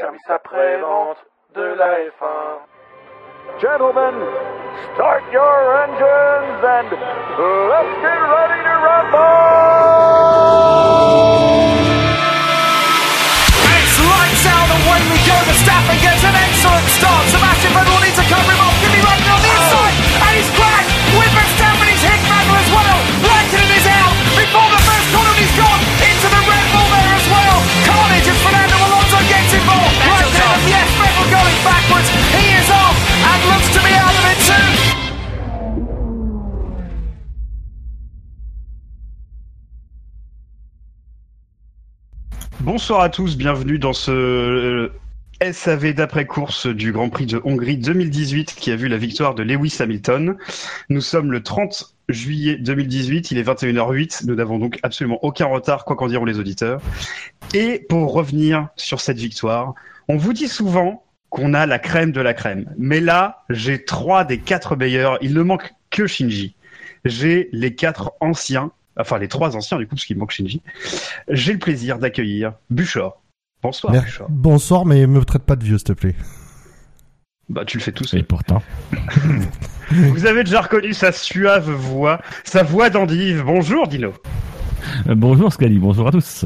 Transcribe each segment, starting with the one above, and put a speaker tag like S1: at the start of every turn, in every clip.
S1: service après-vente de la F1.
S2: Gentlemen, start your engines and let's get ready to rumble!
S3: It's lights out and away we go. Verstappen gets an excellent start. Sebastian Vettel needs to cover
S4: Bonsoir à tous, bienvenue dans ce euh, SAV d'après-course du Grand Prix de Hongrie 2018 qui a vu la victoire de Lewis Hamilton. Nous sommes le 30 juillet 2018, il est 21h08, nous n'avons donc absolument aucun retard, quoi qu'en diront les auditeurs. Et pour revenir sur cette victoire, on vous dit souvent qu'on a la crème de la crème. Mais là, j'ai trois des quatre meilleurs, il ne manque que Shinji. J'ai les quatre anciens, enfin les trois anciens du coup, parce qu'il manque Shinji. J'ai le plaisir d'accueillir Buchor. Bonsoir
S5: Mer-
S4: Buchor.
S5: Bonsoir, mais me traite pas de vieux, s'il te plaît.
S4: Bah tu le fais tout seul.
S6: Et pourtant.
S4: Vous avez déjà reconnu sa suave voix, sa voix d'endive. Bonjour Dino.
S6: Euh, bonjour Scali, bonjour à tous.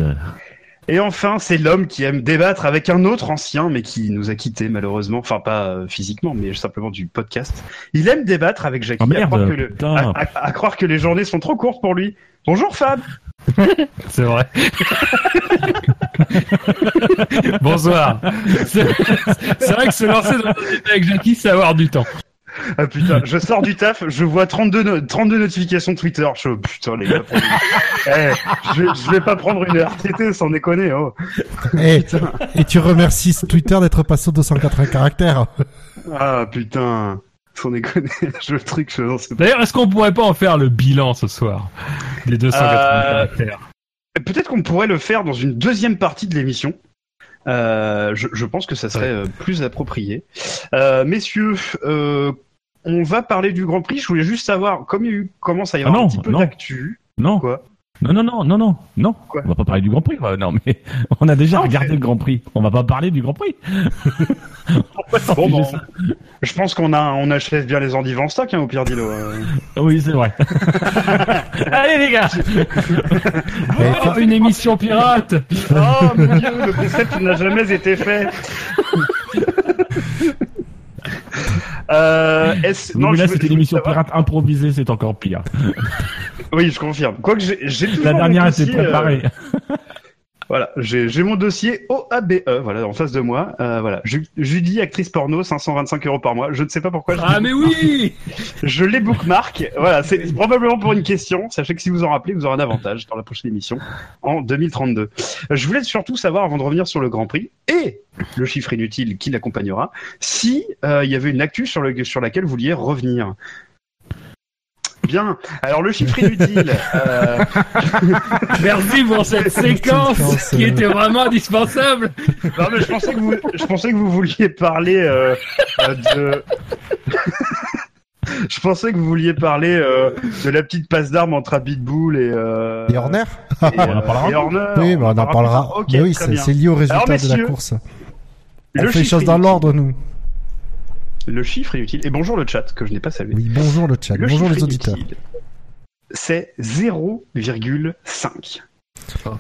S4: Et enfin, c'est l'homme qui aime débattre avec un autre ancien, mais qui nous a quittés malheureusement. Enfin, pas euh, physiquement, mais simplement du podcast. Il aime débattre avec Jackie.
S6: Oh,
S4: à, croire que le-
S6: putain.
S4: à- à- à croire que les journées sont trop courtes pour lui. Bonjour Fab.
S6: C'est vrai. Bonsoir. C'est vrai que se lancer dans débat avec Jackie, c'est avoir du temps.
S4: Ah putain, je sors du taf, je vois 32, no- 32 notifications Twitter. Je suis, putain les gars. pour- Eh, je, vais- je vais pas prendre une RTT sans déconner. Oh.
S5: Eh, et tu remercies Twitter d'être passé aux 280 caractères.
S4: Ah putain, sans déconner. Je le truc, je c'est pas-
S6: D'ailleurs, est-ce qu'on pourrait pas en faire le bilan ce soir Les 280
S4: Euh,
S6: caractères.
S4: Peut-être qu'on pourrait le faire dans une deuxième partie de l'émission. Euh, je, je pense que ça serait euh, plus approprié. Euh, messieurs, euh, on va parler du Grand Prix. Je voulais juste savoir, comme il y a eu, commence à y
S6: Ah non,
S4: un petit peu
S6: non.
S4: d'actu.
S6: Non.
S4: Quoi
S6: Non, non, non, non, non, non.
S4: Quoi
S6: on va pas parler du Grand Prix. quoi. Non, mais on a déjà regardé le Grand Prix. On va pas parler du Grand Prix.
S4: Bon, bon, je pense qu'on a, on achète bien les endives en stock, hein, au pire Dino. euh.
S6: Oui, c'est vrai. Allez les gars, Oh, une émission pirate.
S4: Oh mon dieu, le concept n'a jamais été fait. Euh, est-ce...
S6: Non,
S4: je
S6: là, c'était
S4: je
S6: une
S4: veux
S6: émission
S4: savoir-
S6: pirate improvisée, c'est encore pire.
S4: Oui, je confirme. Quoique j'ai, j'ai
S6: La dernière était
S4: euh,
S6: préparée.
S4: Voilà, j'ai mon dossier OABE, voilà, en face de moi. Euh, voilà, Ju- Judy, actrice porno, 525 euros par mois. Je ne sais pas pourquoi. Je,
S6: Ah mais oui
S4: je les bookmark. Voilà, c'est probablement pour une question. Sachez que si vous en rappelez, vous aurez un avantage dans la prochaine émission en 2032. Euh, Je voulais surtout savoir, avant de revenir sur le Grand Prix et le chiffre inutile qui l'accompagnera, si euh, il y avait une actu sur, le, sur laquelle vous vouliez revenir. Bien. Alors le chiffre inutile. euh,
S6: Merci pour cette séquence qui
S5: euh.
S6: était vraiment indispensable.
S4: Non mais je pensais que vous, je pensais que vous vouliez parler euh, euh, de. je pensais que vous vouliez parler euh, de la petite passe d'armes entre Abitbull et. Euh,
S5: Et Horner
S4: et,
S6: On en parlera.
S4: et Horner.
S5: Oui, bah, on en parlera. Mais oui, c'est lié au résultat
S4: Alors,
S5: de la course. On
S4: Le
S5: fait les choses dans l'ordre, nous.
S4: Le chiffre inutile. Et bonjour le chat que je n'ai pas salué.
S5: Oui, bonjour le chat,
S4: Le
S5: bonjour les auditeurs.
S4: C'est 0,5.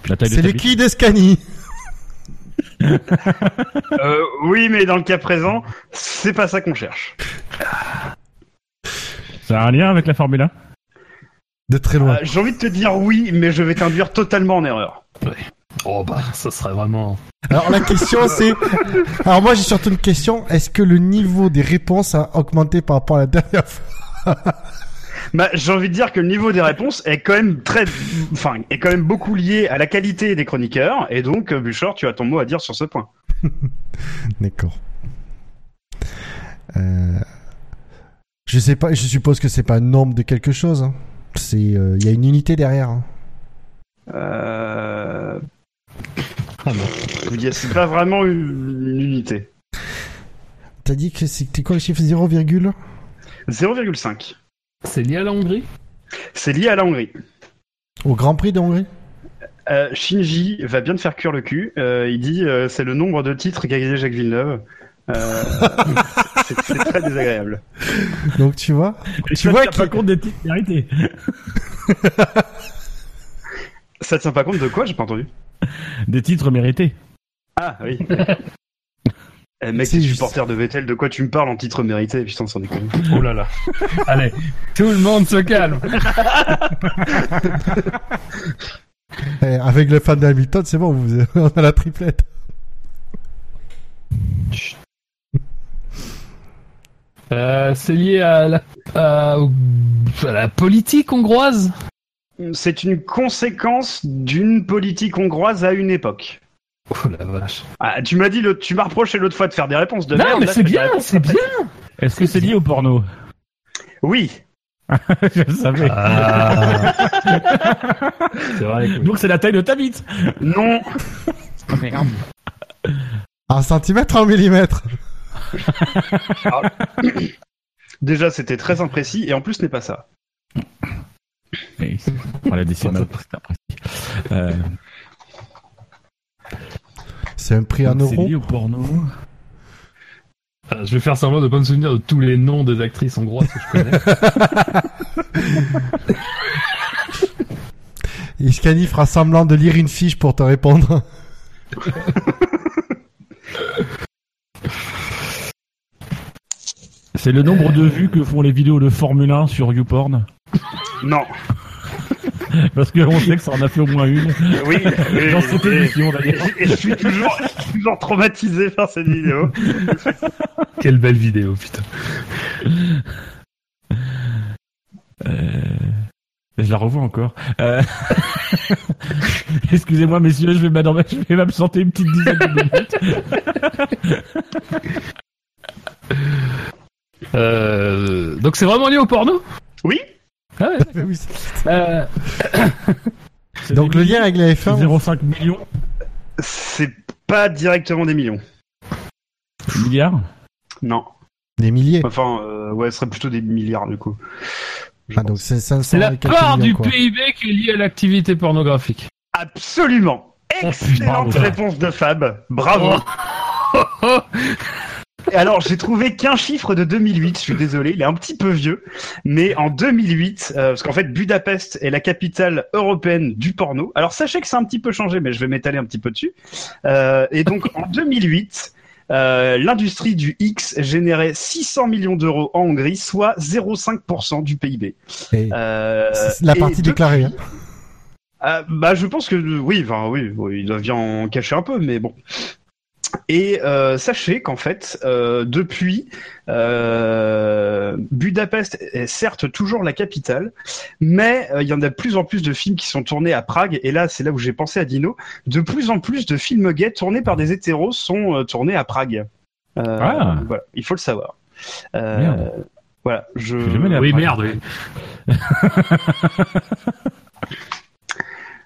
S6: La taille de
S5: C'est les quilles d'Escani.
S4: Euh, oui, mais dans le cas présent, c'est pas ça qu'on cherche.
S6: Ça a un lien avec la Formule 1
S5: De très loin.
S4: Euh, J'ai envie de te dire oui, mais je vais t'induire totalement en erreur.
S7: Oh bah, ça serait vraiment.
S5: Alors la question c'est... Alors moi j'ai surtout une question. Est-ce que le niveau des réponses a augmenté par rapport à la dernière fois?
S4: Bah, j'ai envie de dire que le niveau des réponses est quand même très, enfin, est quand même beaucoup lié à la qualité des chroniqueurs, et donc, euh, Bouchard, tu as ton mot à dire sur ce point.
S5: D'accord. Euh... Je sais pas, je suppose que c'est pas un nombre de quelque chose. hein. C'est, euh, il y a une unité derrière. hein.
S4: Euh... je vous dis, c'est pas vraiment une, unité.
S5: T'as dit que c'était quoi le chiffre 0,
S4: 0,5.
S7: C'est lié à la Hongrie?
S4: C'est lié à la Hongrie.
S5: au Grand Prix de Hongrie?
S4: Euh, Shinji va bien te faire cuire le cul. Euh, il dit euh, c'est le nombre de titres qu'a gagné Jacques Villeneuve. Euh, c'est très désagréable.
S5: Donc tu vois,
S6: Et
S5: tu
S6: ça
S5: vois
S6: tient pas
S5: qu'il-
S6: compte des titres mérités.
S4: Ça tient pas compte de quoi J'ai pas entendu.
S6: Des titres mérités.
S4: Ah oui. Eh, mec,
S5: C'est
S4: supporter de Vettel, de quoi tu me parles en titre mérité? Putain, sans déconner.
S6: Oh là là. Allez, tout le monde se calme.
S5: Eh, avec le fan d'Hamilton, c'est bon, vous, on a la triplette.
S7: Euh, c'est lié à la, à- à la politique hongroise?
S4: C'est une conséquence d'une politique hongroise à une époque.
S7: Oh la vache.
S4: Ah, tu m'as dit, le, tu m'as reproché l'autre fois de faire des réponses de
S7: Non,
S4: merde.
S7: mais c'est bien, c'est bien.
S6: Est-ce que c'est lié au porno
S4: Oui.
S6: Je le savais.
S7: Ah. c'est vrai.
S6: Donc c'est la taille de ta bite.
S4: Non.
S5: En centimètres, en millimètres.
S4: Déjà, c'était très imprécis et en plus, ce n'est pas ça.
S6: La décimale, c'est. Euh,
S5: C'est un prix en
S6: c'est
S5: euros.
S6: au porno.
S7: Ah, je vais faire semblant de pas me souvenir de tous les noms des actrices hongroises que je connais.
S5: Et Scani fera semblant de lire une fiche pour te répondre?
S6: C'est le nombre de vues que font les vidéos de Formule 1 sur YouPorn?
S4: Non.
S6: Parce qu'on sait que ça en a fait au moins une.
S4: Oui.
S6: Dans cette émission d'ailleurs.
S4: Et je suis toujours, je suis toujours traumatisé par cette vidéo.
S7: Quelle belle vidéo, putain.
S6: Euh, Je la revois encore. Euh, Excusez-moi, messieurs, je vais je vais m'absenter une petite dizaine de minutes.
S7: Euh, donc c'est vraiment lié au porno?
S4: Oui.
S7: Ah ouais.
S5: Oui, c'est-
S7: Euh,
S5: Donc le lien avec la F1,
S6: 0,5 millions
S4: C'est pas directement des millions.
S6: milliards.
S4: Non.
S5: des milliers.
S4: Enfin, euh, ouais, ce serait plutôt des milliards du coup.
S5: Ah, donc c'est 500
S7: c'est la part
S5: millions,
S7: du
S5: quoi.
S7: PIB qui est liée à l'activité pornographique.
S4: Absolument. Excellente
S6: bravo.
S4: réponse de Fab. Bravo. Et Alors, j'ai trouvé qu'un chiffre de 2008. Je suis désolé, il est un petit peu vieux, mais en 2008, euh, parce qu'en fait, Budapest est la capitale européenne du porno. Alors, sachez que c'est un petit peu changé, mais je vais m'étaler un petit peu dessus. Euh, et donc, en 2008. euh, l'industrie du X générait 600 millions d'euros en Hongrie, soit 0,5% du PIB.
S5: Et
S4: Euh,
S5: la partie
S4: depuis-
S5: déclarée. hein.
S4: ah, bah, je pense que oui, enfin oui, oui, il doit bien en cacher un peu, mais bon. Et euh, sachez qu'en fait, euh, depuis, euh, Budapest est certes toujours la capitale, mais euh, il y en a de plus en plus de films qui sont tournés à Prague. Et là, c'est là où j'ai pensé à Dino. De plus en plus de films gays tournés par des hétéros sont euh, tournés à Prague. Euh,
S6: Ah.
S4: Voilà, il faut le savoir. Euh,
S6: Merde.
S4: Voilà, je.
S7: Oui, merde, oui.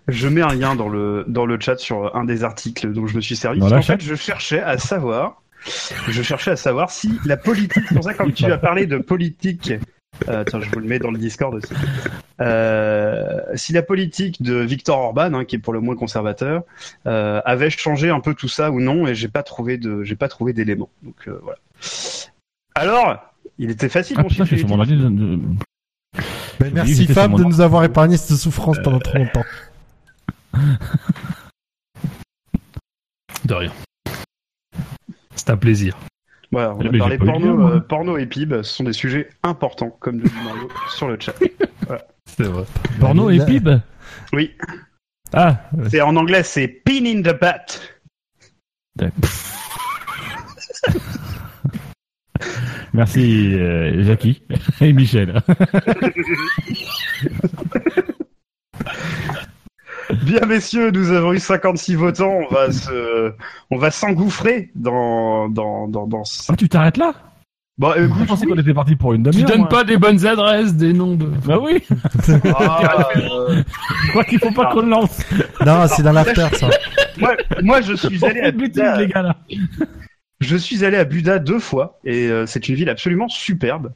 S4: Je mets un lien dans le dans le chat sur un des articles dont je me suis servi.
S6: Chat
S4: fait, je cherchais à savoir, je cherchais à savoir si la politique. C'est pour ça que quand tu as parlé de politique, euh, tiens, je vous le mets dans le Discord aussi. Euh, si la politique de Viktor Orban, hein, qui est pour le moins conservateur, euh, avait changé un peu tout ça ou non, et j'ai pas trouvé de, j'ai pas trouvé d'éléments. Donc euh, voilà. Alors, il était facile.
S6: Ah
S4: mon
S6: putain,
S5: Ben, merci Fab de nous avoir épargné cette souffrance pendant trop longtemps.
S7: De rien. C'est un plaisir.
S4: Voilà, on a parlé porno, euh, porno et PIB, ce sont des sujets importants, comme le dit Mario sur le chat.
S7: C'est vrai.
S6: Porno et
S5: Là-
S6: PIB
S4: Oui,
S6: Ah,
S4: c'est en anglais, c'est pin in the butt.
S6: merci euh, Jackie et Michel.
S4: Bien messieurs, nous avons eu 56 votants, on va se, on va s'engouffrer dans, dans, dans, dans ce-
S6: Ah, tu t'arrêtes là?
S4: Bon,
S6: Je
S4: écoute,
S6: pensais qu'on était parti pour une
S7: Tu
S6: demi-heure.
S7: donnes
S6: moi.
S7: pas des bonnes adresses, des noms de.
S6: Bah oui,
S4: ah, euh,
S6: je crois qu'il faut pas qu'on le lance.
S5: Non, c'est dans l'after ça.
S4: moi, moi, je suis allé à Buda-
S6: les gars là.
S4: Je suis allé à Buda deux fois et euh, c'est une ville absolument superbe.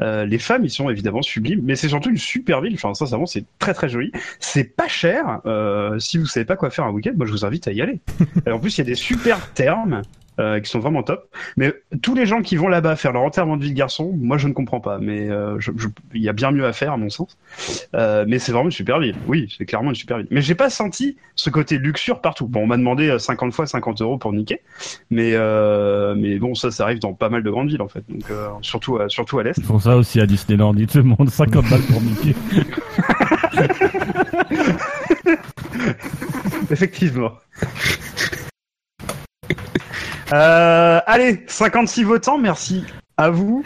S4: Euh, les femmes, ils sont évidemment sublimes, mais c'est surtout une super ville. Enfin, sincèrement, c'est très très joli. C'est pas cher. Euh, si vous savez pas quoi faire un week-end, moi je vous invite à y aller. Et en plus, il y a des super termes euh, qui sont vraiment top. Mais tous les gens qui vont là-bas faire leur enterrement de vie de garçon, moi je ne comprends pas. Mais euh, il y a bien mieux à faire à mon sens. Euh, mais c'est vraiment une super ville. Oui, c'est clairement une super ville. Mais j'ai pas senti ce côté luxure partout. Bon, on m'a demandé euh, 50 fois 50 euros pour niquer. Mais mais bon, ça, ça arrive dans pas mal de grandes villes en fait. Donc surtout à, surtout à l'est.
S6: Ils font ça aussi à Disneyland. Ils te demandent 50 balles pour Mickey.
S4: Effectivement. Euh, allez, 56 votants, merci à vous.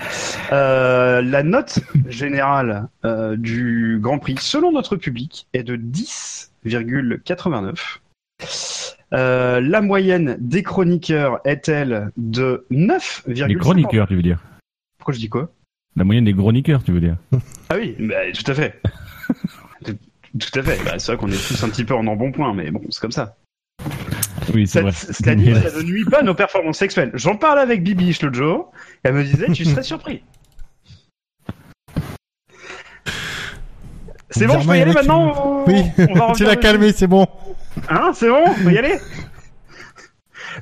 S4: Euh, la note générale euh, du Grand Prix, selon notre public, est de 10,89. Euh, la moyenne des chroniqueurs est-elle de 9,
S6: Les chroniqueurs, tu veux dire?
S4: Pourquoi je dis quoi?
S6: La moyenne des chroniqueurs, tu veux dire?
S4: Ah oui, bah, tout à fait. tout à fait. Bah, c'est vrai qu'on est tous un petit peu en embonpoint, mais bon, c'est comme ça.
S6: Oui, c'est
S4: Ça,
S6: vrai.
S4: cela dit, ça ne nuit pas à nos performances sexuelles. J'en parlais avec Bibiche l'autre jour. Elle me disait, tu serais surpris. C'est bon, je peux y aller maintenant
S5: Oui,
S4: ou on va
S5: tu l'as calmé, c'est bon.
S4: Hein, c'est bon On peut y aller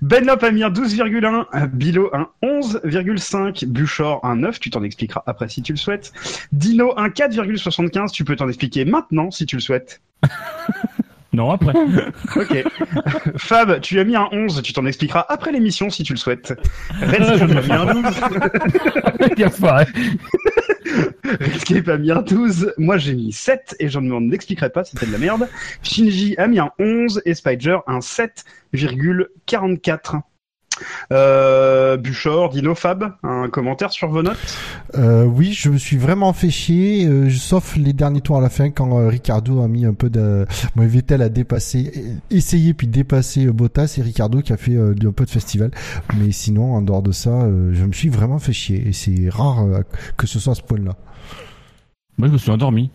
S4: Benlop a mis un 12,1, Bilo un 11,5, Buchor un 9, tu t'en expliqueras après si tu le souhaites. Dino un 4,75, tu peux t'en expliquer maintenant si tu le souhaites.
S6: Non, après.
S4: Ok. Fab, tu as mis un 11, tu t'en expliqueras après l'émission si tu le souhaites. Redscape a mis un 12.
S6: Quel foiré.
S4: Redscape a mis un 12. Moi j'ai mis 7 et je ne m'en expliquerai pas, c'était de la merde. Shinji a mis un 11 et Spider un 7,44. Euh, Buchor, Dino, Fab, un commentaire sur vos notes?
S5: Euh, oui, je me suis vraiment fait chier, euh, sauf les derniers tours à la fin quand euh, Ricardo a mis un peu de... Bon, Vettel a dépassé, euh, essayé puis dépassé euh, Bottas et Ricardo qui a fait euh, un peu de festival. Mais sinon, en dehors de ça, euh, je me suis vraiment fait chier et c'est rare euh, que ce soit à ce point-là.
S6: Moi, je me suis endormi.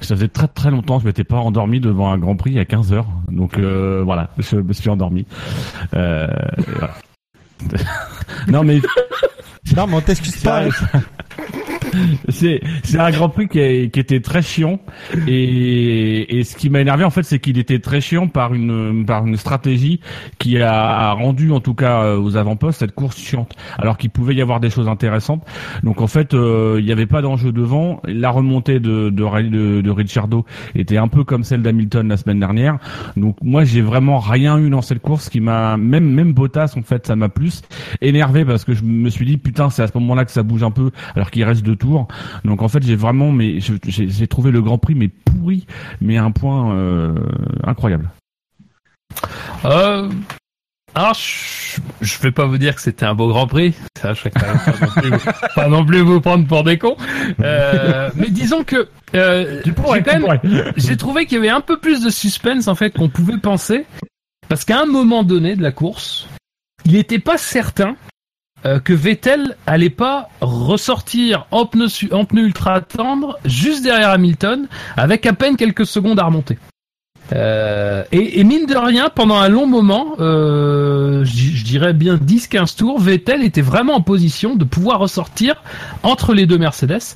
S6: Ça faisait très très longtemps que je m'étais pas endormi devant un Grand Prix à 15 heures. Donc euh, voilà, je me suis endormi. Euh, voilà. Non mais
S5: Non, mais on t'excuse pas.
S6: c'est c'est un Grand Prix qui, est- qui était très chiant. Et, et ce qui m'a énervé en fait c'est qu'il était très chiant par une par une stratégie qui a, a rendu en tout cas euh, aux avant-postes cette course chiante. Alors qu'il pouvait y avoir des choses intéressantes. Donc en fait euh, il n'y avait pas d'enjeu devant. La remontée de de, de de Ricciardo était un peu comme celle d'Hamilton la semaine dernière. Donc moi j'ai vraiment rien eu dans cette course qui m'a même même Bottas en fait ça m'a plus énervé parce que je me suis dit putain c'est à ce moment-là que ça bouge un peu alors qu'il reste deux tours donc en fait j'ai vraiment mais j'ai trouvé le Grand Prix mais pourri mais à un point euh, incroyable
S7: Euh, alors, je, je vais pas vous dire que c'était un beau Grand Prix. Ça, je vais quand même pas non plus, pas non plus vous prendre pour des cons. Euh, mais disons que euh, j'ai trouvé qu'il y avait un peu plus de suspense en fait qu'on pouvait penser, parce qu'à un moment donné de la course, il n'était pas certain euh, que Vettel allait pas ressortir en pneu, en pneu ultra tendre juste derrière Hamilton, avec à peine quelques secondes à remonter. Euh, et, et mine de rien, pendant un long moment, euh, je je dirais bien 10-15 tours, Vettel était vraiment en position de pouvoir ressortir entre les deux Mercedes.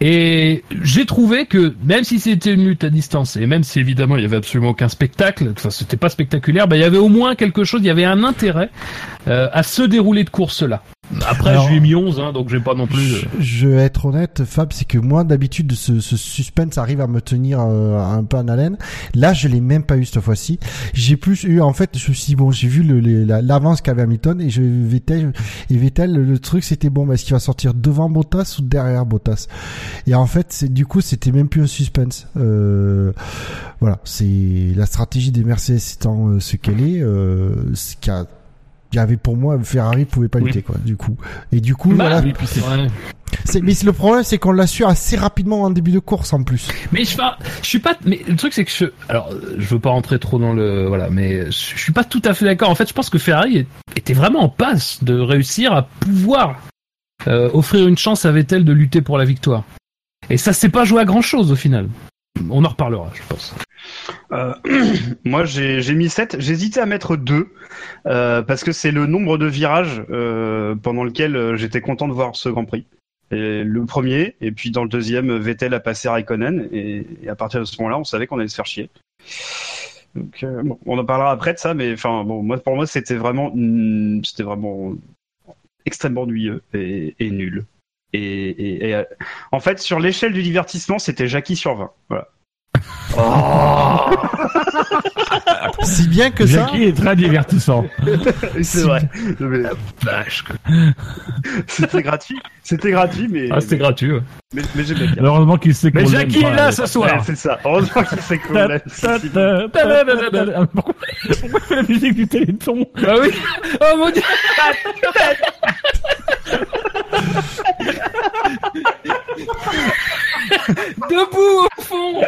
S7: Et j'ai trouvé que même si c'était une lutte à distance, et même si évidemment il y avait absolument aucun spectacle, enfin c'était pas spectaculaire, ben, il y avait au moins quelque chose, il y avait un intérêt euh, à ce déroulé de course là. Après
S5: Alors-
S7: je lui ai mis 11, hein, donc j'ai pas non plus.
S5: Je, je vais être honnête, Fab, c'est que moi, d'habitude, ce, ce suspense arrive à me tenir euh, un peu en haleine. Là, je l'ai même pas eu cette fois-ci. J'ai plus eu, en fait, je me suis dit, bon, j'ai vu le- l'avance qu'avait Hamilton et je Vettel, et Vettel, le, le truc, c'était bon, bah, est-ce qu'il va sortir devant Bottas ou derrière Bottas? Et en fait, c'est, du coup, c'était même plus un suspense. Euh, voilà, c'est la stratégie des Mercedes étant euh, ce qu'elle est, euh, ce qu'il y a- il y avait pour moi Ferrari pouvait pas
S6: Oui.
S5: lutter quoi du coup et du coup
S7: Bah,
S5: voilà
S6: oui, c'est
S5: mais le problème, c'est qu'on l'a su assez rapidement en début de course en plus.
S7: Mais je, je suis pas. Mais le truc c'est que je. Alors, je veux pas rentrer trop dans le. Voilà, mais je suis pas tout à fait d'accord. En fait, je pense que Ferrari était vraiment en passe de réussir à pouvoir euh, offrir une chance à Vettel de lutter pour la victoire. Et ça s'est pas joué à grand chose au final. On en reparlera, je pense.
S4: Euh, moi, j'ai mis 7. J'hésitais à mettre 2 euh, parce que c'est le nombre de virages euh, pendant lequel j'étais content de voir ce Grand Prix. Le premier, et puis dans le deuxième, Vettel a passé Raikkonen, et, et à partir de ce moment-là, on savait qu'on allait se faire chier. Donc, on en parlera après de ça, mais enfin, bon, moi, pour moi, c'était vraiment, mm, c'était vraiment extrêmement ennuyeux et nul. Et, et- et, euh, en fait, sur l'échelle du divertissement, c'était Jackie sur 20. Voilà.
S5: Si bien que ça.
S6: Jackie est très divertissant.
S4: C'est vrai. Mais
S7: Vache. quoi.
S4: C'était gratuit. C'était gratuit, mais
S7: Ah, c'était gratuit. ouais.
S4: mais, mais j'aimais bien.
S6: Heureusement qu'il sait
S7: Mais Jackie est là ce
S4: Ouais,
S7: soir.
S4: c'est ça. Heureusement qu'il
S6: Pourquoi pourquoi il fait la musique du Téléthon?
S7: Ah oui. Oh mon dieu. Debout au fond.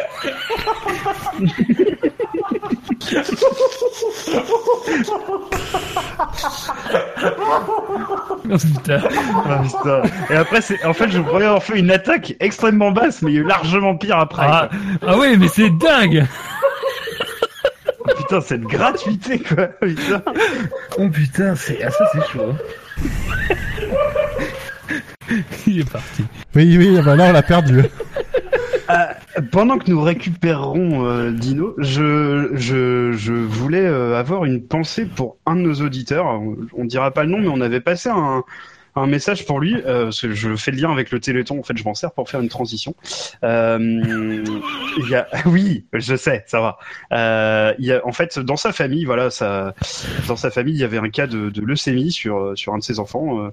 S7: Oh, putain.
S4: Ah, putain. Et après, c'est, en fait, je pourrais avoir fait une attaque extrêmement basse, mais largement pire après.
S7: Ah, ah oui, mais c'est dingue.
S4: quoi. Putain, cette gratuité, quoi. Putain.
S7: Oh putain, c'est ah, ça c'est chaud. Il est parti.
S5: Oui, oui, bah là on l'a perdu.
S4: Pendant que nous récupérerons euh, Dino, je, je, je voulais euh, avoir une pensée pour un de nos auditeurs. On, on dira pas le nom, mais on avait passé un, un message pour lui. Euh, parce que je fais le lien avec le Téléthon. En fait, je m'en sers pour faire une transition. Euh, il y a, oui, je sais, ça va. Euh, il y a, en fait, dans sa famille, voilà, ça, dans sa famille, il y avait un cas de, de leucémie sur sur un de ses enfants,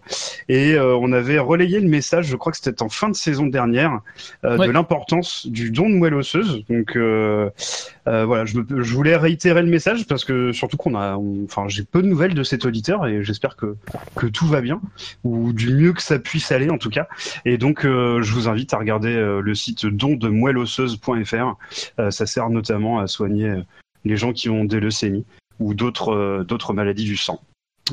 S4: et on avait relayé le message. Je crois que c'était en fin de saison dernière
S7: Ouais.
S4: de l'importance du don de moelle osseuse. Donc voilà, je, voulais réitérer le message parce que surtout qu'on a, enfin j'ai peu de nouvelles de cet auditeur et j'espère que que tout va bien ou du mieux que ça puisse aller en tout cas. Et donc euh, je vous invite à regarder euh, le site dondemoelleosseuse.fr. Euh, ça sert notamment à soigner les gens qui ont des leucémies ou d'autres d'autres maladies du sang.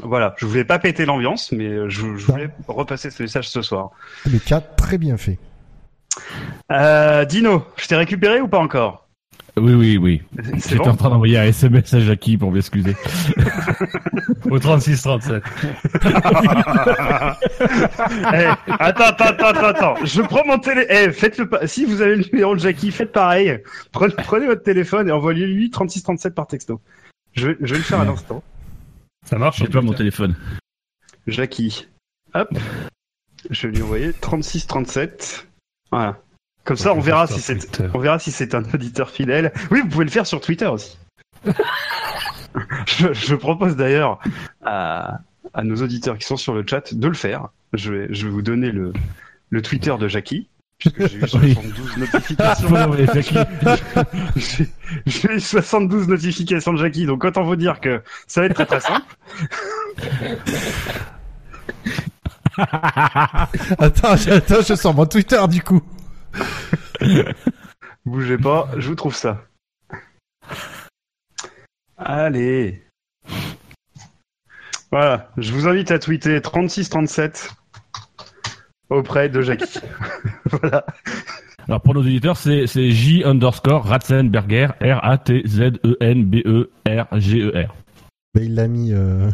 S4: Voilà, je voulais pas péter l'ambiance, mais je, je voulais repasser ce message ce soir.
S5: Le cas très bien fait.
S4: Euh, Dino, je t'ai récupéré ou pas encore?
S6: Oui, oui, oui.
S4: C'est
S6: J'étais
S4: bon
S6: en train d'envoyer un SMS à Jackie pour m'excuser.
S7: Au 36-37.
S4: Eh, attends, attends, attends, attends, attends. Je prends mon télé. Eh, faites-le pas. Si vous avez le numéro de Jackie, faites pareil. Prenez, prenez votre téléphone et envoyez-lui 3637 par texto. Je, vais- je vais le faire à l'instant.
S7: Ça marche.
S6: J'ai pas mon téléphone.
S4: Jackie. Hop. Je vais lui envoyer 3637. Voilà. Comme ça, on verra si c'est, on verra si c'est un auditeur fidèle. Oui, vous pouvez le faire sur Twitter aussi. je, je propose d'ailleurs à, à nos auditeurs qui sont sur le chat de le faire. Je vais, je vais vous donner le, le Twitter de Jackie. Puisque j'ai eu
S6: Oui.
S4: 72 notifications.
S6: Jackie.
S4: J'ai eu 72 notifications de Jackie, donc autant vous dire que ça va être très très simple.
S5: Attends, je- attends, je sors mon Twitter du coup.
S4: Bougez pas, je vous trouve ça. Allez. Voilà, je vous invite à tweeter 3637 auprès de Jackie. voilà.
S6: Alors pour nos auditeurs, c'est c'est J underscore Ratzenberger, E R-A-T-Z-E-N-B-E-R-G-E-R.
S5: Bah, il l'a mis. Euh...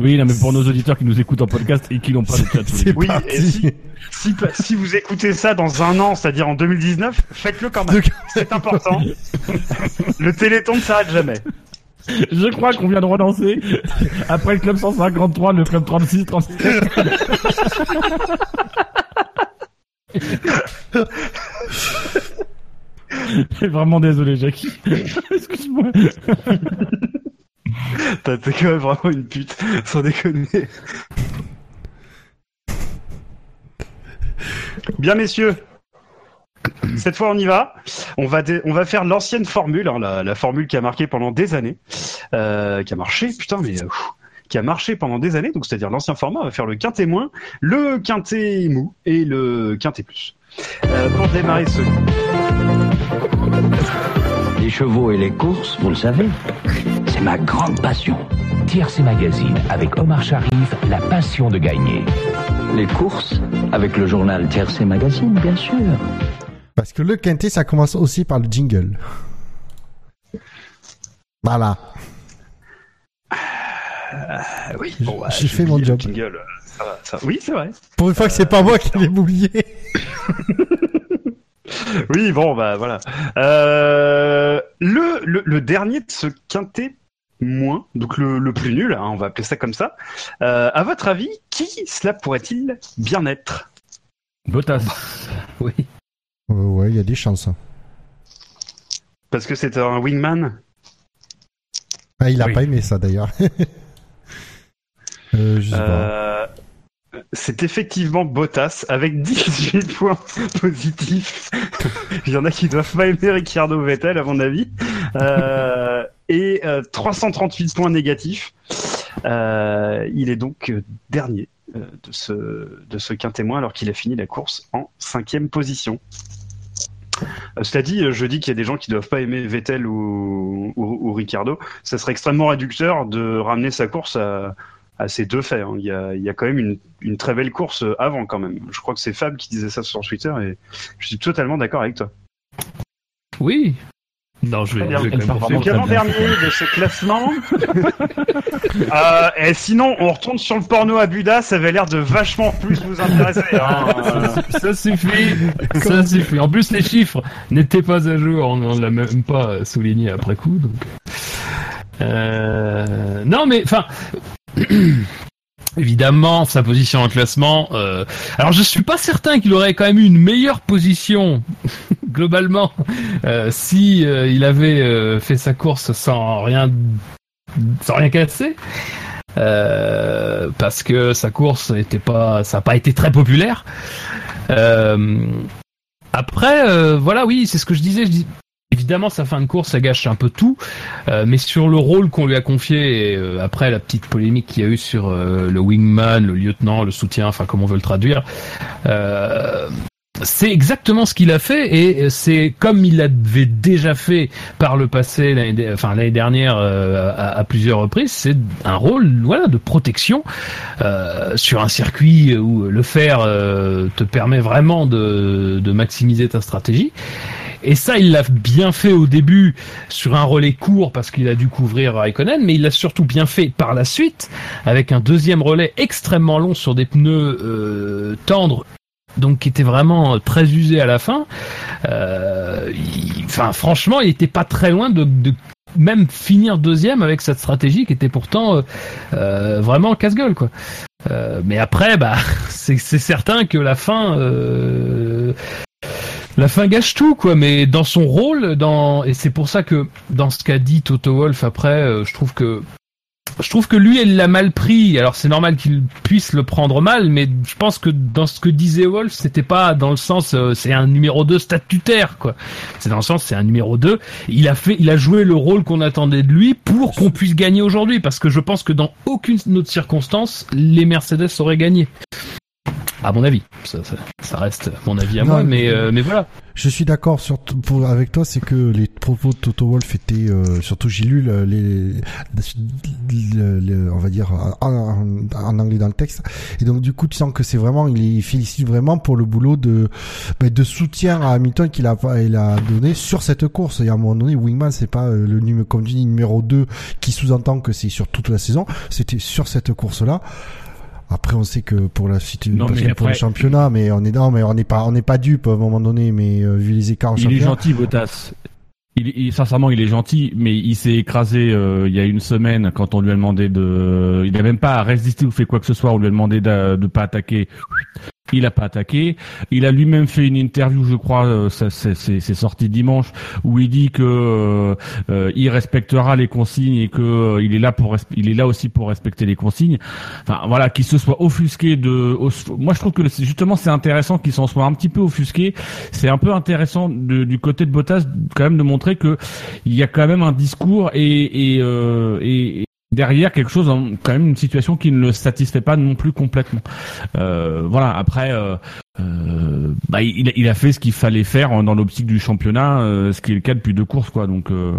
S6: Oui, non, mais pour nos auditeurs qui nous écoutent en podcast et qui n'ont pas de chat.
S4: Oui, et si- Si, si vous écoutez ça dans un an, c'est-à-dire en 2019, faites-le quand même. C'est important. Le téléthon ne s'arrête jamais.
S6: Je crois qu'on vient de relancer, après le club 153, le club 36, 37. Je suis vraiment désolé, Jackie. Excuse-moi.
S4: T'as t'es quand même vraiment une pute, sans déconner. Bien messieurs, cette fois on y va. On va, dé- on va faire l'ancienne formule, hein, la, la formule qui a marqué pendant des années, euh, qui a marché, putain, mais euh, qui a marché pendant des années. Donc c'est-à-dire l'ancien format, on va faire le quintet moins, le quintet mou et le quintet plus. Euh, pour démarrer ce
S8: Les chevaux et les courses, vous le savez, c'est ma grande passion.
S9: TRC Magazine avec Omar Sharif, la passion de gagner.
S8: Les courses, avec le journal Tiercé Magazine, bien sûr.
S5: Parce que le quintet, ça commence aussi par le jingle. Voilà.
S4: oui, bon, bah,
S5: J'ai
S4: j'ai
S5: fait mon job.
S4: jingle, euh, ça va, ça va. Oui, c'est vrai.
S5: Pour une fois que c'est pas moi qui l'ai oublié.
S4: Oui, bon, bah voilà. Euh, le, le, le dernier de ce quintet moins, donc le, le plus nul, hein, on va appeler ça comme ça. Euh, à votre avis, qui cela pourrait-il bien être?
S6: Bottas.
S7: Oui.
S5: Euh, ouais, il y a des chances.
S4: Parce que c'est un wingman?
S5: Ah, il a
S6: Oui.
S5: pas aimé ça d'ailleurs. euh, je sais pas.
S4: Euh, C'est effectivement Bottas avec 18 points positifs. Il y en a qui doivent pas aimer Ricciardo Vettel à mon avis. Euh, et euh, 338 points négatifs. Euh, il est donc euh, dernier euh, de ce de ce alors qu'il a fini la course en cinquième position. Euh, Cela dit, euh, je dis qu'il y a des gens qui doivent pas aimer Vettel ou, ou, ou Ricciardo. Ça serait extrêmement réducteur de ramener sa course à, à ces deux faits. hein. Il, y a, il y a quand même une, une très belle course euh, avant quand même. Je crois que c'est Fab qui disait ça sur Twitter et je suis totalement d'accord avec toi.
S7: Oui. Non, je vais, je vais quand même.
S4: Donc avant-dernier de ce classement. Euh, et sinon, on retourne sur le porno à Buda, ça avait l'air de vachement plus vous intéresser. hein.
S7: Ça suffit, ça suffit. En plus, les chiffres n'étaient pas à jour, on ne l'a même pas souligné après coup. Donc... Euh... Non, mais enfin, évidemment, sa position en classement. euh, Alors, je suis pas certain qu'il aurait quand même eu une meilleure position globalement euh, si euh, il avait euh, fait sa course sans rien, sans rien casser. Euh, parce que sa course était pas, ça n'a pas été très populaire. Euh, après, voilà, oui, c'est ce que je disais. Je évidemment, sa fin de course, ça gâche un peu tout. Euh, mais sur le rôle qu'on lui a confié, euh, après la petite polémique qu'il y a eu sur euh, le wingman, le lieutenant, le soutien, enfin, comme on veut le traduire, euh, c'est exactement ce qu'il a fait et c'est comme il l'avait déjà fait par le passé, l'année, enfin l'année dernière euh, à, à plusieurs reprises. C'est un rôle, voilà, de protection euh, sur un circuit où le faire euh, te permet vraiment de, de maximiser ta stratégie. Et ça, il l'a bien fait au début sur un relais court parce qu'il a dû couvrir Raikkonen, mais il l'a surtout bien fait par la suite avec un deuxième relais extrêmement long sur des pneus euh, tendres donc qui était vraiment euh, très usé à la fin. Euh, il- Enfin, franchement, il était pas très loin de, de même finir deuxième avec cette stratégie qui était pourtant euh, euh, vraiment casse-gueule, quoi. Euh, mais après, bah, c'est c'est certain que la fin. La fin gâche tout, quoi. Mais dans son rôle, dans et c'est pour ça que dans ce qu'a dit Toto Wolff après, euh, je trouve que je trouve que lui, elle l'a mal pris. Alors c'est normal qu'il puisse le prendre mal, mais je pense que dans ce que disait Wolf, c'était pas dans le sens euh, c'est un numéro 2 statutaire quoi. C'est dans le sens c'est un numéro 2. Il a fait il a joué le rôle qu'on attendait de lui pour qu'on puisse gagner aujourd'hui parce que je pense que dans aucune autre circonstance, les Mercedes auraient gagné. À mon avis, ça, ça, ça reste mon avis à
S5: Non,
S7: moi, mais euh, mais voilà.
S5: Je suis d'accord sur pour avec toi, c'est que les propos de Toto Wolff étaient euh, surtout j'ai lu le- les, le- le- on va dire en, en- anglais dans le texte et donc du coup tu sens que c'est vraiment il, félicite vraiment pour le boulot de ben, de soutien à Hamilton qu'il a il a donné sur cette course et à un moment donné Wingman c'est pas euh, le numéro comme tu dis numéro 2 qui sous-entend que c'est sur toute la saison, c'était sur cette course là. Après, on sait que pour la suite,
S6: Non, mais
S5: que pour le
S6: après-
S5: championnat, mais on est non, mais on n'est pas, on n'est pas dupe à un moment donné, mais euh, vu les écarts
S6: Il est gentil, Bottas. Il, il- sincèrement, il est gentil, mais il s'est écrasé euh, il y a une semaine quand on lui a demandé de. Il n'a même pas résisté ou fait quoi que ce soit. On lui a demandé de ne pas attaquer. Il a pas attaqué. Il a lui-même fait une interview, je crois, euh, c'est, sorti dimanche, où il dit que euh, euh, il respectera les consignes et que euh, il est là pour, il est là aussi pour respecter les consignes. Enfin, voilà, qu'il se soit offusqué de. Moi, je trouve que justement, c'est intéressant qu'il s'en soit un petit peu offusqué. C'est un peu intéressant de- du côté de Bottas, quand même, de montrer que il y a quand même un discours et et, euh, et derrière quelque chose, hein, quand même une situation qui ne le satisfait pas non plus complètement. Euh, voilà. Après, euh, euh, bah, il, il a fait ce qu'il fallait faire dans l'optique du championnat, euh, ce qui est le cas depuis deux courses, quoi. Donc euh,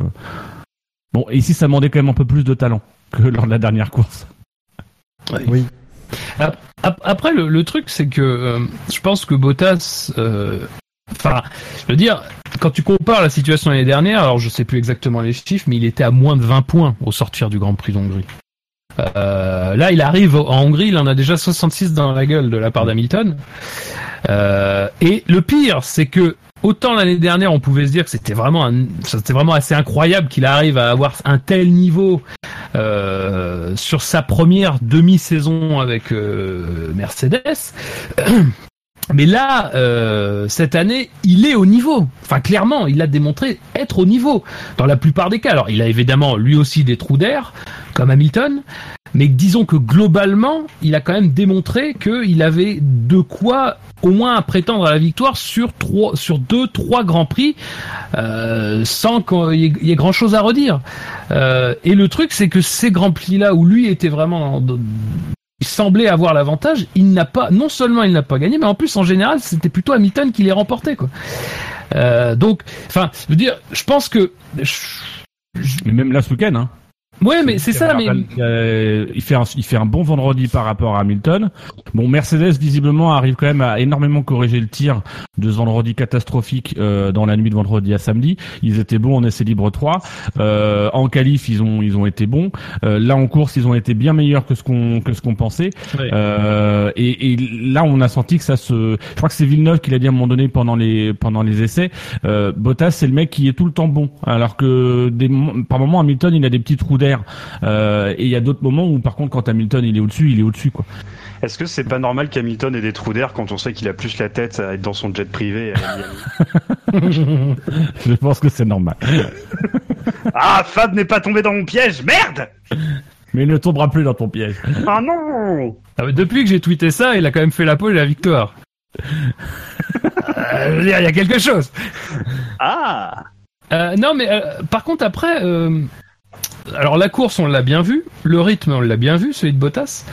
S6: bon, ici, ça demandait quand même un peu plus de talent que lors de la dernière course.
S5: Oui.
S7: Ap- ap- Après, le, le truc, c'est que euh, je pense que Bottas, euh, Enfin, je veux dire, quand tu compares la situation l'année dernière, alors je sais plus exactement les chiffres, mais il était à moins de 20 points au sortir du Grand Prix d'Hongrie. Euh, là, il arrive en Hongrie, il en a déjà 66 dans la gueule de la part d'Hamilton. Euh, et le pire, c'est que autant l'année dernière, on pouvait se dire que c'était vraiment, c'était vraiment assez incroyable qu'il arrive à avoir un tel niveau euh, sur sa première demi-saison avec euh, Mercedes. Mais là, euh, cette année, il est au niveau. Enfin, clairement, il a démontré être au niveau dans la plupart des cas. Alors, il a évidemment lui aussi des trous d'air, comme Hamilton, mais disons que globalement, il a quand même démontré qu'il avait de quoi au moins prétendre à la victoire sur trois, sur deux, trois grands prix, euh, sans qu'il y, ait- grand chose à redire. Euh, et le truc, c'est que ces grands prix-là où lui était vraiment semblait avoir l'avantage, il n'a pas, non seulement il n'a pas gagné, mais en plus en général c'était plutôt Hamilton qui les remportait quoi. Euh, donc, enfin, je veux dire, je pense que,
S6: Mais même là ce week-end, hein.
S7: Ouais, mais c'est ça, mais
S6: Euh, il fait un, il fait un bon vendredi par rapport à Hamilton. Bon, Mercedes visiblement arrive quand même à énormément corriger le tir de ce vendredi catastrophique euh, dans la nuit de vendredi à samedi. Ils étaient bons en essai libre 3. Euh, en qualif, ils ont ils ont été bons. Euh, là en course, ils ont été bien meilleurs que ce qu'on que ce qu'on pensait.
S7: Ouais.
S6: Euh, et, et là, on a senti que ça se. Je crois que c'est Villeneuve qui l'a dit à un moment donné pendant les pendant les essais. Euh, Bottas, c'est le mec qui est tout le temps bon, alors que des, par moments Hamilton, il a des petits trous d'air. Euh, et il y a d'autres moments où, par contre, quand Hamilton il est au-dessus, il est au-dessus quoi.
S4: Est-ce que c'est pas normal qu'Hamilton ait des trous d'air quand on sait qu'il a plus la tête à être dans son jet privé et à Miami?
S6: Je pense que c'est normal.
S4: Ah, Fab n'est pas tombé dans mon piège, merde
S6: Mais il ne tombera plus dans ton piège.
S4: Ah non
S7: Ah, mais depuis que j'ai tweeté ça, il a quand même fait la pole et la victoire. Euh, je veux dire, il y a quelque chose.
S4: Ah
S7: Euh, non, mais euh, par contre, après, euh, alors la course, on l'a bien vu, le rythme, on l'a bien vu, celui de Bottas.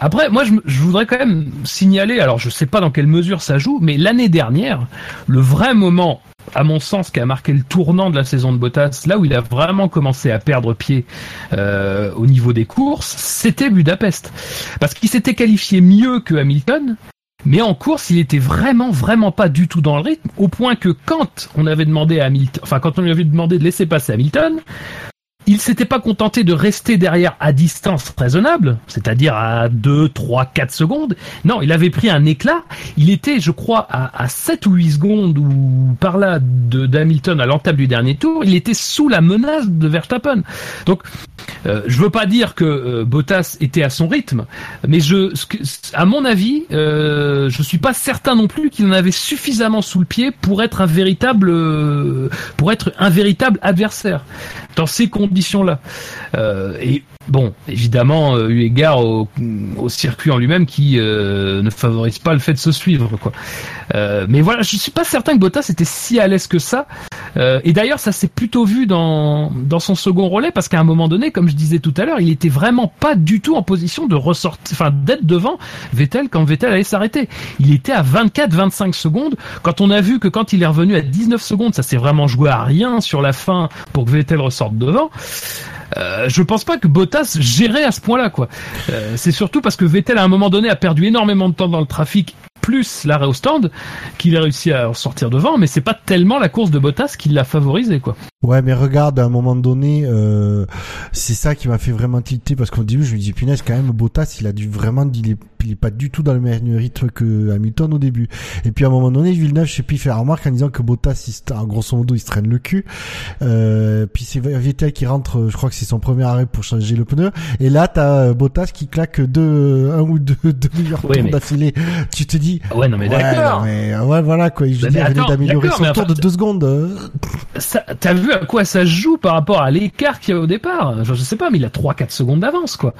S7: Après, moi, je, je voudrais quand même signaler, alors je sais pas dans quelle mesure ça joue, mais l'année dernière, le vrai moment, à mon sens, qui a marqué le tournant de la saison de Bottas, là où il a vraiment commencé à perdre pied euh, au niveau des courses, c'était Budapest, parce qu'il s'était qualifié mieux que Hamilton. Mais en course, il était vraiment, vraiment pas du tout dans le rythme, au point que quand on avait demandé à Hamilton, enfin quand on lui avait demandé de laisser passer Hamilton, il s'était pas contenté de rester derrière à distance raisonnable, c'est-à-dire à 2, 3, 4 secondes. Non, il avait pris un éclat. Il était, je crois, à, à 7 ou 8 secondes ou par là de d'Hamilton à l'entame du dernier tour. Il était sous la menace de Verstappen. Donc, euh, je veux pas dire que euh, Bottas était à son rythme, mais à mon avis, euh, je suis pas certain non plus qu'il en avait suffisamment sous le pied pour être un véritable, euh, pour être un véritable adversaire dans ces conditions-là. Euh, et bon, évidemment, euh, eu égard au, au circuit en lui-même qui euh, ne favorise pas le fait de se suivre, quoi. Mais voilà, je suis pas certain que Bottas était si à l'aise que ça. Euh, et d'ailleurs, ça s'est plutôt vu dans dans son second relais parce qu'à un moment donné, comme je disais tout à l'heure, il était vraiment pas du tout en position de ressortir, enfin d'être devant Vettel quand Vettel allait s'arrêter. Il était à 24-25 secondes. Quand on a vu que quand il est revenu à 19 secondes, ça s'est vraiment joué à rien sur la fin pour que Vettel ressorte devant. Euh, je pense pas que Bottas gérait à ce point-là, quoi. Euh, c'est surtout parce que Vettel à un moment donné a perdu énormément de temps dans le trafic, plus l'arrêt au stand, qu'il a réussi à sortir devant. Mais c'est pas tellement la course de Bottas qui l'a favorisé, quoi.
S5: Ouais, mais regarde, à un moment donné, euh, c'est ça qui m'a fait vraiment tilter parce qu'au début, je me dis, punaise, quand même, Bottas, il a dû vraiment, il est, il est pas du tout dans le même rythme que Hamilton au début. Et puis à un moment donné, Villeneuve, je sais plus, il fait la remarque en disant que Bottas, il en grosso modo, il se traîne le cul. Euh, puis c'est Vettel qui rentre, je crois que c'est son premier arrêt pour changer le pneu. Et là, t'as euh, Bottas qui claque deux, un ou deux, deux meilleurs
S7: mais-
S5: d'affilée. Tu te dis,
S7: Ouais, non, mais
S5: ouais,
S7: d'accord.
S5: non, mais, ouais, voilà, quoi. Je veux dire, il d'améliorer son tour de deux secondes. euh.
S7: T'as vu à quoi ça joue par rapport à l'écart qu'il y a au départ? Je, je sais pas, mais il a 3-4 secondes d'avance, quoi.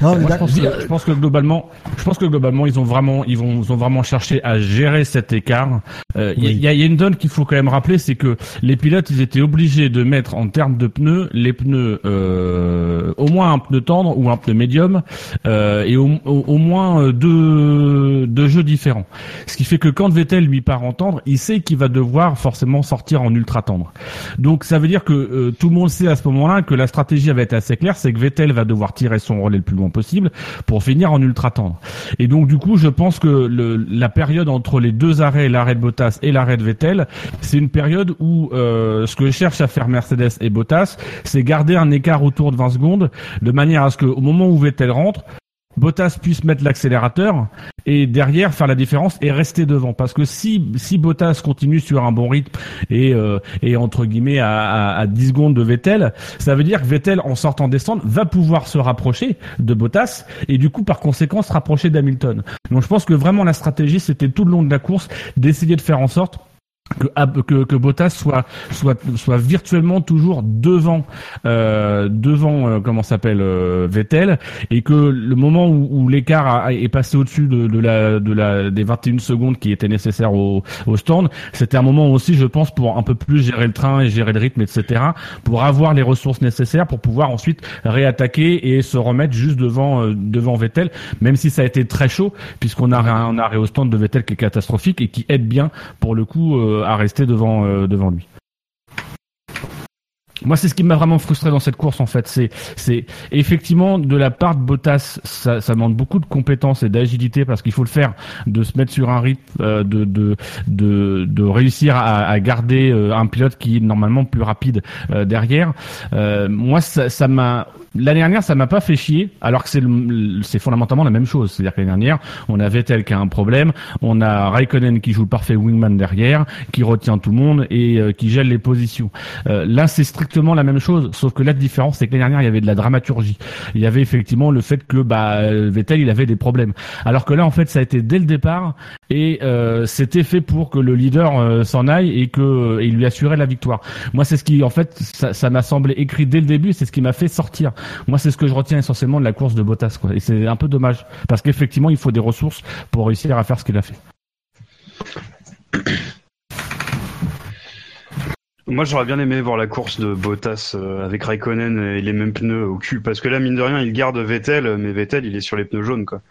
S5: Non, mais
S6: Moi, je,
S5: d'accord.
S6: pense que, je pense que globalement, je pense que globalement, ils ont vraiment, ils vont, ils ont vraiment cherché à gérer cet écart. Euh, Il
S5: Oui.
S6: y, a, il y a une donne qu'il faut quand même rappeler, c'est que les pilotes, ils étaient obligés de mettre en termes de pneus, les pneus euh, au moins un pneu tendre ou un pneu médium, euh, et au, au- au moins euh, deux, deux jeux différents. Ce qui fait que quand Vettel lui part en tendre, il sait qu'il va devoir forcément sortir en ultra tendre. Donc ça veut dire que euh, tout le monde sait à ce moment-là que la stratégie va être assez claire, c'est que Vettel va devoir tirer son relais le plus loin possible pour finir en ultra tendre. Et donc du coup, je pense que le, la période entre les deux arrêts, l'arrêt de Bottas et l'arrêt de Vettel, c'est une période où euh, ce que cherche à faire Mercedes et Bottas, c'est garder un écart autour de 20 secondes, de manière à ce qu'au moment où Vettel rentre, Bottas puisse mettre l'accélérateur et derrière faire la différence et rester devant. Parce que si si Bottas continue sur un bon rythme et euh, et entre guillemets à, à, à 10 secondes de Vettel ça veut dire que Vettel en sortant descendre va pouvoir se rapprocher de Bottas et du coup par conséquent se rapprocher d'Hamilton. Donc je pense que vraiment la stratégie c'était tout le long de la course d'essayer de faire en sorte que, que, que Bottas soit soit soit virtuellement toujours devant euh, devant euh, comment s'appelle euh, Vettel et que le moment où, où l'écart est passé au-dessus de, de la de la des 21 secondes qui étaient nécessaires au, au stand c'était un moment aussi je pense pour un peu plus gérer le train et gérer le rythme etc pour avoir les ressources nécessaires pour pouvoir ensuite réattaquer et se remettre juste devant euh, devant Vettel même si ça a été très chaud puisqu'on a un arrêt au stand de Vettel qui est catastrophique et qui aide bien pour le coup euh, à rester devant euh, devant lui. Moi, c'est ce qui m'a vraiment frustré dans cette course, en fait. C'est, c'est effectivement de la part de Bottas, ça, ça demande beaucoup de compétences et d'agilité parce qu'il faut le faire, de se mettre sur un rythme, euh, de, de, de, de réussir à, à garder euh, un pilote qui est normalement plus rapide euh, derrière. Euh, moi, ça, ça m'a L'année dernière, ça m'a pas fait chier, alors que c'est le- c'est fondamentalement la même chose. C'est-à-dire que l'année dernière, on a Vettel qui a un problème, on a Raikkonen qui joue le parfait wingman derrière, qui retient tout le monde et euh, qui gèle les positions. Euh, là, c'est strictement la même chose, sauf que la différence, c'est que l'année dernière, il y avait de la dramaturgie. Il y avait effectivement le fait que bah, Vettel, il avait des problèmes. Alors que là, en fait, ça a été dès le départ et euh, c'était fait pour que le leader euh, s'en aille et que il lui assurait la victoire. Moi, c'est ce qui, en fait, ça m'a semblé écrit dès le début, c'est ce qui m'a fait sortir. Moi, c'est ce que je retiens essentiellement de la course de Bottas, quoi. Et c'est un peu dommage parce qu'effectivement, il faut des ressources pour réussir à faire ce qu'il a fait.
S4: Moi, j'aurais bien aimé voir la course de Bottas euh, avec Raikkonen et les mêmes pneus au cul, parce que là, mine de rien, il garde Vettel, mais Vettel, il est sur les pneus jaunes, quoi.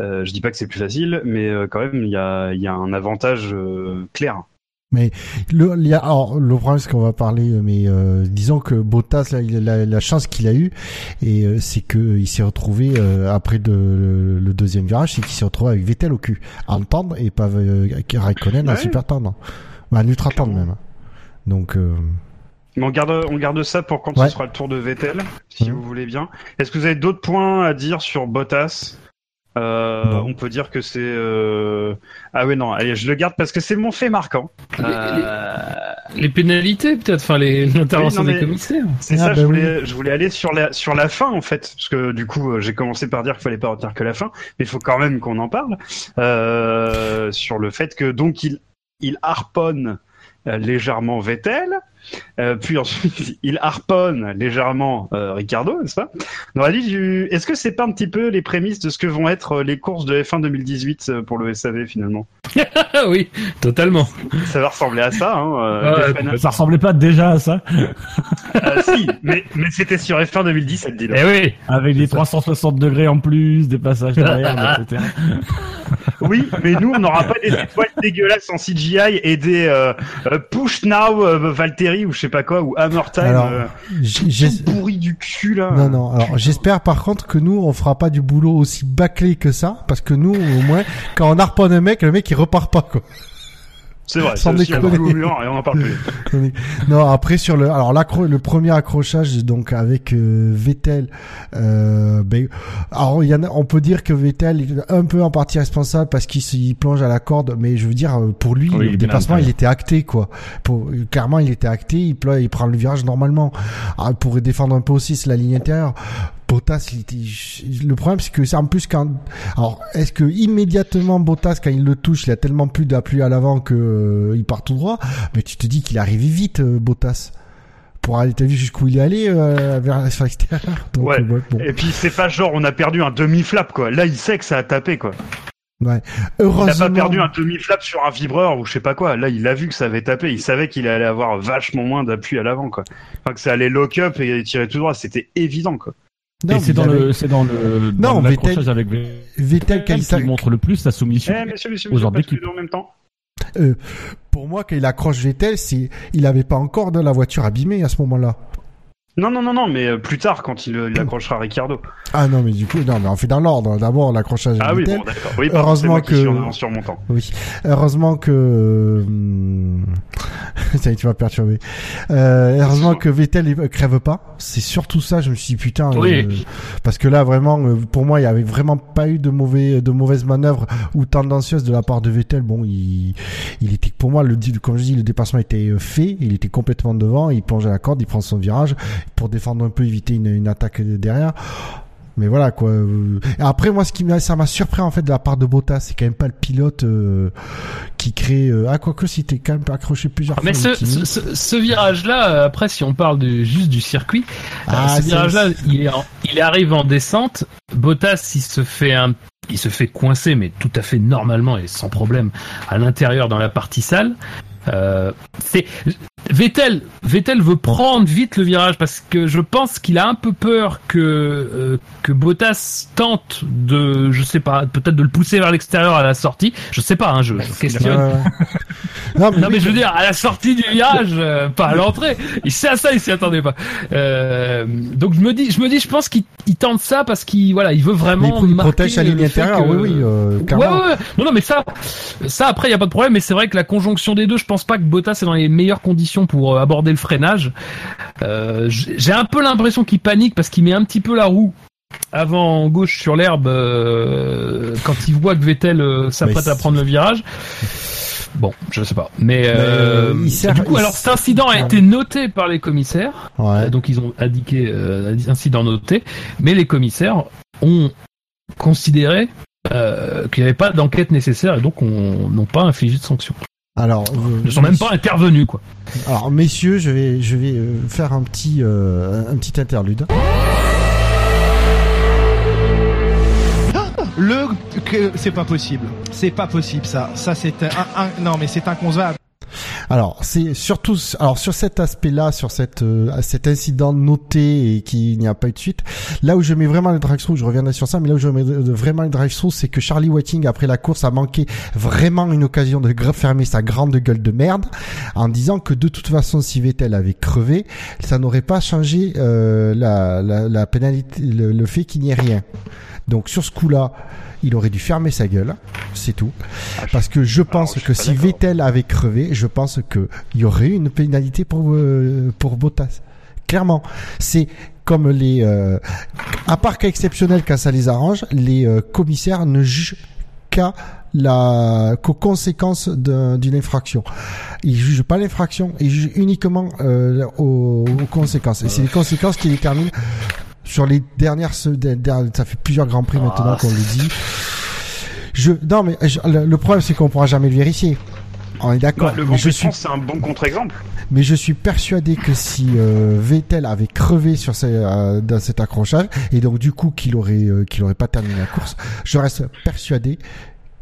S4: Euh, je dis pas que c'est plus facile, mais euh, quand même, il y a, il y a un avantage euh, clair.
S5: Mais le, il y a, alors, le problème, c'est qu'on va parler, euh, mais euh, disons que Bottas, là, il a la, la chance qu'il a eue, et euh, c'est que il s'est retrouvé euh, après de, le, le deuxième virage, c'est qu'il s'est retrouvé avec Vettel au cul, en tendre et pas euh, avec Raikkonen en
S4: Ouais.
S5: super tendre, bah, en ultra tendre même. Donc, euh,
S4: Mais on garde, on garde ça pour quand
S5: Ouais.
S4: ce sera le tour de Vettel, si
S5: Mhm.
S4: vous voulez bien. Est-ce que vous avez d'autres points à dire sur Bottas? Euh. On peut dire que c'est... euh, Ah ouais, non, allez, je le garde parce que c'est mon fait marquant. Euh,
S7: Les pénalités, peut-être, enfin, les- l'intervention
S4: Oui,
S7: des commissaires.
S4: C'est
S5: Ah,
S4: ça,
S5: bah
S4: je, voulais, je voulais aller sur la, sur la fin en fait, parce que du coup j'ai commencé par dire qu'il fallait pas retenir que la fin, mais il faut quand même qu'on en parle euh, sur le fait que donc il, il harponne euh, légèrement Vettel, euh, puis ensuite il harponne légèrement euh, Ricardo, n'est-ce pas? Noralie, tu- est-ce que c'est pas un petit peu les prémices de ce que vont être euh, les courses de F1 2018 euh, pour le SAV finalement?
S7: oui, totalement.
S4: Ça va ressembler à ça. Hein, euh,
S7: Ouais,
S4: freinages-
S6: Ça ressemblait pas déjà à ça
S4: Euh, si, mais, mais c'était sur F1 2017, dis donc.
S7: Eh oui.
S6: Avec des 360 degrés en plus, des passages derrière, etc.
S4: Oui, mais nous, on n'aura pas des étoiles dégueulasses en CGI et des euh, euh, Push Now euh, Valtteri ou je sais pas quoi, ou Hammer Time euh, pourri du cul là.
S5: non, non. Alors, j'espère par contre que nous, on fera pas du boulot aussi bâclé que ça, parce que nous, au moins, quand on harponne un mec, le mec il repart pas quoi.
S4: C'est vrai,
S5: Sans
S4: c'est aussi un
S5: déconner.
S4: coup au mur et on en parle plus.
S5: non, après sur le, alors l'accro, le premier accrochage donc avec euh, Vettel, euh, ben, alors il y en a, on peut dire que Vettel est un peu en partie responsable parce qu'il il plonge à la corde, mais je veux dire euh, pour lui
S6: Oui,
S5: le dépassement il était acté quoi. Pour, clairement il était acté, il, il prend le virage normalement. Ah, pour défendre un peu aussi c'est la ligne intérieure. Bottas, il le problème c'est que c'est en plus quand, alors est-ce que immédiatement Bottas quand il le touche, il a tellement plus d'appui à l'avant que euh, il part tout droit, mais tu te dis qu'il est arrivé vite euh, Bottas pour aller, t'as vu jusqu'où il est allé euh, vers sur l'extérieur. Donc,
S4: Ouais.
S5: ouais, bon.
S4: Et puis c'est pas genre on a perdu un demi-flap quoi. Là il sait que ça a tapé quoi.
S5: Ouais.
S4: Il
S5: Heureusement.
S4: a pas perdu un demi-flap sur un vibreur ou je sais pas quoi. Là il a vu que ça avait tapé. Il savait qu'il allait avoir vachement moins d'appui à l'avant quoi. Enfin que ça allait lock up et tirer tout droit. C'était évident quoi.
S5: Non,
S6: c'est dans
S5: avait-
S6: le, c'est dans le, dans
S5: Non,
S6: l'accrochage
S5: Vettel-
S6: avec
S5: Vettel
S6: qui montre le plus sa soumission.
S4: Eh messieurs, messieurs,
S6: Aux ordres
S4: en même temps.
S5: Euh, pour moi, quand il accroche Vettel, c'est, il avait pas encore de la voiture abîmée à ce moment-là.
S4: Non, non, non, non, mais euh, plus tard, quand il, euh, il accrochera Ricardo.
S5: Ah non, mais du coup, non, mais on fait dans l'ordre. D'abord l'accrochage
S4: Ah oui,
S5: Vettel.
S4: bon, d'accord. Oui, pardon,
S5: Heureusement que-
S4: suis en, en surmontant.
S5: Oui, heureusement que hum, ça y est, tu m'as perturbé. Euh, heureusement que Vettel crève pas. C'est surtout ça. Je me suis dit putain,
S7: Oui.
S5: euh, parce que là vraiment, euh, pour moi, il y avait vraiment pas eu de mauvais, de mauvaises manœuvres ou tendancieuses de la part de Vettel. Bon, il, il était pour moi le, comme je dis, le dépassement était euh, fait. Il était complètement devant. Il plonge à la corde, il prend son virage pour défendre un peu, éviter une, une attaque derrière. Mais voilà quoi. euh. Et Après moi, ce qui m'a, ça m'a surpris en fait de la part de Bottas, c'est quand même pas le pilote euh, qui crée. Euh, ah quoique si t'es quand même accroché plusieurs
S7: Mais
S5: fois.
S7: ce,
S5: Kimi.
S7: ce, ce- ce virage-là, euh, après, si on parle de, juste du circuit,
S5: Ah,
S7: euh, ce
S5: c'est-
S7: virage-là, il, est en- il arrive en descente. Bottas, il se fait un, il se fait coincer, mais tout à fait normalement et sans problème à l'intérieur dans la partie sale. Euh, c'est Vettel. Vettel veut prendre vite le virage parce que je pense qu'il a un peu peur que euh, que Bottas tente de, je sais pas, peut-être de le pousser vers l'extérieur à la sortie. Je sais pas, hein, je, je questionne.
S5: Non mais,
S7: Non mais
S5: oui,
S7: je veux dire à la sortie du virage, euh, pas à l'entrée. Il sait à ça, il s'y attendait pas. Euh, donc je me dis, je me dis, je pense qu'il il tente ça parce qu'il voilà, il veut
S5: mais
S7: vraiment
S5: il
S7: marquer
S5: protège sa ligne intérieure.
S7: que-
S5: Oui oui. Euh,
S7: Ouais,
S5: clairement.
S7: ouais, ouais. Non, non, mais ça, ça après, il y a pas de problème. Mais c'est vrai que la conjonction des deux, je pense pas que Bottas est dans les meilleures conditions pour euh, aborder le freinage. Euh, J'ai un peu l'impression qu'il panique parce qu'il met un petit peu la roue avant gauche sur l'herbe euh, quand il voit que Vettel euh, s'apprête à prendre le virage. Bon, je sais pas. Mais,
S5: euh, sert-
S7: du coup, alors cet incident a été noté par les commissaires.
S5: Ouais.
S7: Donc ils ont indiqué incident noté, mais les commissaires ont considéré qu'il n'y avait pas d'enquête nécessaire et donc on n'ont pas infligé de sanctions.
S5: Alors, euh,
S7: Ils ne sont même pas intervenus quoi.
S5: Alors, messieurs, je vais, je vais euh, faire un petit, euh, un petit interlude.
S10: Le que c'est pas possible. C'est pas possible ça. Ça c'est un, un- non mais c'est inconcevable.
S5: Alors, c'est surtout, alors sur cet aspect-là, sur cette, euh, cet incident noté et qu'il n'y a pas eu de suite, là où je mets vraiment le drive-through, je reviendrai sur ça, mais là où je mets vraiment le drive-through, c'est que Charlie Whiting, après la course, a manqué vraiment une occasion de fermer sa grande gueule de merde, en disant que de toute façon, si Vettel avait crevé, ça n'aurait pas changé euh, la, la, la pénalité, le, le fait qu'il n'y ait rien. Donc sur ce coup-là, il aurait dû fermer sa gueule, c'est tout. Parce que je pense
S4: je suis
S5: que si. Vettel avait crevé, je pense que il y aurait eu une pénalité pour euh, pour Bottas. Clairement, c'est comme les euh, à part cas exceptionnel quand ça les arrange, les euh, commissaires ne jugent qu'à la qu'aux conséquences d'un- d'une infraction. Ils jugent pas l'infraction, ils jugent uniquement aux, aux conséquences. Et c'est les conséquences qui déterminent sur les dernières, ça fait plusieurs grands prix maintenant qu'on le dit. Je, non mais je- le, le problème c'est qu'on pourra jamais le vérifier. On est d'accord.
S4: Bah, le
S5: Mais
S4: Grand Prix
S5: suis,
S4: c'est un bon contre-exemple.
S5: mais je suis persuadé que si euh, Vettel avait crevé sur ces, euh, dans cet accrochage et donc du coup qu'il aurait euh, qu'il aurait pas terminé la course, je reste persuadé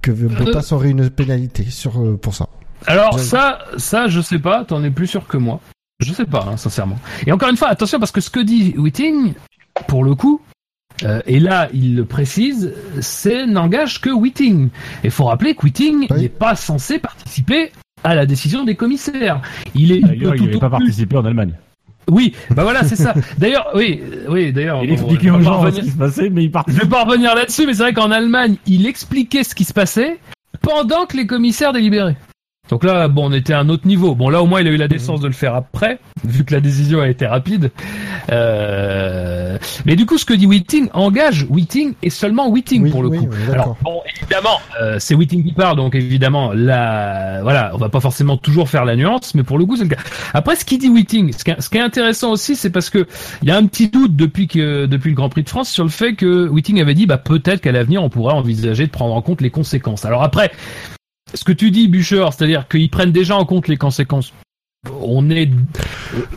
S5: que Bottas aurait une pénalité sur euh, pour ça.
S7: Alors ça, ça je sais pas, t'en es plus sûr que moi. Je sais pas, hein, sincèrement. Et encore une fois, attention parce que ce que dit Whiting, pour le coup, euh, et là il le précise, c'est n'engage que Whiting. Et faut rappeler que Whiting
S5: Oui.
S7: n'est pas censé participer à la décision des commissaires. Il est
S6: D'ailleurs, il n'avait pas participé en Allemagne.
S7: Oui, bah voilà, c'est ça. D'ailleurs, oui, oui, d'ailleurs.
S6: Il
S7: bon,
S6: expliquait
S7: je
S6: aux gens
S7: revenir-
S6: ce qui se passait, mais il
S7: Je
S6: participait.
S7: vais pas revenir là-dessus, mais c'est vrai qu'en Allemagne, il expliquait ce qui se passait pendant que les commissaires délibéraient. Donc là, bon, on était à un autre niveau. Bon, là, au moins, il a eu la décence de le faire après, vu que la décision a été rapide. Euh... Mais du coup, ce que dit Whiting engage Whiting et seulement Whiting
S5: Oui,
S7: pour le
S5: oui,
S7: coup. Alors, bon, évidemment, euh, c'est Whiting qui parle, donc évidemment, là, voilà, on va pas forcément toujours faire la nuance, mais pour le coup, c'est le cas. Après, ce qui dit Whiting, ce qui est, ce qui est intéressant aussi, c'est parce que il y a un petit doute depuis que depuis le Grand Prix de France sur le fait que Whiting avait dit, bah peut-être qu'à l'avenir, on pourrait envisager de prendre en compte les conséquences. Alors après, ce que tu dis, Bûcher, c'est-à-dire qu'ils prennent déjà en compte les conséquences. On est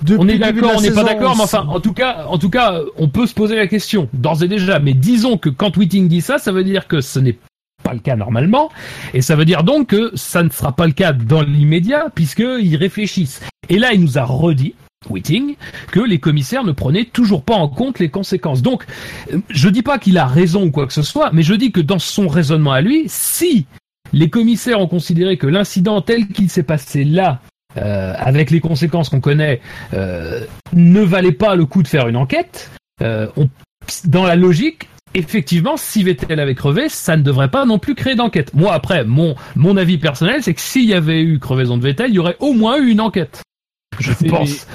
S5: Depuis
S7: on est d'accord, on n'est pas d'accord, mais enfin, en tout cas, en tout cas, on peut se poser la question d'ores et déjà. Mais disons que quand Whiting dit ça, ça veut dire que ce n'est pas le cas normalement, et ça veut dire donc que ça ne sera pas le cas dans l'immédiat, puisqu'ils réfléchissent. Et là, il nous a redit. Whiting, que les commissaires ne prenaient toujours pas en compte les conséquences. Donc, euh, je dis pas qu'il a raison ou quoi que ce soit, mais je dis que dans son raisonnement à lui, si les commissaires ont considéré que l'incident tel qu'il s'est passé là, euh, avec les conséquences qu'on connaît, euh, ne valait pas le coup de faire une enquête. Euh, on, dans la logique, effectivement, si Vettel avait crevé, ça ne devrait pas non plus créer d'enquête. Moi, après, mon, mon avis personnel, c'est que s'il y avait eu crevaison de Vettel, il y aurait au moins eu une enquête. Je pense.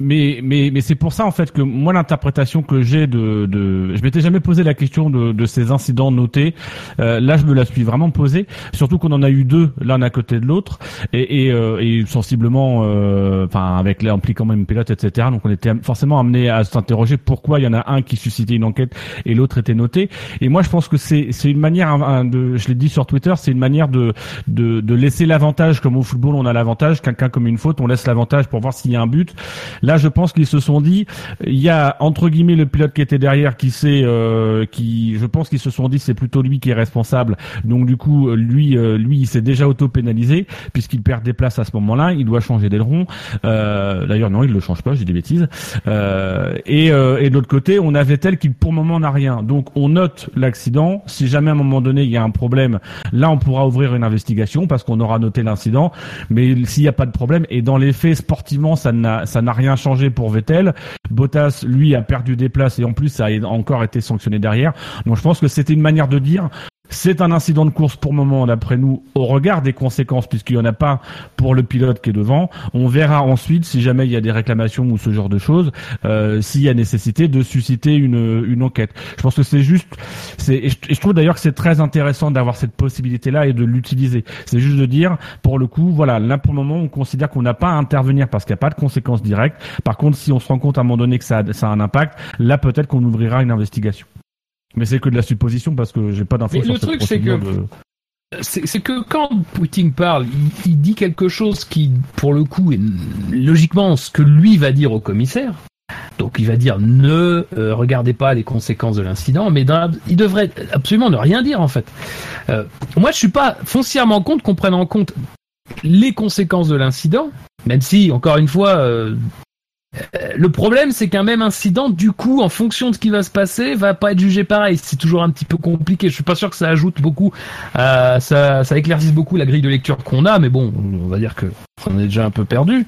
S6: Mais mais mais c'est pour ça en fait que moi l'interprétation que j'ai de de je m'étais jamais posé la question de de ces incidents notés. Euh, là je me la suis vraiment posée. Surtout qu'on en a eu deux l'un à côté de l'autre et et, euh, et sensiblement euh, enfin avec l'impliquant même pilote etc. Donc on était forcément amené à s'interroger pourquoi il y en a un qui suscitait une enquête et l'autre était noté. Et moi je pense que c'est c'est une manière de je l'ai dit sur Twitter c'est une manière de de de laisser l'avantage comme au football on a l'avantage quelqu'un comme une faute on laisse l'avantage pour voir s'il y a un but. Là, je pense qu'ils se sont dit, il y a entre guillemets le pilote qui était derrière qui sait, euh, qui, je pense qu'ils se sont dit, c'est plutôt lui qui est responsable. Donc du coup, lui, euh, lui, il s'est déjà auto pénalisé puisqu'il perd des places à ce moment-là. Il doit changer d'aileron. Euh, D'ailleurs, non, il le change pas. J'ai des bêtises. Euh, et, euh, et de l'autre côté, on avait tel qui pour le moment n'a rien. Donc on note l'accident. Si jamais à un moment donné il y a un problème, là on pourra ouvrir une investigation parce qu'on aura noté l'incident. Mais s'il n'y a pas de problème et dans les faits sportivement, ça n'a ça n'a rien changé pour Vettel. Bottas, lui, a perdu des places et en plus, ça a encore été sanctionné derrière. Donc je pense que c'était une manière de dire, c'est un incident de course pour le moment, d'après nous, au regard des conséquences, puisqu'il n'y en a pas pour le pilote qui est devant. On verra ensuite, si jamais il y a des réclamations ou ce genre de choses, euh, s'il y a nécessité de susciter une, une enquête. Je pense que c'est juste, et je, trouve d'ailleurs que c'est très intéressant d'avoir cette possibilité-là et de l'utiliser. C'est juste de dire, pour le coup, voilà, là pour le moment, on considère qu'on n'a pas à intervenir parce qu'il n'y a pas de conséquences directes. Par contre, si on se rend compte à un moment donné que ça ça a un impact, là peut-être qu'on ouvrira une investigation. Mais c'est que de la supposition parce que j'ai pas d'infos
S7: le truc, c'est que c'est que quand Poutine parle, il, dit quelque chose qui, pour le coup, est logiquement ce que lui va dire au commissaire. Donc il va dire ne euh, regardez pas les conséquences de l'incident, mais il devrait absolument ne rien dire en fait. Euh, moi je suis pas foncièrement contre qu'on prenne en compte les conséquences de l'incident, même si encore une fois euh, euh, le problème, c'est qu'un même incident, du coup, en fonction de ce qui va se passer, va pas être jugé pareil. C'est toujours un petit peu compliqué. Je suis pas sûr que ça ajoute beaucoup, euh, ça, ça éclaircisse beaucoup la grille de lecture qu'on a, mais bon, on va dire que on est déjà un peu perdu.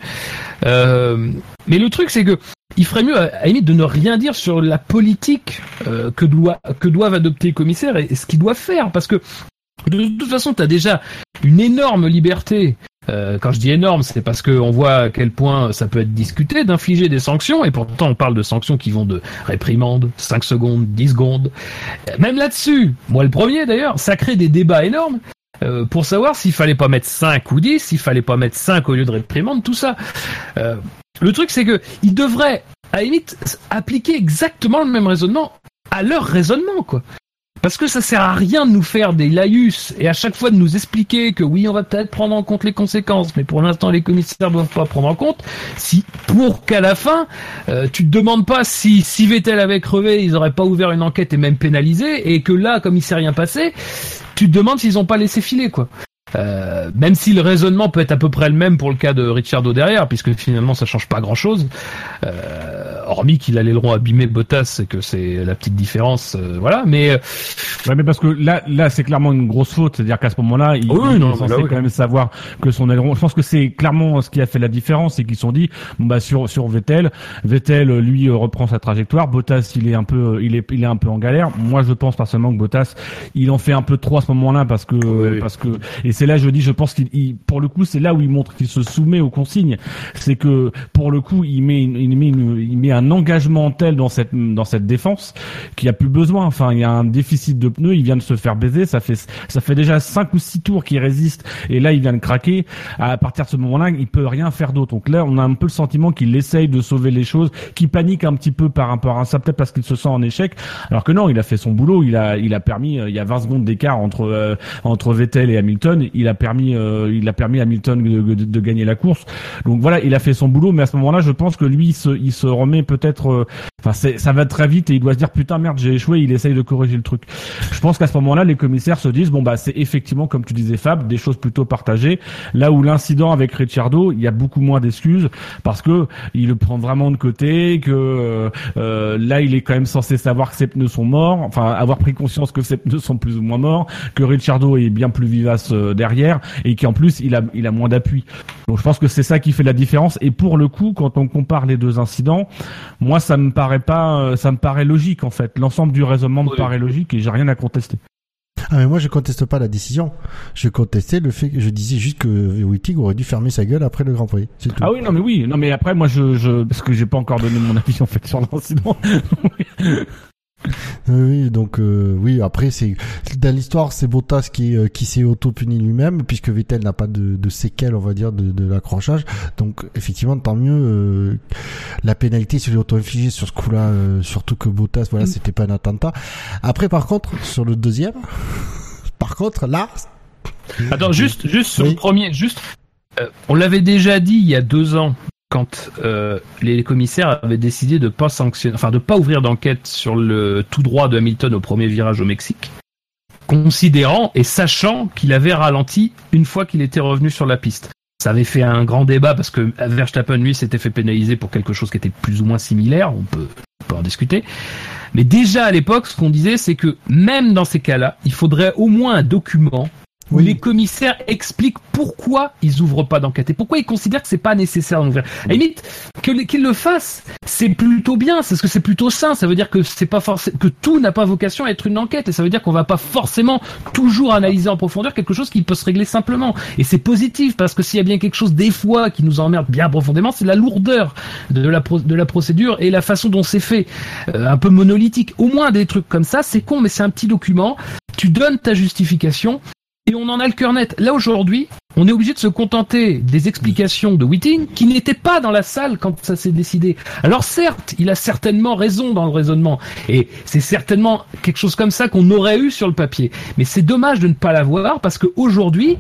S7: Euh, mais le truc, c'est que il ferait mieux, à, limite, de ne rien dire sur la politique euh, que, doit, que doivent adopter les commissaires et, et ce qu'ils doivent faire, parce que de toute façon, tu as déjà une énorme liberté euh, quand je dis énorme, c'est parce qu'on voit à quel point ça peut être discuté d'infliger des sanctions, et pourtant on parle de sanctions qui vont de réprimande, 5 secondes, 10 secondes. Même là-dessus, moi le premier d'ailleurs, ça crée des débats énormes. Euh, pour savoir s'il fallait pas mettre 5 ou 10, s'il fallait pas mettre 5 au lieu de réprimande, tout ça. Euh, le truc c'est que ils devraient à limite appliquer exactement le même raisonnement à leur raisonnement quoi. Parce que ça sert à rien de nous faire des laïus et à chaque fois de nous expliquer que oui, on va peut-être prendre en compte les conséquences, mais pour l'instant les commissaires doivent pas prendre en compte. Si pour qu'à la fin, euh, tu te demandes pas si si Vettel avait crevé, ils auraient pas ouvert une enquête et même pénalisé, et que là, comme il s'est rien passé, tu te demandes s'ils ont pas laissé filer quoi. Euh, même si le raisonnement peut être à peu près le même pour le cas de Ricciardo derrière, puisque finalement ça change pas grand chose, euh, hormis qu'il a l'aileron abîmé Bottas, c'est que c'est la petite différence, euh, voilà. Mais
S6: ouais, mais parce que là, là c'est clairement une grosse faute, c'est-à-dire qu'à ce moment-là, il,
S7: oui,
S6: est censé quand même savoir que son aileron. Je pense que c'est clairement ce qui a fait la différence, c'est qu'ils se sont dit, bon, bah sur sur Vettel, Vettel lui reprend sa trajectoire, Bottas il est un peu, il est il est un peu en galère. Moi je pense personnellement que Bottas, il en fait un peu trop à ce moment-là parce que parce que et c'est là je dis je pense qu'il pour le coup c'est là où il montre qu'il se soumet aux consignes. C'est que pour le coup il met il met il met un engagement tel dans cette dans cette défense qu'il a plus besoin. Enfin il y a un déficit de pneus il vient de se faire baiser. Ça fait ça fait déjà cinq ou six tours qu'il résiste et là il vient de craquer. À partir de ce moment-là il peut rien faire d'autre. Donc là on a un peu le sentiment qu'il essaye de sauver les choses qu'il panique un petit peu par rapport à ça peut-être parce qu'il se sent en échec. Alors que non il a fait son boulot. Il a il a permis il y a 20 secondes d'écart entre euh, entre Vettel et Hamilton il a permis, euh, il a permis à Hamilton de, gagner la course. Donc voilà, il a fait son boulot, mais à ce moment-là, je pense que lui, il se, remet peut-être, euh, Enfin, ça va très vite et il doit se dire putain merde j'ai échoué. Il essaye de corriger le truc. Je pense qu'à ce moment-là, les commissaires se disent bon bah c'est effectivement comme tu disais Fab, des choses plutôt partagées. Là où l'incident avec Ricciardo, il y a beaucoup moins d'excuses parce que il le prend vraiment de côté, que euh, euh, là il est quand même censé savoir que ses pneus sont morts, enfin avoir pris conscience que ses pneus sont plus ou moins morts, que Ricciardo est bien plus vivace euh, derrière et qu'en plus il a il a moins d'appui. Donc je pense que c'est ça qui fait la différence. Et pour le coup, quand on compare les deux incidents, moi ça me paraît pas, euh, ça me paraît logique en fait. L'ensemble du raisonnement me paraît logique et j'ai rien à contester.
S5: Ah mais moi je conteste pas la décision. Je contestais le fait que je disais juste que Wittig aurait dû fermer sa gueule après le Grand Prix. C'est tout.
S6: Ah oui non mais oui non mais après moi je, je parce que j'ai pas encore donné mon avis en fait sur l'incident.
S5: Oui, donc euh, oui. Après, c'est dans l'histoire, c'est Bottas qui euh, qui s'est auto puni lui-même puisque Vettel n'a pas de, de séquelles, on va dire, de, de l'accrochage. Donc effectivement, tant mieux. euh, la pénalité se l'est auto infligée sur ce coup-là, euh, surtout que Bottas, voilà, c'était pas un attentat. Après, par contre, sur le deuxième, par contre, là,
S7: Attends, juste, juste sur
S5: Oui.
S7: le premier, juste, euh, on l'avait déjà dit il y a deux ans quand euh, les commissaires avaient décidé de pas sanctionner, enfin de pas ouvrir d'enquête sur le tout droit de Hamilton au premier virage au Mexique, considérant et sachant qu'il avait ralenti une fois qu'il était revenu sur la piste. Ça avait fait un grand débat parce que Verstappen lui s'était fait pénaliser pour quelque chose qui était plus ou moins similaire. On peut, on peut en discuter. Mais déjà à l'époque, ce qu'on disait, c'est que même dans ces cas-là, il faudrait au moins un document où
S5: Oui.
S7: les commissaires expliquent pourquoi ils ouvrent pas d'enquête et pourquoi ils considèrent que c'est pas nécessaire d'ouvrir. À limite, qu'ils le fassent, c'est plutôt bien, c'est parce que c'est plutôt sain. Ça veut dire que c'est pas forcément que tout n'a pas vocation à être une enquête et ça veut dire qu'on va pas forcément toujours analyser en profondeur quelque chose qui peut se régler simplement. Et c'est positif parce que s'il y a bien quelque chose des fois qui nous emmerde bien profondément, c'est la lourdeur de la pro- de la procédure et la façon dont c'est fait, Euh, un peu monolithique. Au moins des trucs comme ça, c'est con, mais c'est un petit document. Tu donnes ta justification et on en a le cœur net. Là aujourd'hui, on est obligé de se contenter des explications de Whiting qui n'était pas dans la salle quand ça s'est décidé. Alors certes, il a certainement raison dans le raisonnement et c'est certainement quelque chose comme ça qu'on aurait eu sur le papier. Mais c'est dommage de ne pas l'avoir parce qu'aujourd'hui,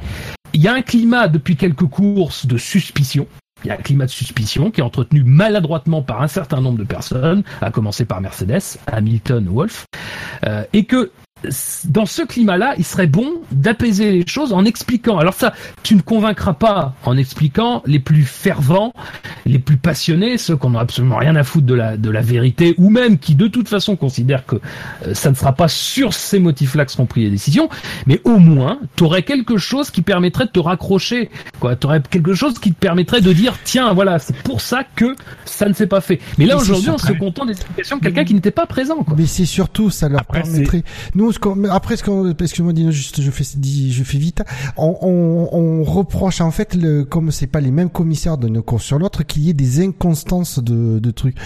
S7: il y a un climat depuis quelques courses de suspicion. Il y a un climat de suspicion qui est entretenu maladroitement par un certain nombre de personnes, à commencer par Mercedes, Hamilton, Wolf, euh, et que dans ce climat-là, il serait bon d'apaiser les choses en expliquant. Alors ça, tu ne convaincras pas en expliquant les plus fervents, les plus passionnés, ceux qui n'ont absolument rien à foutre de la, de la vérité, ou même qui de toute façon considèrent que euh, ça ne sera pas sur ces motifs-là que seront prises les décisions, mais au moins, tu aurais quelque chose qui permettrait de te raccrocher, quoi. Tu aurais quelque chose qui te permettrait de dire, tiens, voilà, c'est pour ça que ça ne s'est pas fait. Mais là, aujourd'hui, on se contente des explications de quelqu'un qui n'était pas présent, quoi.
S5: Mais c'est surtout, ça leur
S6: Après,
S5: permettrait. Nous, ce qu'on- après, ce qu'on, excuse-moi, Dino, juste, je fais, dis- je fais vite. On, on, on reproche en fait, le, comme c'est pas les mêmes commissaires d'une course sur l'autre, qu'il y ait des inconstances de, de trucs.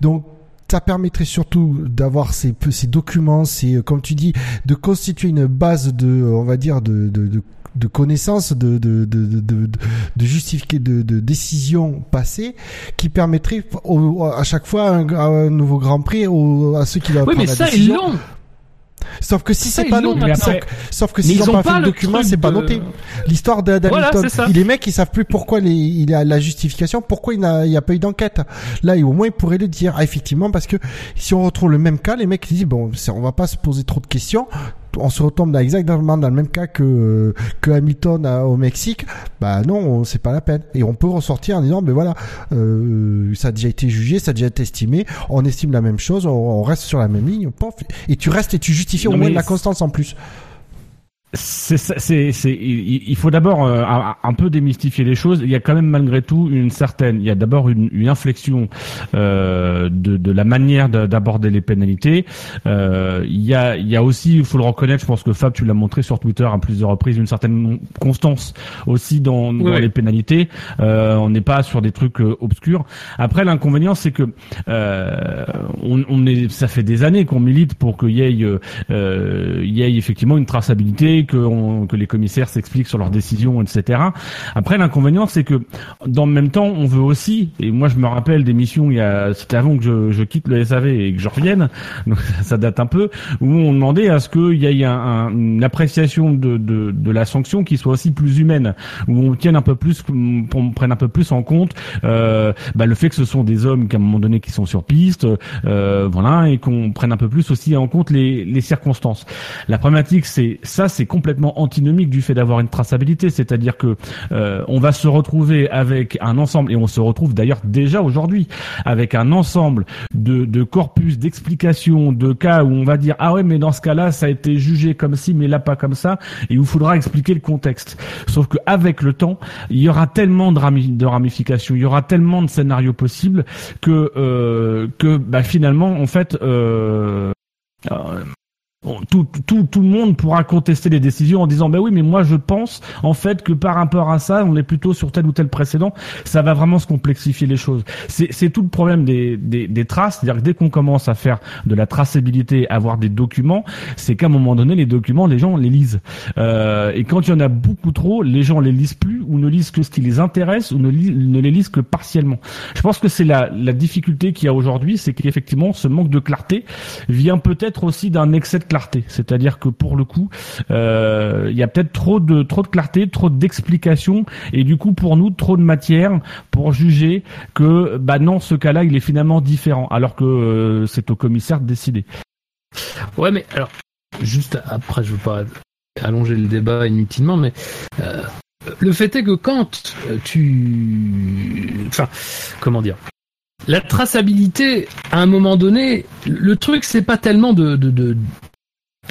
S5: Donc ça permettrait surtout d'avoir ces, ces documents, ces, euh, comme tu dis, de constituer une base de, euh, on va dire, de, de, de de connaissances, de, de, de, de, de, justifier de, de décisions passées qui permettraient au- à chaque fois un, un nouveau Grand Prix au- à ceux qui doivent
S7: Oui, mais ça,
S5: la
S7: ils
S5: décision.
S7: l'ont.
S5: Sauf que si c'est pas noté, sauf, que- sauf que
S7: Mais
S5: s'ils
S7: ils
S5: ont
S7: ont
S5: pas fait le document, c'est pas noté. L'histoire
S7: Voilà,
S5: d'Hamilton, les mecs ils savent plus pourquoi les, il a la justification, pourquoi il n'a il y a pas eu d'enquête. Là, au moins ils pourraient le dire. Ah, effectivement, parce que si on retrouve le même cas, les mecs ils disent bon, on va pas se poser trop de questions. On se retombe dans exactement dans le même cas que que Hamilton à- au Mexique. Bah non, c'est pas la peine. Et on peut ressortir en disant ben voilà, euh, ça a déjà été jugé, ça a déjà été estimé. On estime la même chose, on, on reste sur la même ligne. pof. et tu restes et tu justifies au moins de
S6: mais
S5: la constance en plus.
S6: C'est, ça- c'est, c'est, il faut d'abord euh, un, peu démystifier les choses. Il y a quand même malgré tout une certaine, il y a d'abord une, une inflexion euh, de, de la manière de- d'aborder les pénalités. Euh, il y a, il y a aussi, il faut le reconnaître, je pense que Fab, tu l'as montré sur Twitter à plusieurs reprises, une certaine constance aussi dans, les pénalités. Euh, on n'est pas sur des trucs euh, obscurs. Après, l'inconvénient, c'est que euh, on, on est, ça fait des années qu'on milite pour qu'il y ait, il y ait effectivement une traçabilité, que, on- que les commissaires s'expliquent sur leurs décisions, etc. Après, l'inconvénient, c'est que dans le même temps, on veut aussi, et moi je me rappelle des missions, il y a, c'était avant que je, je quitte le SAV et que je revienne, donc ça date un peu, où on demandait à ce qu'il y ait un- un- une appréciation de, de, de la sanction qui soit aussi plus humaine, où on tienne un peu plus, qu'on prenne un peu plus en compte euh, bah, le fait que ce sont des hommes qu'à un moment donné qui sont sur piste, euh, voilà, et qu'on prenne un peu plus aussi en compte les, les circonstances. La problématique, c'est ça, c'est complètement antinomique du fait d'avoir une traçabilité, c'est-à-dire que euh, on va se retrouver avec un ensemble, et on se retrouve d'ailleurs déjà aujourd'hui avec un ensemble de, de corpus d'explications, de cas où on va dire ah ouais mais dans ce cas-là ça a été jugé comme ci mais là pas comme ça, et il faudra expliquer le contexte. Sauf que avec le temps, il y aura tellement de ramifications, il y aura tellement de scénarios possibles que euh, que bah, finalement en fait euh, euh, Tout, tout, tout le monde pourra contester les décisions en disant ben oui mais moi je pense en fait que par rapport à ça on est plutôt sur tel ou tel précédent. Ça va vraiment se complexifier les choses. C'est tout le problème des, des, des traces. C'est-à-dire que dès qu'on commence à faire de la traçabilité avoir des documents c'est qu'à un moment donné les documents les gens les lisent. Euh, et quand il y en a beaucoup trop les gens les lisent plus ou ne lisent que ce qui les intéresse ou ne, ne les lisent que partiellement. Je pense que c'est la, la difficulté qu'il y a aujourd'hui c'est qu'effectivement ce manque de clarté vient peut-être aussi d'un excès de clarté. C'est-à-dire que pour le coup, euh, il y a peut-être trop de clarté, trop d'explications, et du coup pour nous trop de matière pour juger que bah non, ce cas-là il est finalement différent, alors que euh, c'est au commissaire de décider.
S7: Ouais, mais alors, juste après, je veux pas allonger le débat inutilement, mais euh, le fait est que quand tu. Enfin, comment dire La traçabilité, à un moment donné, le truc, c'est pas tellement de-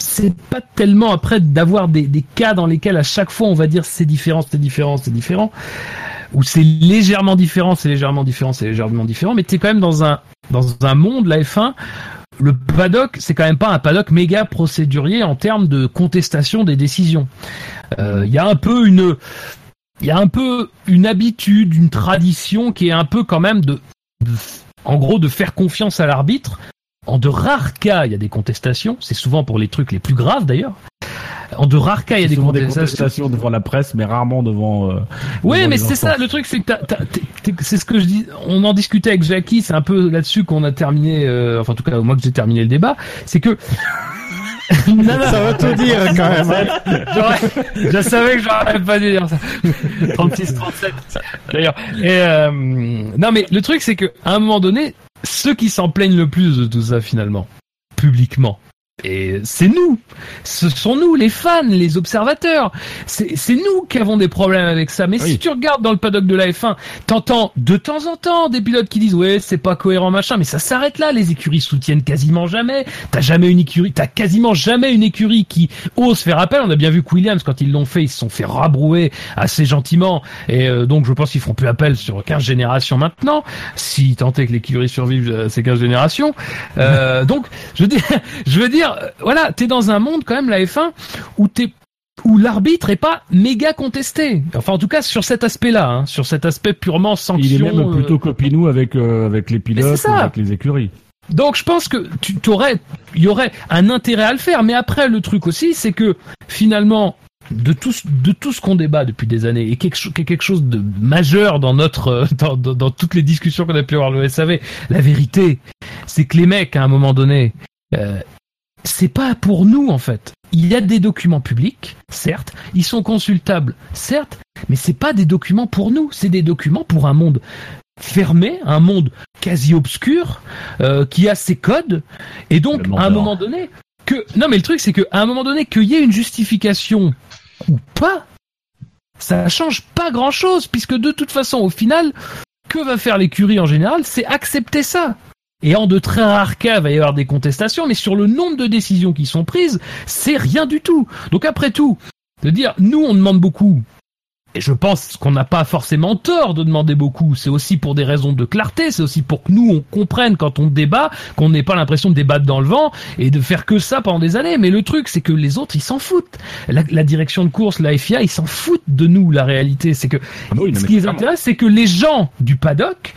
S7: c'est pas tellement après d'avoir des, des cas dans lesquels à chaque fois on va dire c'est différent, c'est différent, c'est différent, ou c'est légèrement différent, c'est légèrement différent, c'est légèrement différent, mais t'es quand même dans un dans un monde la F1 le paddock, c'est quand même pas un paddock méga procédurier en termes de contestation des décisions. Euh, Il y a un peu une, il y a un peu une habitude, une tradition qui est un peu quand même de, de- en gros, de faire confiance à l'arbitre. En de rares cas, il y a des contestations. C'est souvent pour les trucs les plus graves d'ailleurs. En de rares cas, il y a des contestations.
S6: contestations devant la presse, mais rarement devant. euh,
S7: Oui,
S6: devant
S7: mais c'est ça, le truc, c'est que t'as- t'as- t'es- t'es- c'est ce que je dis. On en discutait avec Jackie, c'est un peu là-dessus qu'on a terminé, euh, enfin en tout cas moi que j'ai terminé le débat, c'est que. Non, non,
S5: Ça va tout dire quand même. hein.
S7: J'aurais- je savais que j'aurais pas dû dire ça. 36, 37. D'ailleurs. Et euh, non, mais le truc, c'est que à un moment donné, ceux qui s'en plaignent le plus de tout ça, finalement, publiquement, et c'est nous. Ce sont nous, les fans, les observateurs. C'est nous qui avons des problèmes avec ça. Mais si tu regardes dans le paddock de la F1, t'entends de temps en temps des pilotes qui disent ouais c'est pas cohérent machin, mais ça s'arrête là. Les écuries soutiennent quasiment jamais. T'as jamais une écurie, t'as quasiment jamais une écurie qui ose faire appel. On a bien vu que Williams quand ils l'ont fait, ils se sont fait rabrouer assez gentiment. Et euh, donc je pense qu'ils feront plus appel sur 15 générations maintenant, si tant est que l'écurie survive euh, ces 15 générations. Euh, donc je veux dire, je veux dire, euh, voilà, t'es dans un monde quand même la F1 où t'es où l'arbitre est pas méga contesté. Enfin, en tout cas, sur cet aspect-là, hein, sur cet aspect purement sanction.
S6: Il est même
S7: euh,
S6: plutôt copinou avec euh, avec les pilotes, avec les écuries.
S7: donc je pense que tu t'aurais, il y aurait un intérêt à le faire. Mais après, le truc aussi, c'est que finalement, de tout, ce- de tout ce qu'on débat depuis des années, et quelque, cho- quelque chose de majeur dans notre, dans, dans, dans toutes les discussions qu'on a pu avoir le SAV, la vérité, c'est que les mecs, à un moment donné, euh, c'est pas pour nous en fait. Il y a des documents publics, certes, ils sont consultables, certes, mais c'est pas des documents pour nous, c'est des documents pour un monde fermé, un monde quasi obscur, euh, qui a ses codes, et donc à un moment donné, que non mais le truc c'est que à un moment donné qu'il y ait une justification ou pas, ça change pas grand chose puisque de toute façon au final, que va faire l'écurie en général, c'est accepter ça. Et en de très rares cas, il va y avoir des contestations, mais sur le nombre de décisions qui sont prises, c'est rien du tout. Donc après tout, de dire, nous on demande beaucoup, et je pense qu'on n'a pas forcément tort de demander beaucoup. C'est aussi pour des raisons de clarté. C'est aussi pour que nous, on comprenne quand on débat, qu'on n'ait pas l'impression de débattre dans le vent et de faire que ça pendant des années. Mais le truc, c'est que les autres, ils s'en foutent. La, la direction de course, la FIA, ils s'en foutent de nous. La réalité, c'est que ce qui les intéresse, c'est que les gens du paddock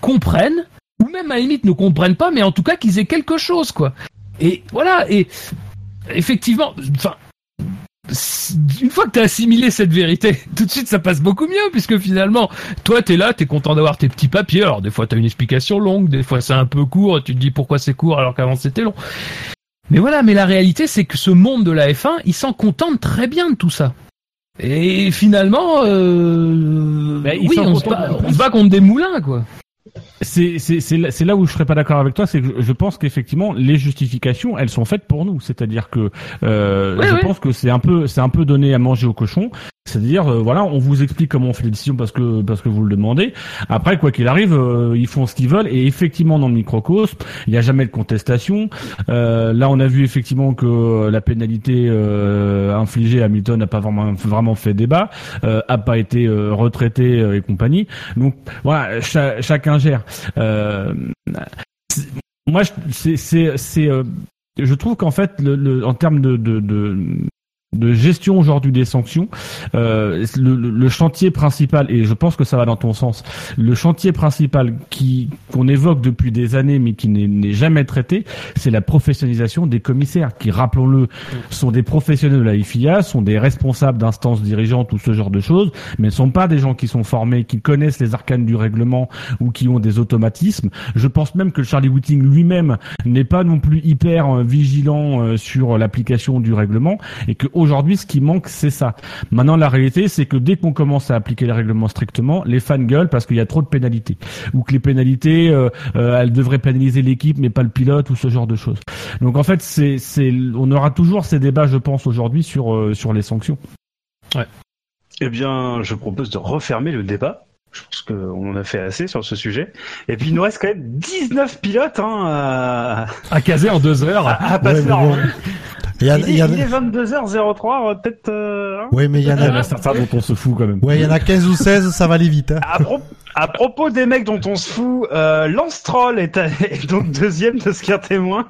S7: comprennent, ou même à la limite ne comprennent pas, mais en tout cas qu'ils aient quelque chose, quoi. Et voilà. Et effectivement, enfin, une fois que t'as assimilé cette vérité, tout de suite ça passe beaucoup mieux puisque finalement, toi t'es là, t'es content d'avoir tes petits papiers. Alors des fois t'as une explication longue, des fois c'est un peu court, tu te dis pourquoi c'est court alors qu'avant c'était long. Mais voilà, mais la réalité c'est que ce monde de la F1, il s'en contente très bien de tout ça. Et finalement, euh...
S6: Ben,
S7: oui, se, bat, on se bat contre des moulins quoi.
S6: C'est là, où je serais pas d'accord avec toi, c'est que je, pense qu'effectivement les justifications elles sont faites pour nous, c'est-à-dire que euh, je pense que c'est un peu c'est un peu donné à manger au cochon, c'est-à-dire euh, voilà on vous explique comment on fait les décisions parce que parce que vous le demandez. Après quoi qu'il arrive euh, ils font ce qu'ils veulent et effectivement dans le microcosme il n'y a jamais de contestation. Euh, là on a vu effectivement que la pénalité euh, infligée à Hamilton n'a pas vraiment vraiment fait débat, a pas été retraité et compagnie. Donc voilà, cha- chacun gère. Moi, c'est, c'est, je trouve qu'en fait, le, en termes de, de, de gestion aujourd'hui des sanctions, euh, le, le- chantier principal, et je pense que ça va dans ton sens, le chantier principal qui qu'on évoque depuis des années mais qui n'est, n'est jamais traité, c'est la professionnalisation des commissaires, qui, rappelons-le, sont des professionnels de la FIA, sont des responsables d'instances dirigeantes ou ce genre de choses, mais ne sont pas des gens qui sont formés, qui connaissent les arcanes du règlement ou qui ont des automatismes. Je pense même que Charlie Whiting lui-même n'est pas non plus hyper euh, vigilant euh, sur l'application du règlement et que aujourd'hui ce qui manque c'est ça. Maintenant la réalité c'est que dès qu'on commence à appliquer les règlements strictement, les fans gueulent parce qu'il y a trop de pénalités ou que les pénalités euh, euh, elles devraient pénaliser l'équipe mais pas le pilote ou ce genre de choses. Donc en fait c'est c'est on aura toujours ces débats je pense aujourd'hui sur euh, sur les sanctions.
S4: Eh bien, je propose de refermer le débat. Je pense qu'on en a fait assez sur ce sujet. Et puis, il nous reste quand même 19 pilotes hein, à,
S7: À caser en deux heures.
S4: à, à passer
S5: mais
S4: en
S5: bon. Il y a,
S4: Il, est,
S5: il y a-
S4: il est 22h03, on va peut-être... euh, hein.
S5: Ouais, mais il y en
S6: Il y en a certains dont on se fout quand même.
S5: ouais, il y en a 15 ou 16, ça va aller vite, hein.
S4: À, pro- à propos des mecs dont on se fout, euh, Lance Troll est, à- est donc deuxième de ce qu'un témoin,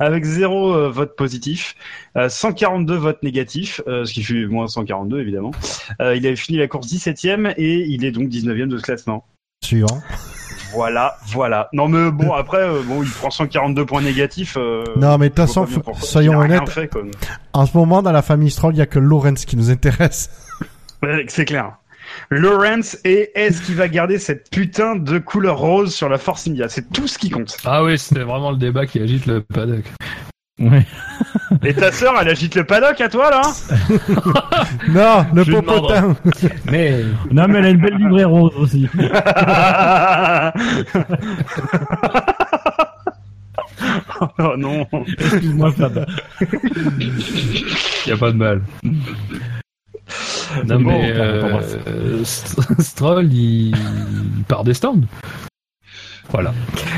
S4: avec zéro euh, vote positif, euh, 142 votes négatifs, euh, ce qui fait moins 142 évidemment. Euh, il avait fini la course 17ème et il est donc 19ème de ce classement.
S5: Suivant.
S4: Voilà, voilà. Non mais bon après, euh, bon il prend 142 points négatifs. euh,
S5: Non, mais de toute façon, soyons honnêtes.
S4: fait.
S5: En ce moment, dans la famille Stroll, il y a que Lawrence qui nous intéresse.
S4: C'est clair. Lawrence et est-ce qu'il va garder cette putain de couleur rose sur la Force India? C'est tout ce qui compte.
S7: Ah oui, c'était vraiment le débat qui agite le paddock.
S6: Ouais.
S4: Et ta sœur, elle agite le paddock à toi là
S5: Non, le
S7: Je
S5: popotin.
S7: Mais
S6: Non mais elle a une belle livrée rose aussi.
S4: Oh non.
S6: Excuse-moi Fab.
S7: y a pas de mal. Non
S6: bon,
S7: mais euh, euh, St- Stroll, il... il part des stands. Voilà.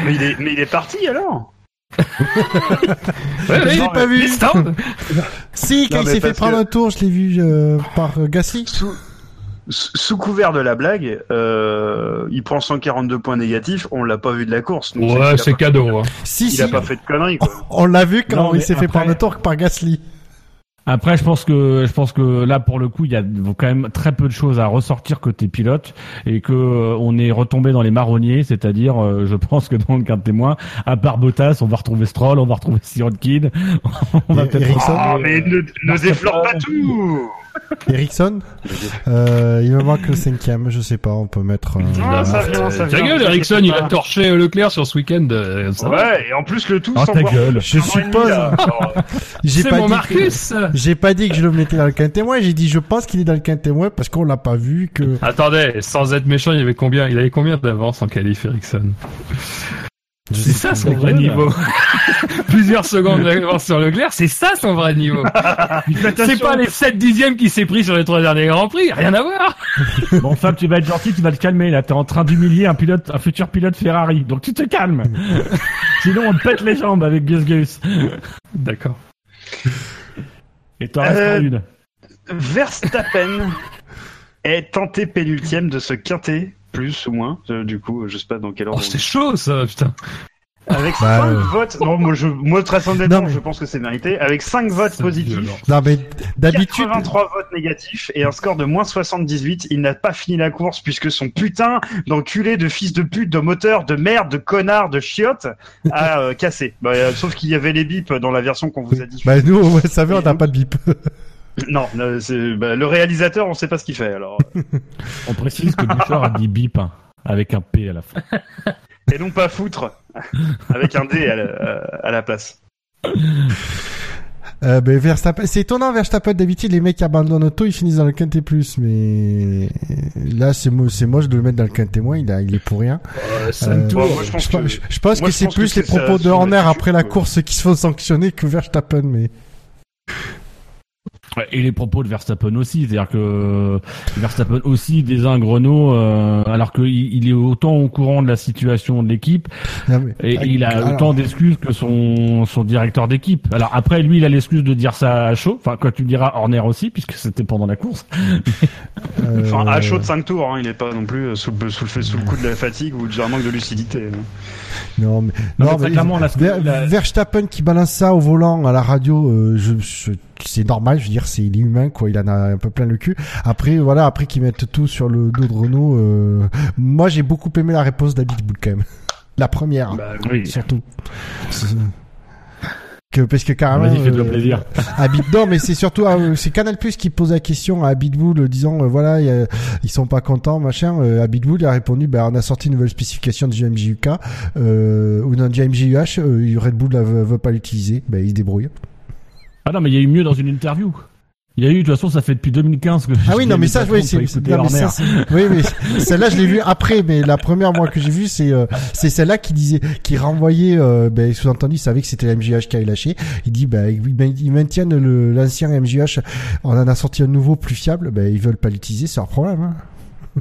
S4: Mais il est, mais il est parti alors?
S7: Ouais,
S5: Je l'ai pas vu. Si, quand
S4: Non,
S5: il s'est fait prendre
S4: que-
S5: un tour, je l'ai vu euh, par Gasly.
S4: sous, couvert de la blague, euh, il prend 142 points négatifs, on l'a pas vu de la course. donc
S7: Ouais, c'est
S4: pas-
S7: cadeau. Hein.
S5: Si,
S4: Il
S5: si.
S4: a pas fait de conneries quoi.
S5: On l'a vu quand
S6: Non,
S5: il s'est fait prendre un tour par Gasly.
S6: Après, je pense que je pense que là, pour le coup, il y a quand même très peu de choses à ressortir côté pilote et que euh, on est retombé dans les marronniers, c'est-à-dire, euh, je pense que dans le cas de témoin, à part Bottas, on va retrouver Stroll, on va retrouver Sirotkin, on va peut-être.
S4: Ah,
S6: retrouver,
S4: mais
S6: euh,
S4: ne, ne déflore pas tout
S5: Ericsson. Euh, il me manque le cinquième, je sais pas, on peut mettre. euh,
S4: Ah, ça vient, ça
S7: Ta gueule, Ericsson, il a torché Leclerc sur ce week-end. euh.
S4: Ouais, et en plus le tout
S6: Oh,
S4: sans
S6: ta gueule.
S5: Je suppose. J'ai
S7: C'est
S5: pas
S7: mon
S5: dit
S7: Marcus.
S5: Que... J'ai pas dit que je le mettais dans le quintémoin, j'ai dit je pense qu'il est dans le quintémoin parce qu'on l'a pas vu que.
S7: Attendez, sans être méchant, il y avait combien Il avait combien d'avance en qualif, Ericsson? C'est ça son vrai
S6: gueule.
S7: niveau. Plusieurs secondes d'avance sur Leclerc, c'est ça son vrai niveau. C'est pas les 7 dixièmes qu'il s'est pris sur les trois derniers Grands Prix, rien à voir.
S6: Bon, Fab, tu vas être gentil, tu vas te calmer. Là, t'es en train d'humilier un pilote, un futur pilote Ferrari. Donc tu te calmes. Sinon, on te pète les jambes avec Gus Gus.
S7: D'accord.
S6: Et t'en restes
S4: Euh,
S6: une.
S4: Verstappen est tenté pénultième de ce quintet, plus ou moins. Euh, du coup, je sais pas dans quel
S7: Oh,
S4: ordre.
S7: c'est chaud ça, putain.
S4: Avec
S5: Bah,
S4: 5
S5: euh.
S4: votes, non, moi, je, moi très honnêtement,
S5: Non, mais-
S4: je pense que c'est mérité. Avec 5 votes positifs.
S5: Non mais d'habitude.
S4: 83 votes négatifs et un score de moins 78, il n'a pas fini la course puisque son putain d'enculé de fils de pute, de moteur, de merde, de connard, de chiotte a euh, cassé. Bah, euh, sauf qu'il y avait les bips dans la version qu'on vous a dit.
S5: Bah nous, on savait, on n'a pas de bip.
S4: Non, le, c'est- bah, le réalisateur, on sait pas ce qu'il fait. Alors,
S6: On précise que Bouchard a dit bip hein, avec un P à la fin.
S4: et non pas foutre avec un D à la, à la place.
S5: Euh, ben, Verstappen, c'est étonnant, Verstappen, d'habitude, les mecs qui abandonnent auto, ils finissent dans le quintet plus, mais là, c'est mo- c'est moche de le mettre dans le quintet moins, il, a, il est pour rien. Euh,
S4: Bon, moi, je pense
S5: je,
S4: que-
S5: pense- je- je pense
S4: moi,
S5: que
S4: je
S5: c'est
S4: que
S5: plus les propos de Horner après la course qui se font sanctionner que Verstappen, mais
S6: Et les propos de Verstappen aussi, c'est-à-dire que Verstappen aussi désingue Renault euh, alors qu'il il est autant au courant de la situation de l'équipe
S5: mais-
S6: et il a
S5: Alors-
S6: autant d'excuses que son, son directeur d'équipe. Alors après, lui, il a l'excuse de dire ça à chaud, enfin quand tu le diras Horner aussi, puisque c'était pendant la course.
S5: euh,
S4: Enfin, à chaud de 5 tours, hein, il est pas non plus sous le, sous, le, sous le coup de la fatigue ou d'un manque de lucidité. hein.
S5: Non, mais,
S6: Non,
S5: non,
S6: mais clairement,
S5: Ver-
S6: la-
S5: Verstappen qui balance ça au volant à la radio, euh, je, je- c'est normal, je veux dire, c'est il est humain, quoi. Il en a un peu plein le cul. Après, voilà, après qu'ils mettent tout sur le dos de Renault, euh, moi j'ai beaucoup aimé la réponse d'Abitboul quand même. La première,
S4: Bah,
S6: Oui.
S5: surtout. Que, parce que carrément.
S6: Vas-y, fais-toi
S5: euh,
S6: plaisir.
S5: Non mais c'est surtout euh, c'est Canal Plus qui pose la question à Habitbull euh, disant euh, voilà il y a- ils sont pas contents machin euh, a répondu ben on a sorti une nouvelle spécification du MJUK euh, ou non du MJUH euh, Red Bull ne veut, veut pas l'utiliser ben il se débrouille
S6: Ah non, mais il y a eu mieux dans une interview. Il y a eu, de toute façon, ça fait depuis 2015 que
S5: ah oui non mais ça oui c'est non, mais
S6: Horner.
S5: ça, c'est- oui mais celle-là je l'ai vue après mais la première moi que j'ai vue c'est euh, c'est celle-là qui disait qui renvoyait euh, ben sous-entendu il savait que c'était le MJH qui avait lâché il dit ben ils ben, ils maintiennent le l'ancien MJH on en a sorti un nouveau plus fiable ben ils veulent pas l'utiliser c'est leur problème hein.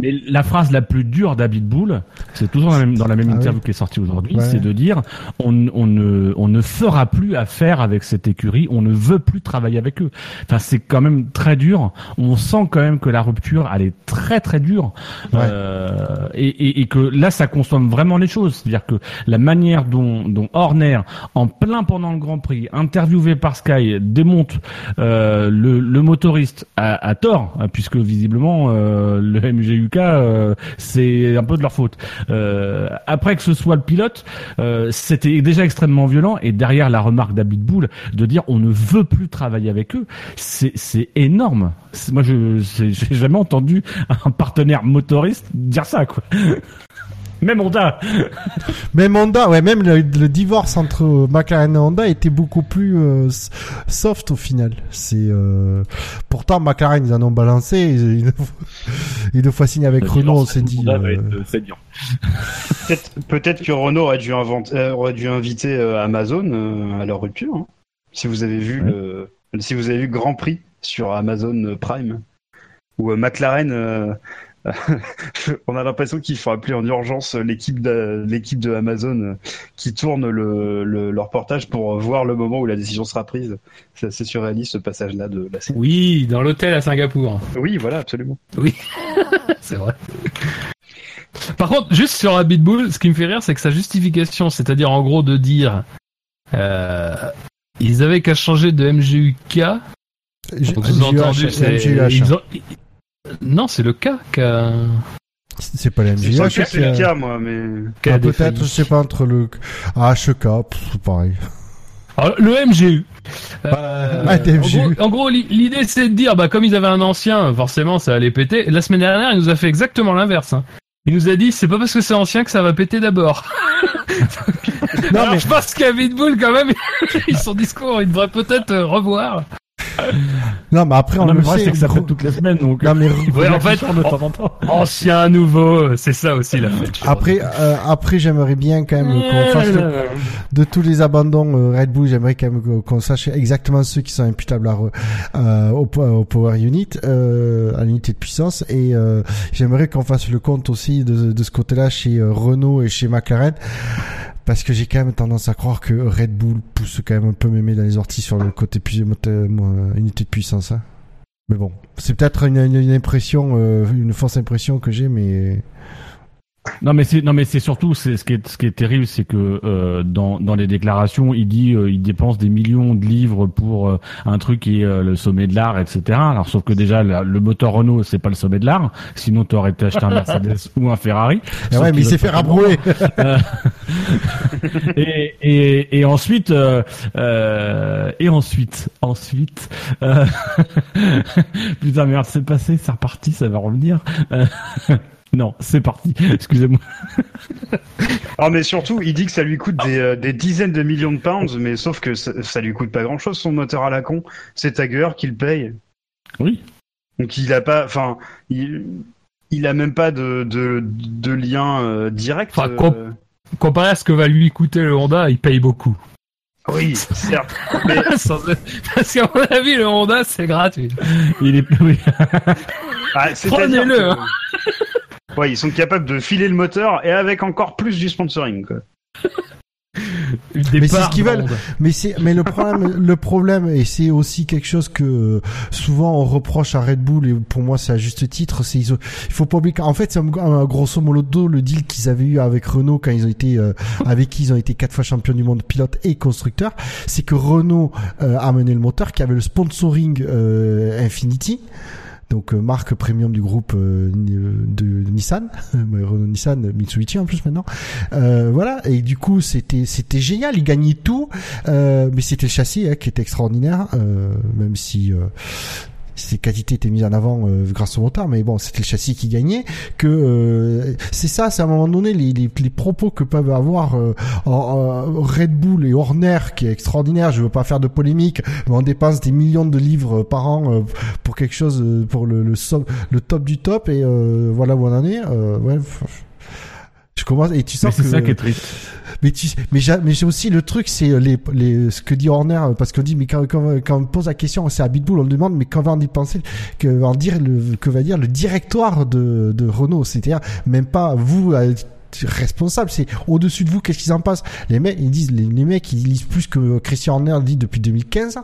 S6: Mais la phrase la plus dure d'Habitbull, c'est toujours dans la même, dans la même
S5: Ah
S6: interview
S5: oui.
S6: qui est sortie aujourd'hui,
S5: Ouais.
S6: c'est de dire on, on, ne, on ne fera plus affaire avec cette écurie, on ne veut plus travailler avec eux. Enfin, c'est quand même très dur. On sent quand même que la rupture, elle est très très dure.
S5: Ouais.
S6: Euh, et, et, et que là, ça consomme vraiment les choses. C'est-à-dire que la manière dont, dont Horner, en plein pendant le Grand Prix, interviewé par Sky, démonte euh, le, le motoriste à, à tort, hein, puisque visiblement euh, le MGUK, euh, c'est un peu de leur faute. Euh, après que ce soit le pilote, euh, c'était déjà extrêmement violent. Et derrière la remarque d'Abitbull de dire on ne veut plus travailler avec eux, c'est énorme. Moi, je j'ai jamais entendu un partenaire motoriste dire ça, quoi. Même Honda.
S5: Même Honda, ouais, même le, le divorce entre euh, McLaren et Honda était beaucoup plus euh, soft au final. C'est euh... pourtant McLaren ils en ont balancé. Ils, ils, fois signé avec Renault, on s'est dit. euh,
S4: Peut-être peut-être que Renault aurait dû, inventer, euh, aurait dû inviter euh, Amazon euh, à leur rupture. hein. Si vous avez vu le, si vous avez vu Grand Prix sur Amazon Prime, où euh, McLaren, euh, on a l'impression qu'il faut appeler en urgence l'équipe de l'équipe de Amazon euh, qui tourne le, le, le reportage pour voir le moment où la décision sera prise. C'est assez surréaliste ce passage-là de la série.
S7: Oui, dans l'hôtel à Singapour.
S4: Oui, voilà, absolument.
S7: C'est vrai. Par contre, juste sur Habitbull, ce qui me fait rire, c'est que sa justification, c'est-à-dire en gros de dire euh, ils avaient qu'à changer de MGUK. Donc, sous-entendu,
S5: MJUH,
S7: c'est-
S5: MJUH.
S7: ils ont- Non, c'est le cas qu'a.
S5: C'est pas la
S4: Je sens que c'est le cas, moi, mais
S5: Ah. Peut-être, je sais pas entre le ah, HK, pff, pareil.
S7: Alors, le MGU. Euh,
S5: Ah, t'es
S7: en gros, en gros, l'i- l'idée c'est de dire, bah comme ils avaient un ancien, forcément ça allait péter. La semaine dernière, il nous a fait exactement l'inverse. hein. Il nous a dit, c'est pas parce que c'est ancien que ça va péter d'abord.
S5: Non
S7: Alors,
S5: mais
S7: je pense qu'à Vidbull, quand même, son discours, il devrait peut-être euh, revoir.
S5: non mais après on
S6: non, mais
S5: le
S6: vrai,
S5: sait.
S6: c'est que ça
S5: gros-
S6: pète toutes les semaines, donc.
S5: Non mais
S7: Ouais, en fait,
S6: de temps en temps.
S7: ancien, nouveau, c'est ça aussi la fête.
S5: après euh, après j'aimerais bien quand même qu'on fasse le, de tous les abandons euh, Red Bull, j'aimerais quand même qu'on- sache exactement ceux qui sont imputables à, euh, au, au Power Unit, euh, à l'unité de puissance, et euh, j'aimerais qu'on fasse le compte aussi de, de ce côté-là chez euh, Renault et chez McLaren, parce que j'ai quand même tendance à croire que Red Bull pousse quand même un peu mémé dans les orties sur le côté pu- mote- euh, unité de puissance. Hein. Mais bon, c'est peut-être une, impression, euh, une fausse impression que j'ai, mais
S6: Non mais c'est non mais c'est surtout c'est ce qui est ce qui est terrible c'est que euh, dans dans les déclarations il dit euh, il dépense des millions de livres pour euh, un truc qui est euh, le sommet de l'art etc alors sauf que déjà la- le moteur Renault c'est pas le sommet de l'art sinon t'aurais été acheté un Mercedes ou un Ferrari Sauf
S5: ouais, mais il s'est fait rabrouer.
S6: Euh, et, et, et ensuite, euh, euh, et ensuite, ensuite, euh, putain merde, c'est passé, c'est reparti, ça va revenir. Non, c'est parti. Excusez-moi.
S4: Ah, mais surtout, il dit que ça lui coûte des, euh, des dizaines de millions de pounds, mais sauf que ça, ça lui coûte pas grand chose son moteur à la con. C'est Tiger qui le paye.
S6: Oui.
S4: Donc il a pas, enfin, il, il a même pas de, de, de lien euh, direct.
S7: Enfin,
S4: euh,
S7: comp- Comparé à ce que va lui coûter le Honda, il paye beaucoup.
S4: Oui, certes.
S7: Sans- Parce qu'à mon avis, le Honda, c'est gratuit.
S6: Il est oui.
S4: Ah,
S7: Prenez-le, hein.
S4: Ouais, ils sont capables de filer le moteur et avec encore plus du sponsoring. Quoi.
S5: Mais c'est ce qu'ils veulent. Mais c'est, mais le problème, le problème, et c'est aussi quelque chose que euh, souvent on reproche à Red Bull, et pour moi c'est à juste titre, c'est ils ont- il faut pas oublier qu'en fait c'est un, un- grosso modo le deal qu'ils avaient eu avec Renault quand ils ont été, euh, avec qui ils ont été quatre fois champions du monde pilote et constructeur, c'est que Renault euh, a mené le moteur, qui avait le sponsoring euh, Infinity. Donc euh, marque premium du groupe euh, euh, de Nissan, Renault Nissan, Mitsubishi en plus maintenant. Voilà. Et du coup c'était c'était génial, ils gagnaient tout, mais c'était le châssis hein, qui était extraordinaire, même si ses qualités étaient mises en avant euh, grâce au moteur, mais bon, c'était le châssis qui gagnait. Que euh, c'est ça, c'est à un moment donné les, les, les propos que peuvent avoir euh, Red Bull et Horner, qui est extraordinaire. Je veux pas faire de polémique, mais on dépense des millions de livres par an euh, pour quelque chose, euh, pour le le, le top du top, et euh, voilà où on en est. Euh, ouais. Je commence et tu
S6: Mais
S5: sens
S6: c'est
S5: que
S6: ça qui est triste.
S5: mais tu, mais j'ai, mais j'ai aussi le truc, c'est les, les, ce que dit Horner, parce qu'on dit, mais quand, quand, quand on pose la question, c'est à Bitbull, on le demande, mais quand va en y penser, que va en dire le, que va dire le directoire de, de Renault, c'est-à-dire même pas vous, euh, responsable, c'est au-dessus de vous, qu'est-ce qu'ils en passent? Les mecs, ils disent, les, les mecs, ils lisent plus que Christian Horner dit depuis 2015.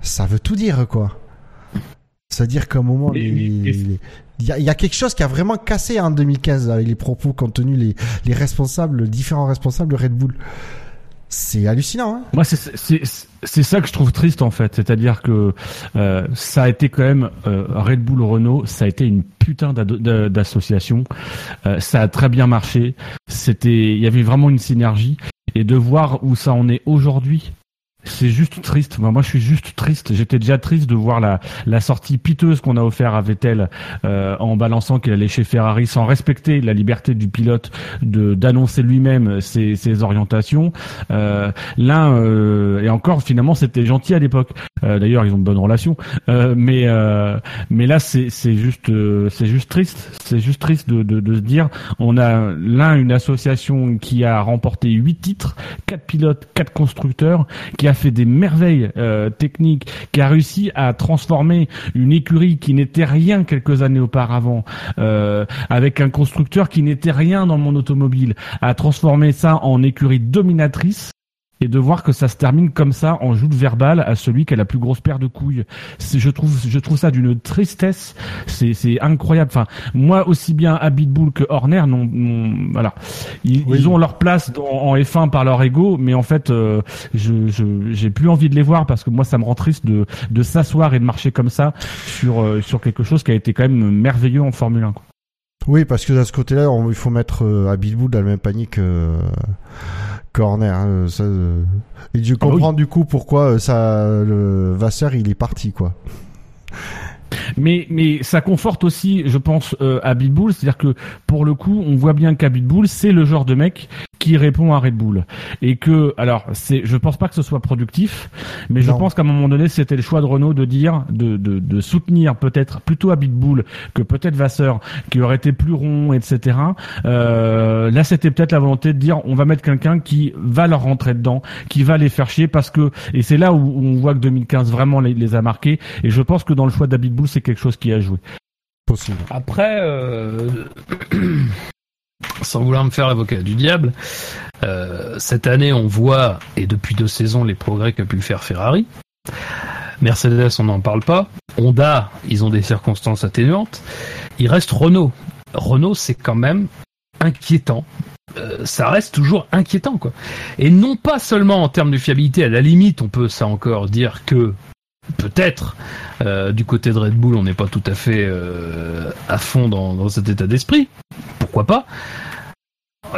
S5: Ça veut tout dire, quoi. C'est-à-dire qu'à un moment, les- les- il y a, il y a quelque chose qui a vraiment cassé en 2015 avec les propos qu'ont tenus les, les responsables, les différents responsables de Red Bull. C'est hallucinant, hein
S6: Moi, c'est ça que je trouve triste en fait, c'est-à-dire que euh, ça a été quand même euh, Red Bull Renault, ça a été une putain d'association, Euh, ça a très bien marché, c'était, il y avait vraiment une synergie et de voir où ça en est aujourd'hui. C'est juste triste. Moi, je suis juste triste. J'étais déjà triste de voir la, la sortie piteuse qu'on a offert à Vettel euh, en balançant qu'il allait chez Ferrari sans respecter la liberté du pilote de d'annoncer lui-même ses, ses orientations. Euh, L'un euh, et encore finalement c'était gentil à l'époque. Euh, D'ailleurs ils ont de bonnes relations, Euh, mais euh, mais là c'est juste c'est juste triste. C'est juste triste de, de, de se dire on a l'un une association qui a remporté huit titres, quatre pilotes, quatre constructeurs, qui a fait des merveilles euh, techniques, qui a réussi à transformer une écurie qui n'était rien quelques années auparavant, euh, avec un constructeur qui n'était rien dans monde automobile, à transformer ça en écurie dominatrice. Et de voir que ça se termine comme ça en joute verbale à celui qui a la plus grosse paire de couilles. Je trouve, je trouve ça d'une tristesse. C'est, c'est incroyable. Enfin, moi aussi bien Abitbull que Horner, non, non- voilà, ils,
S5: Oui.
S6: ils ont leur place dans- en F1 par leur ego, mais en fait, euh, je, je, j'ai plus envie de les voir parce que moi, ça me rend triste de, de s'asseoir et de marcher comme ça sur, euh, sur quelque chose qui a été quand même merveilleux en Formule 1. quoi.
S5: Oui, parce que de ce côté-là, on- il faut mettre euh, Bilbao dans le même panier Horner. hein, ça, euh. Et je
S6: Ah
S5: comprends du coup pourquoi euh, ça, le Vasseur, il est parti, quoi.
S6: Mais, mais ça conforte aussi, je pense, euh, à Bull, c'est-à-dire que pour le coup, on voit bien qu'à Bull, c'est le genre de mec qui répond à Red Bull, et que, alors, c'est, je pense pas que ce soit productif, mais je pense qu'à un moment donné, c'était le choix de Renault de dire, de, de, de soutenir peut-être plutôt à Bull que peut-être Vasseur, qui aurait été plus rond, etc. Euh, là, c'était peut-être la volonté de dire, on va mettre quelqu'un qui va leur rentrer dedans, qui va les faire chier, parce que, et c'est là où, où on voit que 2015 vraiment les, les a marqués, et je pense que dans le choix d'Abitbull, c'est quelque chose qui a joué.
S5: Possible.
S7: Après, euh, sans vouloir me faire l'avocat du diable, euh, cette année on voit, et depuis deux saisons, les progrès qu'a pu faire Ferrari. Mercedes, on n'en parle pas. Honda, ils ont des circonstances atténuantes. Il reste Renault. Renault, c'est quand même inquiétant. Euh, ça reste toujours inquiétant, quoi. Et non pas seulement en termes de fiabilité, à la limite, on peut ça encore dire que peut-être euh, du côté de Red Bull, on n'est pas tout à fait euh, à fond dans, dans cet état d'esprit. Pourquoi pas?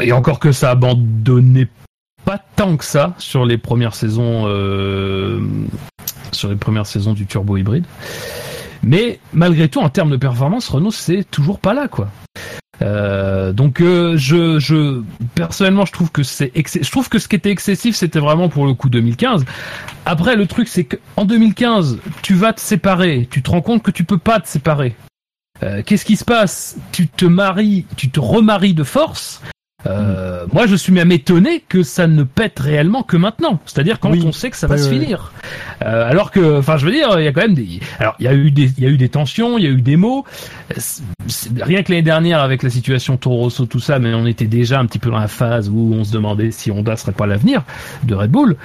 S7: Et encore que ça a abandonné pas tant que ça sur les premières saisons, euh, sur les premières saisons du turbo hybride. Mais malgré tout, en termes de performance, Renault c'est toujours pas là, quoi. Euh, donc euh, je, je personnellement je trouve que c'est je trouve que ce qui était excessif c'était vraiment pour le coup 2015. Après le truc c'est que en 2015 tu vas te séparer, tu te rends compte que tu peux pas te séparer. Euh, Qu'est-ce qui se passe? Tu te maries, tu te remaries de force. Euh, moi, je suis même étonné que ça ne pète réellement que maintenant. C'est-à-dire quand
S5: Oui.
S7: on sait que ça va
S5: Oui,
S7: se
S5: oui.
S7: finir. Euh, alors que, enfin, je veux dire, il y a quand même des. Alors, il y a eu des, il y a eu des tensions, il y a eu des mots. Euh, Rien que l'année dernière avec la situation Toro Rosso, tout ça, mais on était déjà un petit peu dans la phase où on se demandait si Honda serait pas l'avenir de Red Bull.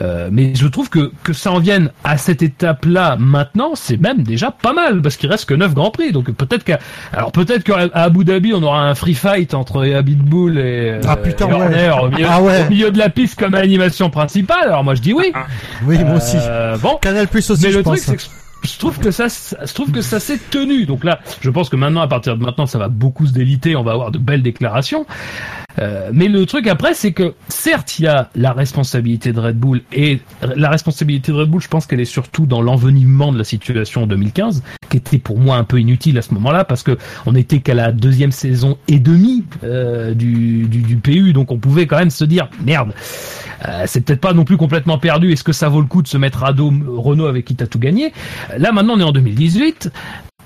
S7: Euh, mais je trouve que que ça en vienne à cette étape-là maintenant, c'est même déjà pas mal parce qu'il reste que 9 grands prix. Donc peut-être qu'à alors peut-être qu'à Abu Dhabi on aura un free fight entre Habitbull et,
S5: Ah,
S7: euh,
S5: putain,
S7: et Horner
S5: ouais.
S7: au, milieu,
S5: Ah, ouais.
S7: au milieu de la piste comme animation principale. Alors moi je dis oui.
S5: Oui, moi aussi.
S7: Euh, bon,
S5: Canal Plus aussi,
S7: mais
S5: je
S7: le
S5: pense.
S7: truc c'est que je trouve que ça, ça- je trouve que ça s'est tenu. Donc là, je pense que maintenant, à partir de maintenant, ça va beaucoup se déliter. On va avoir de belles déclarations. Euh, mais le truc après, c'est que certes, il y a la responsabilité de Red Bull et la responsabilité de Red Bull, je pense qu'elle est surtout dans l'envenimement de la situation en 2015, qui était pour moi un peu inutile à ce moment-là parce que on était qu'à la deuxième saison et demie euh, du, du, du PU, donc on pouvait quand même se dire merde. Euh, c'est peut-être pas non plus complètement perdu. Est-ce que ça vaut le coup de se mettre à dos Renault avec qui t'as tout gagné? Là maintenant on est en 2018.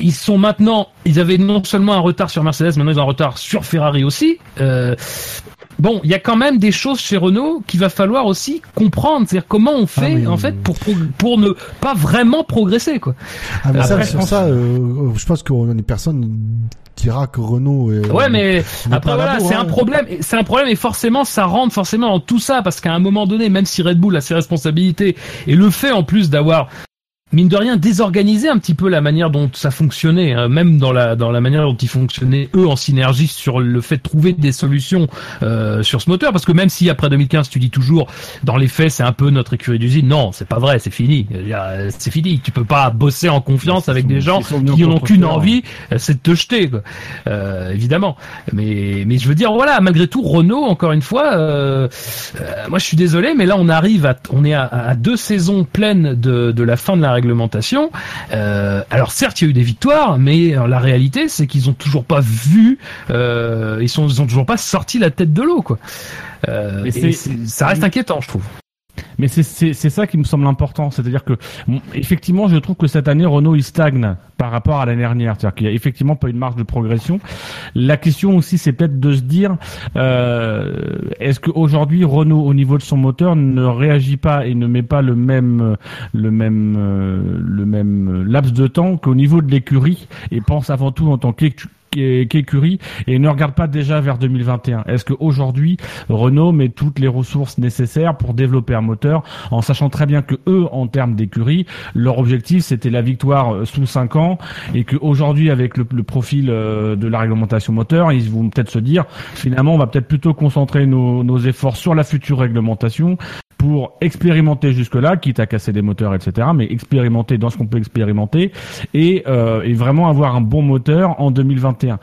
S7: Ils sont maintenant, ils avaient non seulement un retard sur Mercedes, maintenant ils ont un retard sur Ferrari aussi. Euh, bon, il y a quand même des choses chez Renault qu'il va falloir aussi comprendre, c'est-à-dire comment on fait
S5: mais-
S7: en fait pour pour ne pas vraiment progresser quoi.
S5: Ah, mais ça, sur ça, euh, je pense qu'on est personne dira que Renault est,
S7: Ouais, mais après voilà, c'est
S5: hein.
S7: un problème. et C'est un problème et forcément, ça rentre forcément dans tout ça parce qu'à un moment donné, même si Red Bull a ses responsabilités et le fait en plus d'avoir mine de rien désorganisé un petit peu la manière dont ça fonctionnait, hein, même dans la dans la manière dont ils fonctionnaient eux en synergie sur le fait de trouver des solutions euh, sur ce moteur, parce que même si après 2015 tu dis toujours dans les faits c'est un peu notre écurie d'usine, non c'est pas vrai, c'est fini, c'est fini, tu peux pas bosser en confiance avec des gens qui n'ont qu'une envie, euh, c'est de te jeter, quoi. Euh, évidemment. Mais mais je veux dire voilà, malgré tout Renault encore une fois, euh, euh, moi je suis désolé, mais là on arrive à on est à, à deux saisons pleines de de la fin de la réglementation. Euh, alors certes il y a eu des victoires, mais euh, la réalité c'est qu'ils ont toujours pas vu, euh, ils sont ils ont toujours pas sorti la tête de l'eau quoi. Euh, et ça reste inquiétant je trouve.
S6: Mais c'est ça qui me semble important, c'est-à-dire que effectivement, je trouve que cette année Renault il stagne par rapport à l'année dernière, c'est-à-dire qu'il y a effectivement pas une marge de progression. La question aussi, c'est peut-être de se dire, euh, est-ce qu'aujourd'hui Renault au niveau de son moteur ne réagit pas et ne met pas le même le même euh, le même laps de temps qu'au niveau de l'écurie et pense avant tout en tant qu'é- qu'écurie et ne regarde pas déjà vers 2021. Est-ce qu'aujourd'hui Renault met toutes les ressources nécessaires pour développer un moteur en sachant très bien que eux, en termes d'écurie, leur objectif c'était la victoire euh, sous 5 ans et qu'aujourd'hui avec le, profil euh, de la réglementation moteur, ils vont peut-être se dire finalement on va peut-être plutôt concentrer nos efforts sur la future réglementation pour expérimenter jusque-là, quitte à casser des moteurs, etc., mais expérimenter dans ce qu'on peut expérimenter et, euh, et vraiment avoir un bon moteur en 2021.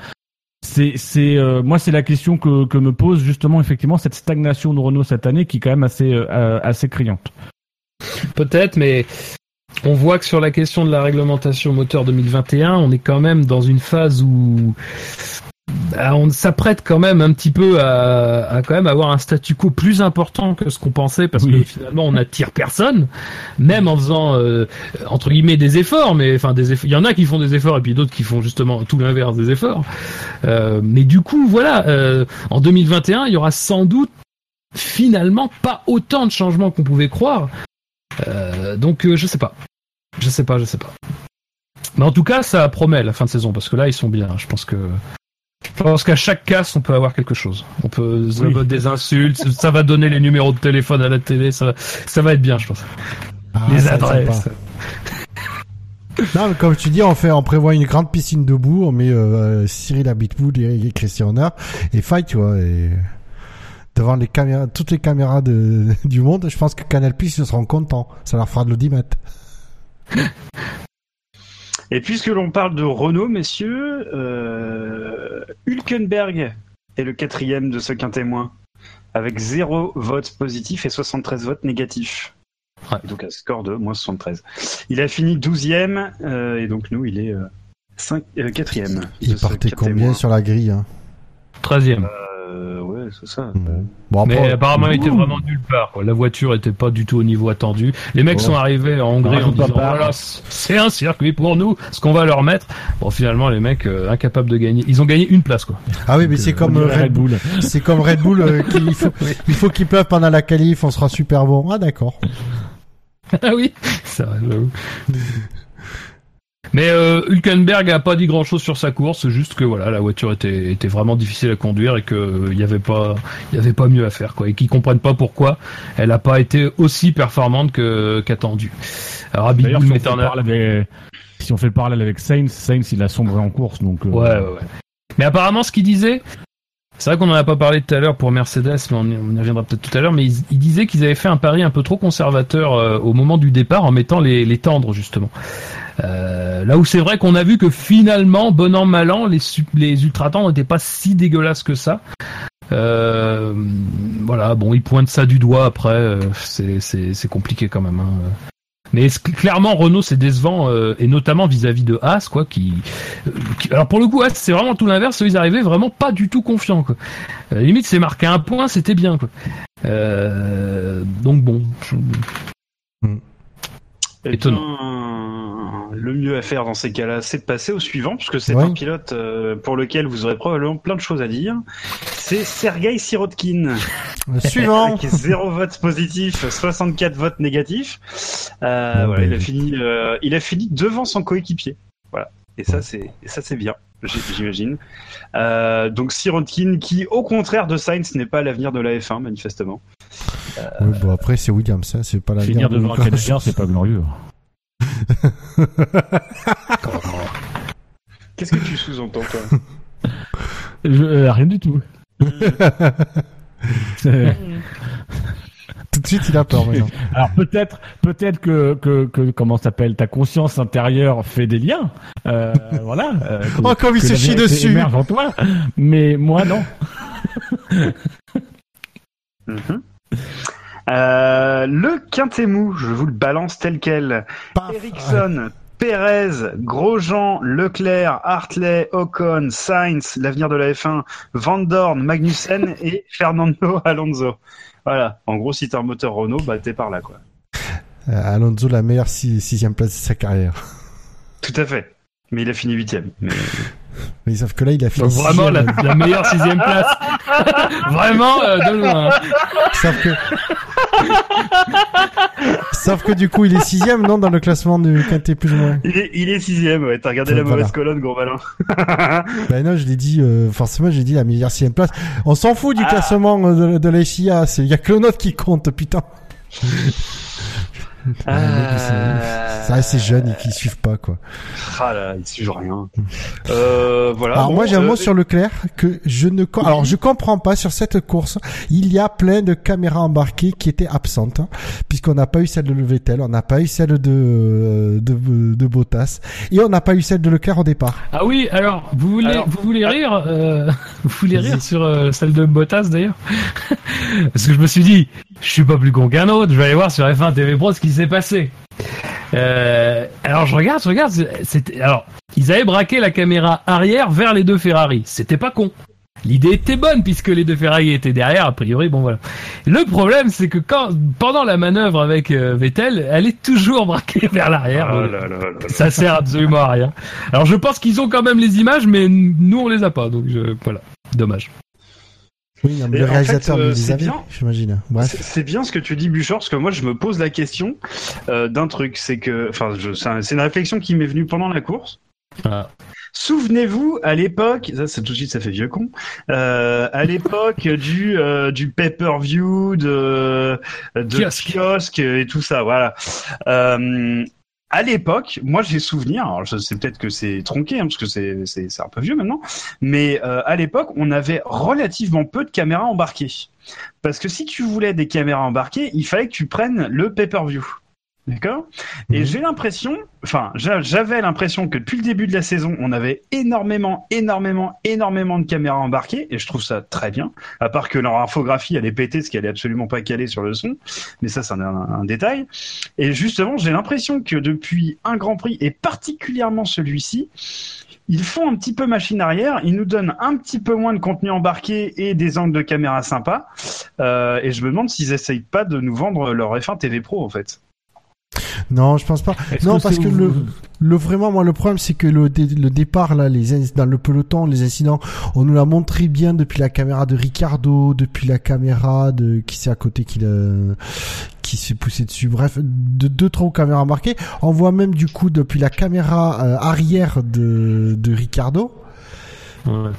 S6: C'est, c'est, euh, moi, c'est la question que, que me pose justement effectivement cette stagnation de Renault cette année qui est quand même assez, euh, assez criante.
S7: Peut-être, mais on voit que sur la question de la réglementation moteur 2021, on est quand même dans une phase où on s'apprête quand même un petit peu à, à quand même avoir un statu quo plus important que ce qu'on pensait parce que finalement on n'attire personne, même en faisant euh, entre guillemets des efforts, mais enfin des. Il y en a qui font des efforts et puis d'autres qui font justement tout l'inverse des efforts. Euh, mais du coup, voilà, euh, en 2021, il y aura sans doute finalement pas autant de changements qu'on pouvait croire. Donc je sais pas. Je sais pas, je sais pas. Mais en tout cas, ça promet la fin de saison parce que là ils sont bien. Je pense que je pense qu'à chaque casse on peut avoir quelque chose. On peut ça
S6: Oui.
S7: va des insultes, ça va donner les numéros de téléphone à la télé, ça va, ça va être bien, je pense.
S5: Ah,
S7: les adresses.
S5: Non, mais comme tu dis, on fait, on prévoit une grande piscine debout, on met euh, Cyril Abitboul et, et Christian Horner et fight, tu vois, et devant les caméras, toutes les caméras de, du monde, je pense que Canal Plus ils seront contents. Ça leur fera de l'audimat.
S4: Et puisque l'on parle de Renault, messieurs, euh, Hülkenberg est le quatrième de ce quintémoin. avec 0 votes positifs et 73 votes négatifs.
S7: Ouais.
S4: Donc un score de moins 73. Il a fini 12e euh, et donc nous, il est euh, 5, euh, 4e.
S5: Il partait
S4: quatrième
S5: combien sur la grille hein?
S7: 13e.
S4: Euh, ouais, c'est ça.
S5: Bon,
S7: Mais
S5: après,
S7: apparemment, il était vraiment nulle part. Quoi. La voiture était pas du tout au niveau attendu. Les mecs
S5: Ouais.
S7: sont arrivés en Hongrie en disant voilà, c'est un circuit pour nous, ce qu'on va leur mettre. Bon, finalement, les mecs euh, incapables de gagner. Ils ont gagné une place, quoi.
S5: Ah oui, mais c'est comme euh,
S6: dirait
S5: Red Bull. C'est comme Red Bull. qu'il faut, il faut qu'il pleuve pendant la qualif, on sera super bon. Ah d'accord.
S7: ah oui, ça va. Mais euh, Hülkenberg a pas dit grand chose sur sa course, juste que voilà, la voiture était, était vraiment difficile à conduire et que il y avait pas, il y avait pas mieux à faire quoi, et qu'ils comprennent pas pourquoi elle a pas été aussi performante que qu'attendu. Alors
S6: D'ailleurs, si, on
S7: met
S6: fait
S7: en
S6: le parallèle avec- si on fait le parallèle avec Sainz, Sainz il a sombré en course donc. euh,
S7: Ouais, ouais, ouais. Mais apparemment, ce qu'il disait, c'est vrai qu'on en a pas parlé tout à l'heure pour Mercedes, mais on y, reviendra peut-être tout à l'heure, mais il, il disait qu'ils avaient fait un pari un peu trop conservateur euh, au moment du départ en mettant les, les tendres, justement. Euh, là où c'est vrai qu'on a vu que finalement, bon an, mal an, les, les ultra tendres n'étaient pas si dégueulasses que ça. Euh, voilà, bon, ils pointent ça du doigt après, euh, c'est compliqué quand même. Hein. Mais clairement, Renault c'est décevant euh, et notamment vis-à-vis de Haas, quoi. Qui, alors pour le coup, Haas c'est vraiment tout l'inverse. Ils arrivaient vraiment pas du tout confiants, quoi. Euh, limite, c'est marqué un point, c'était bien, quoi. Euh, donc bon.
S4: Eh
S7: Étonnant.
S4: bien, le mieux à faire dans ces cas-là, c'est de passer au suivant, puisque c'est
S5: Ouais.
S4: un pilote euh, pour lequel vous aurez probablement plein de choses à dire. C'est Sergei Sirotkin.
S5: Le suivant.
S4: Avec 0 votes positifs, 64 votes négatifs. Euh,
S5: ben,
S4: il, a fini, euh, il a fini devant son coéquipier. Voilà. Et ça, c'est, ça, c'est bien, j'imagine. Euh, donc Sirotkin, qui, au contraire de Sainz, n'est pas l'avenir de la F1, manifestement.
S5: Ouais, bon après c'est Williams, hein, c'est pas la
S6: Finir
S5: de
S6: devant un
S5: Lucas.
S6: Canadien, c'est pas glorieux.
S4: Qu'est-ce que tu sous-entends, toi?
S6: Je- euh, rien du tout.
S5: Tout de suite il a peur maintenant.
S6: Alors peut-être, peut-être que, que, que comment s'appelle, ta conscience intérieure fait des liens. Euh, voilà. euh, que-
S5: Oh, comme il se chie dessus.
S6: émerge en toi. Mais moi non.
S4: Mhm. Euh, le quintémou, je vous le balance tel quel.
S5: Paf.
S4: Ericsson, Perez, Grosjean, Leclerc, Hartley, Ocon, Sainz, l'avenir de la F1, Van Dorn, Magnussen et Fernando Alonso. Voilà. En gros, si t'as un moteur Renault, bah t'es par là, quoi.
S5: Euh, Alonso la meilleure six- sixième place de sa carrière.
S4: Tout à fait. Mais il a fini huitième. Mais...
S5: Mais sauf que là il a fait
S7: Donc vraiment la, la meilleure sixième place. vraiment euh, de loin. hein.
S5: Sauf que sauf que du coup il est sixième non dans le classement du quintet plus ou moins.
S4: Il est, il est sixième, ouais. T'as regardé la
S5: Voilà.
S4: mauvaise colonne, gros malin.
S5: Ben non je l'ai dit euh, forcément j'ai dit la meilleure sixième place. On s'en fout du
S4: Ah.
S5: classement euh, de, de la FIA, il y a que le nôtre qui compte putain.
S4: Ah.
S5: Les mecs, ils sont- Ça reste ces jeunes et qui suivent pas quoi.
S4: Ah là, il suit rien. Euh, voilà.
S5: Alors
S4: Bon,
S5: moi j'ai un
S4: euh,
S5: mot sur Leclerc que je ne alors je comprends pas sur cette course il y a plein de caméras embarquées qui étaient absentes hein, puisqu'on n'a pas eu celle de Vettel on n'a pas eu celle de euh, de, de Bottas et on n'a pas eu celle de Leclerc au départ
S7: Ah oui, alors vous voulez
S4: Alors-
S7: vous voulez rire euh, vous voulez rire sur euh, celle de Bottas d'ailleurs? Parce que je me suis dit, je suis pas plus con qu'un autre, je vais aller voir sur F1 TV Pro ce qui s'est passé. Euh, alors je regarde, je regarde, c'était alors ils avaient braqué la caméra arrière vers les deux Ferrari. C'était pas con. L'idée était bonne puisque les deux Ferrari étaient derrière, a priori, bon voilà. Le problème, c'est que quand, pendant la manœuvre avec euh, Vettel, elle est toujours braquée vers l'arrière.
S4: Oh.
S7: Ça sert absolument à rien. Alors je pense qu'ils ont quand même les images, mais nous on les a pas, donc je... voilà, dommage.
S5: Oui non, le
S4: en
S5: réalisateur
S4: fait, euh,
S5: les avait
S4: bien.
S5: j'imagine
S4: C'est bien ce que tu dis, Bouchard, parce que moi je me pose la question euh, d'un truc. C'est que, enfin, c'est un- c'est une réflexion qui m'est venue pendant la course.
S7: Ah.
S4: Souvenez-vous, à l'époque, ça, c'est tout de suite, ça fait vieux con. Euh, à l'époque du euh, du pay-per-view, de de
S7: Kiosque.
S4: kiosque et tout ça, voilà. Euh, à l'époque, moi j'ai souvenir, alors je peut-être que c'est tronqué, hein, parce que c'est c'est c'est un peu vieux maintenant, mais euh, à l'époque, on avait relativement peu de caméras embarquées. Parce que si tu voulais des caméras embarquées, il fallait que tu prennes le pay-per-view. D'accord Et j'ai l'impression, enfin, j'a- j'avais l'impression que depuis le début de la saison, on avait énormément, énormément, énormément de caméras embarquées, et je trouve ça très bien. À part que leur infographie, elle est pétée, ce qu'elle est absolument pas calée sur le son. Mais ça, c'est un, un détail. Et justement, j'ai l'impression que depuis un Grand Prix, et particulièrement celui-ci, ils font un petit peu machine arrière, ils nous donnent un petit peu moins de contenu embarqué et des angles de caméra sympas. Euh, et je me demande s'ils essayent pas de nous vendre leur F1 TV Pro, en fait.
S5: Non, je pense pas. Non,
S6: que
S5: parce que le, le vraiment, moi, le problème, c'est que le, dé- le départ, là, les, dans le peloton, les incidents, on nous l'a montré bien depuis la caméra de Ricardo, depuis la caméra de, qui c'est à côté, qui l'a, qui s'est poussé dessus. Bref, de deux, trois caméras marquées. On voit même, du coup, depuis la caméra euh, arrière de, de Ricardo.
S7: Ouais.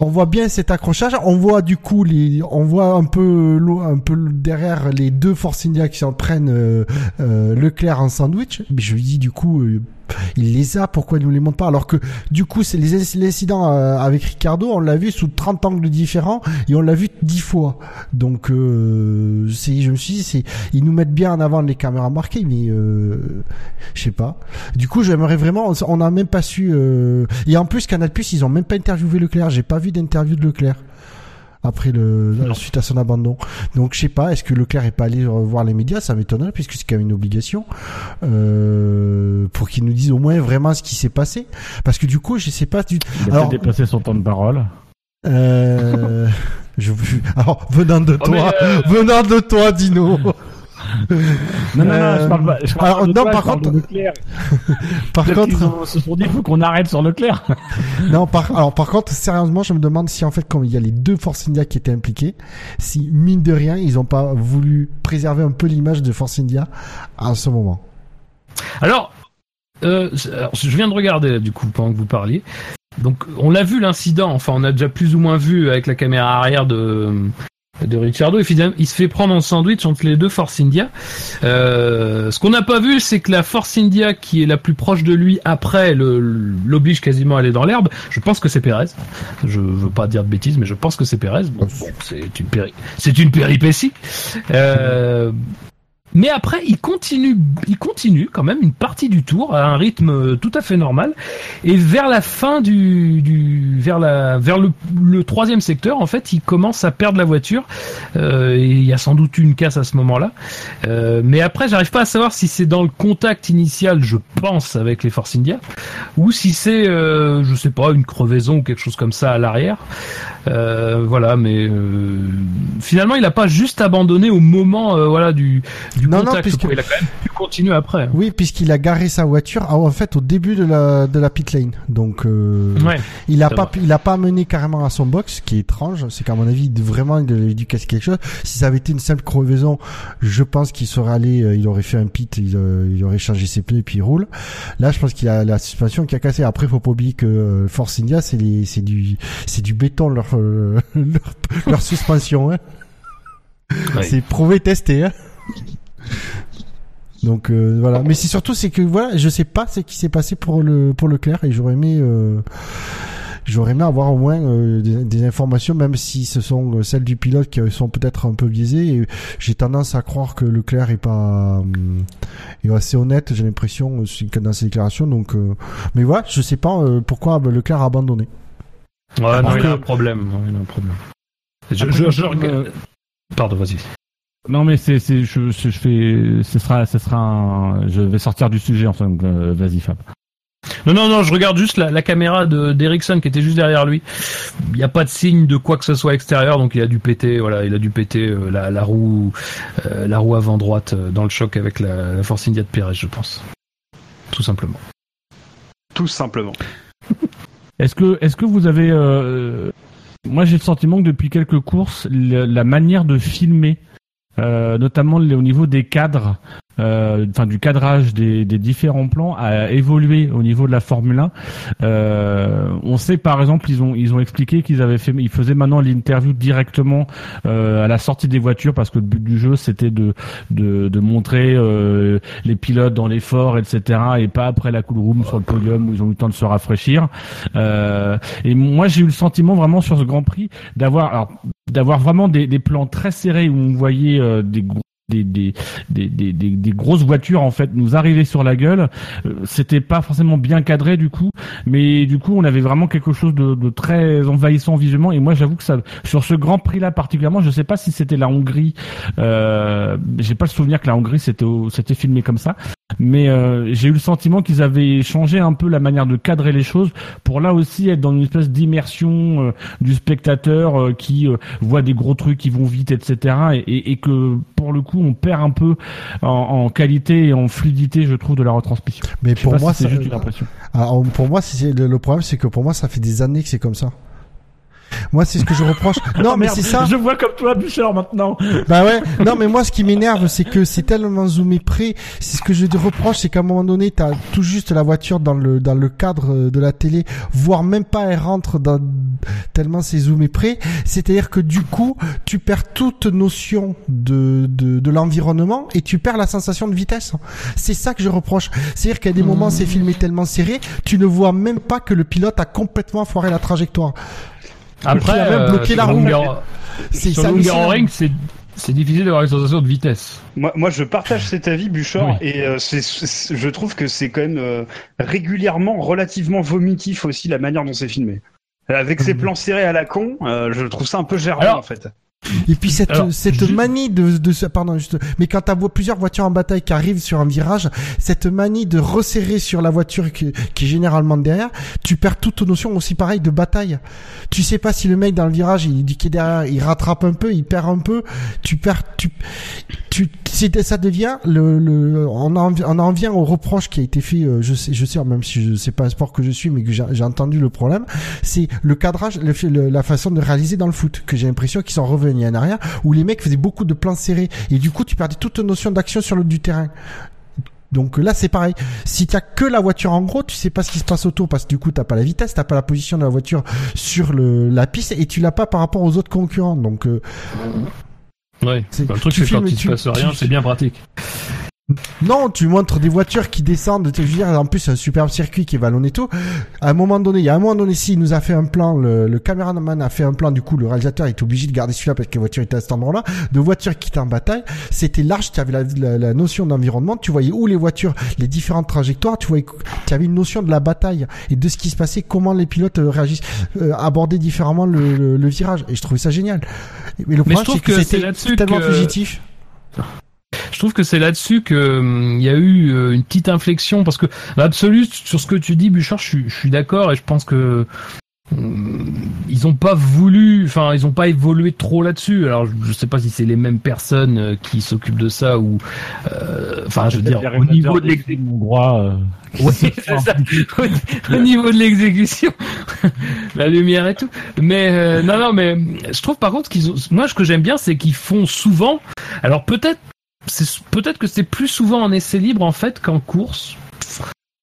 S5: On voit bien cet accrochage. On voit du coup les, on voit un peu un peu derrière les deux Force India qui s'entraînent euh, euh, Leclerc en sandwich. Mais je dis du coup, euh, il les a. Pourquoi il nous les montre pas Alors que du coup, c'est les inc- l'incident euh, avec Ricardo. On l'a vu sous 30 angles différents et on l'a vu 10 fois. Donc euh, c'est, je me suis dit, c'est, ils nous mettent bien en avant les caméras marquées, mais euh, je sais pas. Du coup, j'aimerais vraiment. On n'a même pas su. euh, Et en plus, Canal Plus, ils ont même pas interviewé Leclerc. J'ai pas vu d'interview de Leclerc après le suite à son abandon. Donc je sais pas, est-ce que Leclerc est pas allé voir les médias? Ça m'étonnerait puisque c'est quand même une obligation euh, pour qu'ils nous disent au moins vraiment ce qui s'est passé. Parce que du coup, je sais pas. Du...
S6: Il a
S5: Alors,
S6: dépassé son temps de parole.
S5: euh, je... alors venant de
S7: Oh,
S5: toi,
S7: euh,
S5: venant de toi, Dino.
S6: Non, non, non, je parle pas. Je parle
S5: alors,
S6: de
S5: non,
S6: toi,
S5: par
S6: je parle
S5: contre-
S6: de Leclerc.
S5: Par
S6: Peut-être
S5: contre,
S6: qu'ils ont- se sont dit, faut qu'on arrête sur Leclerc.
S5: Non, par, alors par contre, sérieusement, je me demande si en fait, quand il y a les deux Force India qui étaient impliqués, si mine de rien, ils ont pas voulu préserver un peu l'image de Force India à ce moment.
S7: Alors, euh, alors, je viens de regarder là, du coup pendant que vous parliez. Donc, on l'a vu l'incident. Enfin, on a déjà plus ou moins vu avec la caméra arrière de de Ricciardo. Et finalement, il se fait prendre en sandwich entre les deux Force India. Euh, ce qu'on n'a pas vu, c'est que la Force India qui est la plus proche de lui après l'oblige quasiment à aller dans l'herbe. Je pense que c'est Perez. Je veux pas dire de bêtises, mais je pense que c'est Perez. Bon, bon, c'est une péri c'est une péripétie. Euh, mais après, il continue, il continue quand même une partie du tour à un rythme euh, tout à fait normal. Et vers la fin du, du vers la, vers le, troisième secteur, en fait, il commence à perdre la voiture. Euh, il y a sans doute une casse à ce moment-là. Euh, mais après, j'arrive pas à savoir si c'est dans le contact initial, je pense, avec les Force India, ou si c'est, euh, je sais pas, une crevaison ou quelque chose comme ça à l'arrière. Euh, voilà, mais euh, finalement, il a pas juste abandonné au moment, voilà, du, du
S5: Non, non,
S7: contact.
S5: puisque-.
S7: Il a quand même pu continuer après.
S5: Oui, puisqu'il a garé sa voiture ah, en fait au début de la de la pit lane. Donc euh,
S7: Ouais.
S5: il a pas
S7: vrai.
S5: il a pas mené carrément à son box, ce qui est étrange. C'est qu'à mon avis, vraiment il avait dû casser quelque chose. Si ça avait été une simple crevaison, je pense qu'il serait allé, euh, il aurait fait un pit, il, euh, il aurait changé ses pneus et puis il roule. Là, je pense qu'il a la suspension qui a cassé. Après, faut pas oublier que euh, Force India, c'est c'est du c'est du béton leur euh, leur, leur suspension. Hein.
S7: Ouais.
S5: C'est prouvé, testé. Hein. Donc euh, voilà, mais c'est surtout c'est que voilà, je sais pas ce qui s'est passé pour le pour Leclerc et j'aurais aimé euh, j'aurais aimé avoir au moins euh, des, des informations, même si ce sont celles du pilote qui sont peut-être un peu biaisées. Et j'ai tendance à croire que Leclerc est pas est assez honnête. J'ai l'impression dans ses déclarations. Donc, euh, mais voilà, je sais pas euh, pourquoi Leclerc a abandonné.
S7: Ouais, non, il a un problème. ouais, il a un problème. Je,
S6: Après,
S7: je, je
S6: euh,
S7: regarde- Pardon, vas-y.
S6: Non mais c'est c'est je, je je fais ce sera ce sera un, je vais sortir du sujet enfin donc, euh, vas-y Fab.
S7: Non, non, non, je regarde juste la, la caméra de d'Ericsson qui était juste derrière lui. Il n'y a pas de signe de quoi que ce soit extérieur, donc il a dû péter, voilà, il a dû péter euh, la, la roue, euh, la roue avant droite euh, dans le choc avec la, la Force India de Perez, je pense. Tout simplement.
S4: Tout simplement.
S6: Est-ce que est-ce que vous avez euh, moi j'ai le sentiment que depuis quelques courses le- la manière de filmer notamment le- au niveau des cadres euh, enfin du cadrage des, des différents plans a évolué au niveau de la Formule 1. Euh, on sait par exemple ils ont ils ont expliqué qu'ils avaient fait ils faisaient maintenant l'interview directement euh, à la sortie des voitures parce que le but du jeu c'était de de, de montrer euh, les pilotes dans l'effort etc et pas après la cool room sur le podium où ils ont eu le temps de se rafraîchir. Euh, et moi j'ai eu le sentiment vraiment sur ce Grand Prix d'avoir d'avoir vraiment des, des plans très serrés où on voyait euh, des gros des, des, des, des, des grosses voitures en fait nous arrivaient sur la gueule. Euh, C'était pas forcément bien cadré du coup, mais du coup on avait vraiment quelque chose de, très envahissant visuellement. Et moi j'avoue que ça, sur ce Grand Prix là particulièrement, je sais pas si c'était la Hongrie. Euh, J'ai pas le souvenir que la Hongrie c'était c'était filmé comme ça, mais euh, j'ai eu le sentiment qu'ils avaient changé un peu la manière de cadrer les choses pour là aussi être dans une espèce d'immersion euh, du spectateur euh, qui euh, voit des gros trucs qui vont vite, etc. Et, et- et que pour le coup on perd un peu en, en qualité et en fluidité, je trouve, de la retransmission.
S5: Mais pour moi,
S6: si c'est juste une impression.
S5: Alors, pour moi, c'est le, le problème, c'est que pour moi, ça fait des années que c'est comme ça. Moi, c'est ce que je reproche. Non,
S6: Oh,
S5: mais c'est ça.
S6: Je vois comme toi, Bouchard, maintenant.
S5: Bah ouais. Non, mais moi, ce qui m'énerve, c'est que c'est tellement zoomé près. C'est ce que je te reproche, c'est qu'à un moment donné, t'as tout juste la voiture dans le dans le cadre de la télé, voire même pas elle rentre dans tellement c'est zoomé près. C'est-à-dire que du coup, tu perds toute notion de de, de l'environnement et tu perds la sensation de vitesse. C'est ça que je reproche. C'est-à-dire qu'à des moments, c'est filmé tellement serré, tu ne vois même pas que le pilote a complètement foiré la trajectoire.
S7: Après,
S5: il a même
S7: euh,
S5: bloqué la roue. C'est.
S7: Hungaroring, c'est c'est difficile d'avoir une sensation de vitesse.
S4: Moi, moi, je partage cet avis, Bouchard,
S7: Oui.
S4: et euh, c'est, c'est- je trouve que c'est quand même euh, régulièrement relativement vomitif aussi la manière dont c'est filmé. Avec
S5: Mhm.
S4: ces plans serrés à la con, euh, je trouve ça un peu
S7: Alors,
S4: en fait.
S5: Et puis cette
S7: Alors,
S5: cette
S7: juste-
S5: manie de de pardon juste mais quand t'as plusieurs voitures en bataille qui arrivent sur un virage, cette manie de resserrer sur la voiture qui, qui est généralement derrière, tu perds toute notion aussi pareil de bataille. Tu sais pas si le mec dans le virage il dit qu'il est derrière, il rattrape un peu, il perd un peu, tu perds tu tu ça devient le, le on en on en vient au reproche qui a été fait euh, je sais je sais même si je sais pas un sport que je suis mais que j'ai j'ai entendu le problème c'est le cadrage le- la façon de réaliser dans le foot que j'ai l'impression qu'ils sont revenus en arrière où les mecs faisaient beaucoup de plans serrés et du coup tu perdais toute notion d'action sur le du terrain donc là c'est pareil. Si tu as que la voiture en gros, tu sais pas ce qui se passe autour parce que du coup t'as pas la vitesse, t'as pas la position de la voiture sur le la piste et tu l'as pas par rapport aux autres concurrents. Donc euh,
S7: Ouais.
S5: C'est-
S7: Bah, le truc, c'est quand il se passe rien,
S5: tu-
S7: c'est bien pratique.
S5: Non, tu montres des voitures qui descendent. Tu veux dire, en plus, c'est un superbe circuit qui est vallonné et tout. À un moment donné, il y a un moment donné, si il nous a fait un plan, le, le caméraman a fait un plan, du coup, le réalisateur est obligé de garder celui-là parce que la voiture était à cet endroit-là. De voitures qui étaient en bataille. C'était large, tu avais la, la, la notion d'environnement. Tu voyais où les voitures, les différentes trajectoires. Tu voyais, tu avais une notion de la bataille et de ce qui se passait, comment les pilotes euh, réagissent, euh, abordaient différemment le, le, le virage. Et je trouvais ça génial. Mais le
S7: je
S5: problème, c'est que, c'était tellement
S7: que-
S5: fugitif.
S7: Je trouve que c'est là-dessus que hum, il y a eu euh, une petite inflexion parce que l'absolu sur ce que tu dis Bouchard, je suis, je suis d'accord et je pense que hum, ils ont pas voulu, enfin ils ont pas évolué trop là-dessus. Alors je, sais pas si c'est les mêmes personnes euh, qui s'occupent de ça ou euh, enfin je veux dire au niveau de l'exécution.
S6: euh.
S7: Au, au niveau de l'exécution, la lumière et tout. Mais euh, non, non, mais je trouve par contre qu'ils ont. Moi, ce que j'aime bien, c'est qu'ils font souvent. Alors peut-être, peut-être que c'est plus souvent en essai libre en fait qu'en course.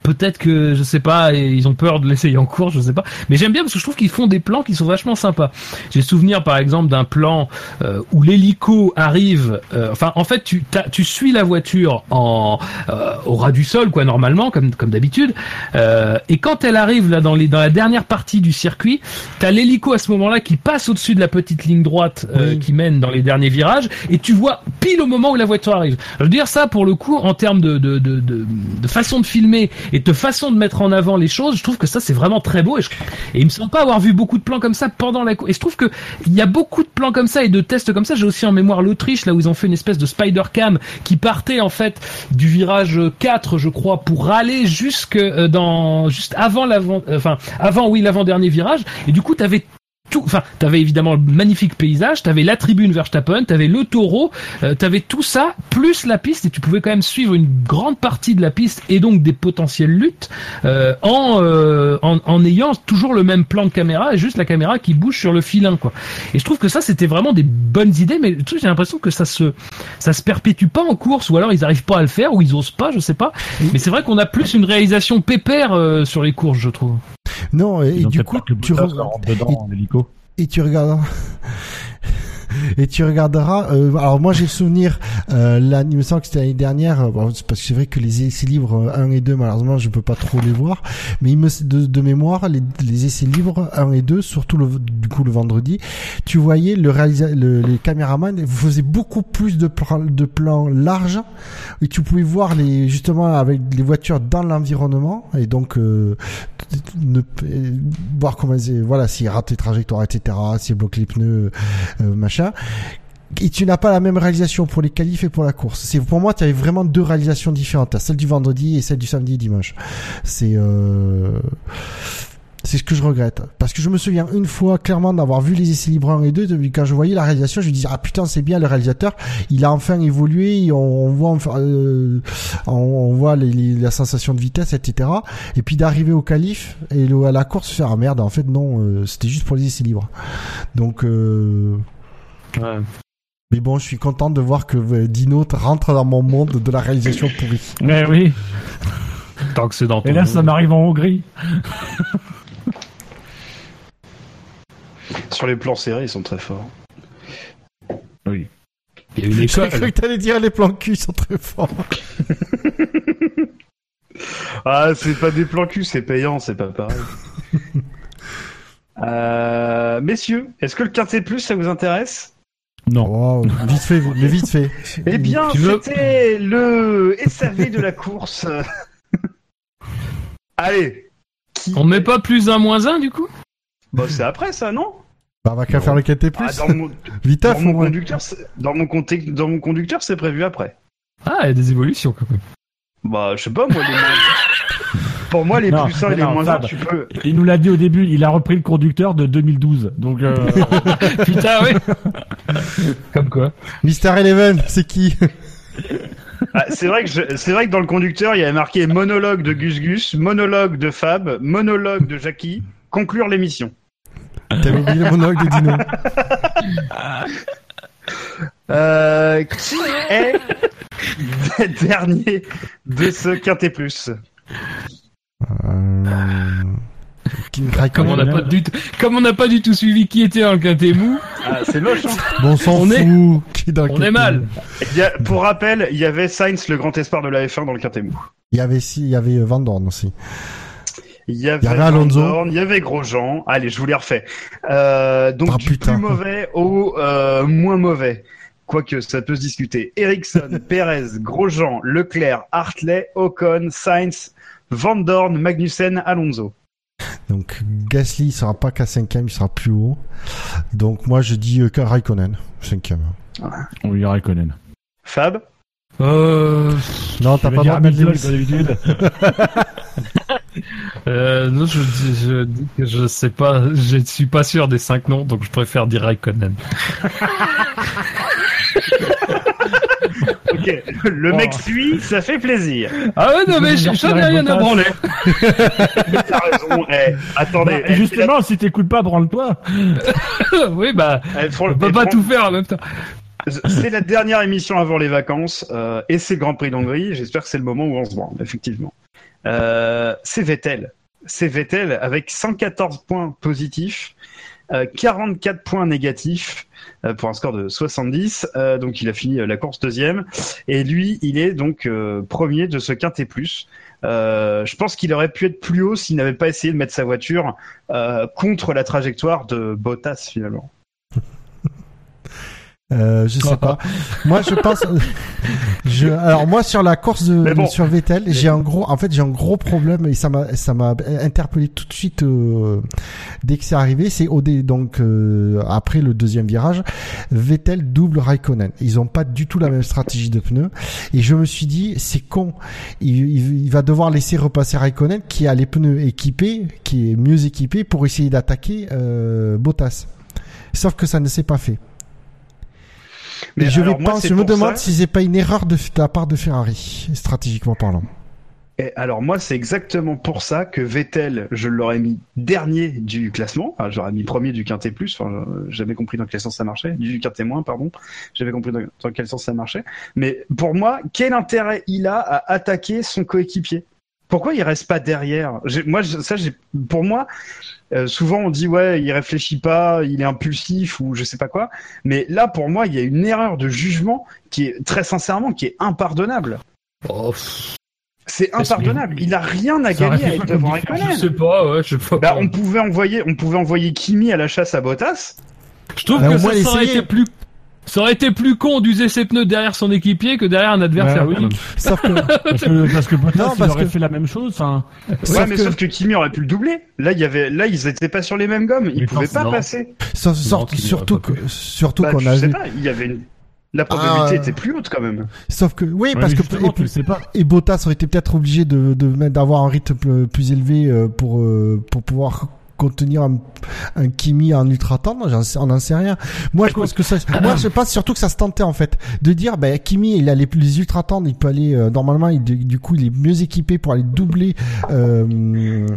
S7: Peut-être que je sais pas, ils ont peur de l'essayer en course, je sais pas. Mais j'aime bien parce que je trouve qu'ils font des plans qui sont vachement sympas. J'ai souvenir par exemple d'un plan euh, où l'hélico arrive. euh, enfin, en fait, tu tu suis la voiture en euh, au ras du sol, quoi, normalement, comme comme d'habitude. Euh, et quand elle arrive là dans les dans la dernière partie du circuit, t'as l'hélico à ce moment-là qui passe au-dessus de la petite ligne droite euh,
S5: Oui.
S7: qui mène dans les derniers virages, et tu vois pile au moment où la voiture arrive. Je veux dire ça pour le coup en termes de de de, de, de façon de filmer et de façon de mettre en avant les choses, je trouve que ça c'est vraiment très beau et, je, et il me semble pas avoir vu beaucoup de plans comme ça pendant la. Et je trouve que il y a beaucoup de plans comme ça et de tests comme ça. J'ai aussi en mémoire l'Autriche là où ils ont fait une espèce de spider cam qui partait en fait du virage 4 je crois pour aller jusque euh, dans juste avant l'avant euh, enfin avant oui l'avant-dernier virage et du coup t'avais tout, enfin, t'avais évidemment le magnifique paysage, t'avais la tribune Verstappen, t'avais le taureau, euh, t'avais tout ça, plus la piste, et tu pouvais quand même suivre une grande partie de la piste et donc des potentielles luttes, euh, en, euh, en, en ayant toujours le même plan de caméra et juste la caméra qui bouge sur le filin, quoi. Et je trouve que ça, c'était vraiment des bonnes idées, mais le truc, j'ai l'impression que ça se, ça se perpétue pas en course, ou alors ils arrivent pas à le faire, ou ils osent pas, je sais pas. Mais c'est vrai qu'on a plus une réalisation pépère euh, sur les courses, je trouve.
S5: Non, et, du coup, tu, re-
S6: dedans en hélico.
S5: et tu regardes et tu regarderas. Euh, alors moi j'ai le souvenir, euh, il me semble que c'était l'année dernière. euh, parce que c'est vrai que les essais libres 1 et 2 malheureusement je peux pas trop les voir, mais il me de, mémoire les, essais libres 1 et 2, surtout le, du coup le vendredi, tu voyais le le, les caméramans faisaient beaucoup plus de plans de plans larges et tu pouvais voir les justement avec les voitures dans l'environnement et donc euh, ne, euh, voir comment voilà s'ils ratent les trajectoires etc s'ils bloquent les pneus euh, et tu n'as pas la même réalisation pour les qualifs et pour la course. Pour moi, tu avais vraiment deux réalisations différentes, celle du vendredi et celle du samedi et dimanche. C'est euh... c'est ce que je regrette parce que je me souviens une fois clairement d'avoir vu les essais libres 1 et 2 depuis quand je voyais la réalisation, je me disais ah putain, c'est bien le réalisateur, il a enfin évolué, on, voit euh, on, voit la sensation de vitesse etc. Et puis d'arriver au qualif et à la course faire ah merde, en fait non, euh, c'était juste pour les essais libres. Donc mais bon, je suis content de voir que euh, Dino rentre dans mon monde de la réalisation pourrie.
S6: Mais oui.
S7: Tant que c'est dans
S6: Et
S7: ton
S6: là, ça m'arrive en Hongrie.
S4: Sur les plans serrés, ils sont très forts.
S6: Oui.
S7: Il y a une
S5: J'ai cru que t'allais dire les plans cul sont très forts.
S4: Ah, c'est pas des plans cul, c'est payant, c'est pas pareil. Euh, messieurs, est-ce que le quintet plus ça vous intéresse?
S6: Non.
S5: Wow, vite fait, vous- mais vite fait.
S4: Eh bien, c'était le SAV de la course. Allez. Qui...
S7: On met pas plus un moins un du coup?
S4: Bah, c'est après ça, non?
S5: Bah, on va qu'à faire le quintet plus.
S4: Ah, dans mon,
S5: Vite,
S4: dans
S5: faut
S4: mon
S5: moins.
S4: conducteur, c'est- dans mon conte- dans mon conducteur, c'est prévu après.
S7: Ah, il y a des évolutions quand même.
S4: Bah, je sais pas, moi, les moins... Pour moi, les
S6: Non,
S4: plus 1 et les
S6: non,
S4: moins
S6: Fab.
S4: 1, tu peux...
S6: Il nous l'a dit au début, il a repris le conducteur de 2012. Donc, euh,
S7: Putain, oui. Comme quoi.
S5: Mister Eleven, c'est qui?
S4: Ah, c'est vrai que je- c'est vrai que dans le conducteur, il y avait marqué monologue de Gus Gus, monologue de Fab, monologue de Jackie, conclure l'émission.
S5: T'avais oublié le monologue de Dino.
S4: Euh, qui est dernier de ce quintet plus?
S5: Euh...
S7: Comme on n'a pas du tout, comme on n'a pas du tout suivi qui était dans le quintet mou,
S4: ah, C'est moche. Hein
S5: Bon, on s'en
S7: On
S5: fout.
S7: est-
S5: Qui est dans le
S7: on est mal.
S4: Il y a- pour rappel, il y avait Sainz, le grand espoir de la F1 dans le quintet mou.
S5: Il y avait si, il y avait euh, Van Dorn aussi.
S4: Il y avait,
S5: Il y avait Alonso.
S4: Van Dorn, il y avait Grosjean. Allez, je vous les refais. Euh, donc
S5: Ah,
S4: du
S5: putain.
S4: plus mauvais au euh, moins mauvais. Quoique, ça peut se discuter. Ericsson, Perez, Grosjean, Leclerc, Hartley, Ocon, Sainz, Van Dorn, Magnussen, Alonso.
S5: Donc Gasly il sera pas qu'à cinquième, il sera plus haut. Donc moi je dis euh, que Raikkonen, cinquième.
S6: on lui Raikkonen.
S4: Fab
S7: euh,
S5: Non,
S6: Tu
S5: t'as pas
S6: comme d'habitude.
S7: euh, non, je je que je sais pas, je ne suis pas sûr des cinq noms, donc je préfère dire Raikkonen.
S4: Ok, le
S6: Oh.
S4: mec suit, ça fait plaisir.
S7: Ah ouais, non, mais j'en ai rien à branler.
S4: Mais T'as raison. Eh, attendez.
S6: Bah,
S4: eh,
S6: justement, si t'écoutes pas, branle-toi.
S7: oui, bah,
S4: eh,
S7: on peut pas tout faire en même temps.
S4: C'est la dernière émission avant les vacances euh, et c'est le Grand Prix d'Hongrie. J'espère que c'est le moment où on se branle, effectivement. Euh, c'est Vettel. C'est Vettel avec 114 points positifs, euh, 44 points négatifs euh, pour un score de 70. Euh, donc il a fini euh, la course deuxième. Et lui, il est donc euh, premier de ce quintet plus. Euh, je pense qu'il aurait pu être plus haut s'il n'avait pas essayé de mettre sa voiture euh, contre la trajectoire de Bottas finalement.
S5: Euh, je sais pas. Moi, je pense. je, alors moi, sur la course de, sur Vettel, j'ai un gros. En fait, j'ai un gros problème et ça m'a, ça m'a interpellé tout de suite euh, dès que c'est arrivé. C'est au dé, donc euh, après le deuxième virage, Vettel double Raikkonen. Ils ont pas du tout la même stratégie de pneus et je me suis dit, c'est con. Il, il, il va devoir laisser repasser Raikkonen qui a les pneus équipés, qui est mieux équipé pour essayer d'attaquer euh, Bottas. Sauf que ça ne s'est pas fait.
S4: Mais
S5: je vais
S4: moi,
S5: me demande
S4: ça-
S5: si c'est pas une erreur de, de la part de Ferrari, stratégiquement parlant.
S4: Et alors moi, c'est exactement pour ça que Vettel, je l'aurais mis dernier du classement. Enfin, j'aurais mis premier du quintet plus. Enfin, j'avais compris dans quel sens ça marchait. Du quintet moins, pardon. J'avais compris dans quel sens ça marchait. Mais pour moi, quel intérêt il a à attaquer son coéquipier? Pourquoi il reste pas derrière? Moi, ça, j'ai, pour moi, euh, souvent on dit ouais, il réfléchit pas, il est impulsif ou je sais pas quoi. Mais là, pour moi, il y a une erreur de jugement qui est très sincèrement qui est impardonnable.
S7: Oh,
S4: C'est impardonnable. Il a rien à
S6: Ça
S4: gagner à être devant
S6: différence
S7: je
S4: Raikkonen.
S7: sais pas, ouais, je sais pas.
S4: Bah, on pouvait envoyer, on pouvait envoyer Kimi à la chasse à Bottas.
S7: Je trouve
S5: Euh,
S7: que ça, ça aurait été plus, ça aurait été plus con d'user ses pneus derrière son équipier que derrière un adversaire.
S6: Bah oui.
S5: Sauf que,
S6: Parce que, parce que Bottas,
S5: Non,
S6: il
S5: parce
S6: aurait
S5: que-
S6: fait la même chose. Enfin,
S4: Ouais,
S5: sauf
S4: mais
S5: que-
S4: sauf que Kimi aurait pu le doubler. Là, il y avait, là, ils étaient pas sur les mêmes gommes. Ils
S6: Mais
S4: pouvaient pas
S7: non.
S4: passer.
S5: sauf- surtout
S7: pas
S5: que, surtout
S4: Bah,
S5: qu'on
S4: je
S5: a
S4: sais
S5: vu.
S4: pas. Il y avait une, la probabilité
S5: Ah,
S4: était plus haute quand même.
S5: Sauf que, oui,
S6: ouais,
S5: parce que, et,
S6: tu le sais pas.
S5: et Bottas aurait été peut-être obligé de, d'avoir un rythme plus- plus élevé euh, pour, euh, pour pouvoir contenir un, un Kimi en ultra tendre, j'en sais, on n'en sait rien. Moi, je pense que ça, moi, je pense surtout que ça se tentait, en fait, de dire, ben, Kimi, il a les, les ultra tendres, il peut aller, euh, normalement, il, du coup, il est mieux équipé pour aller doubler, euh,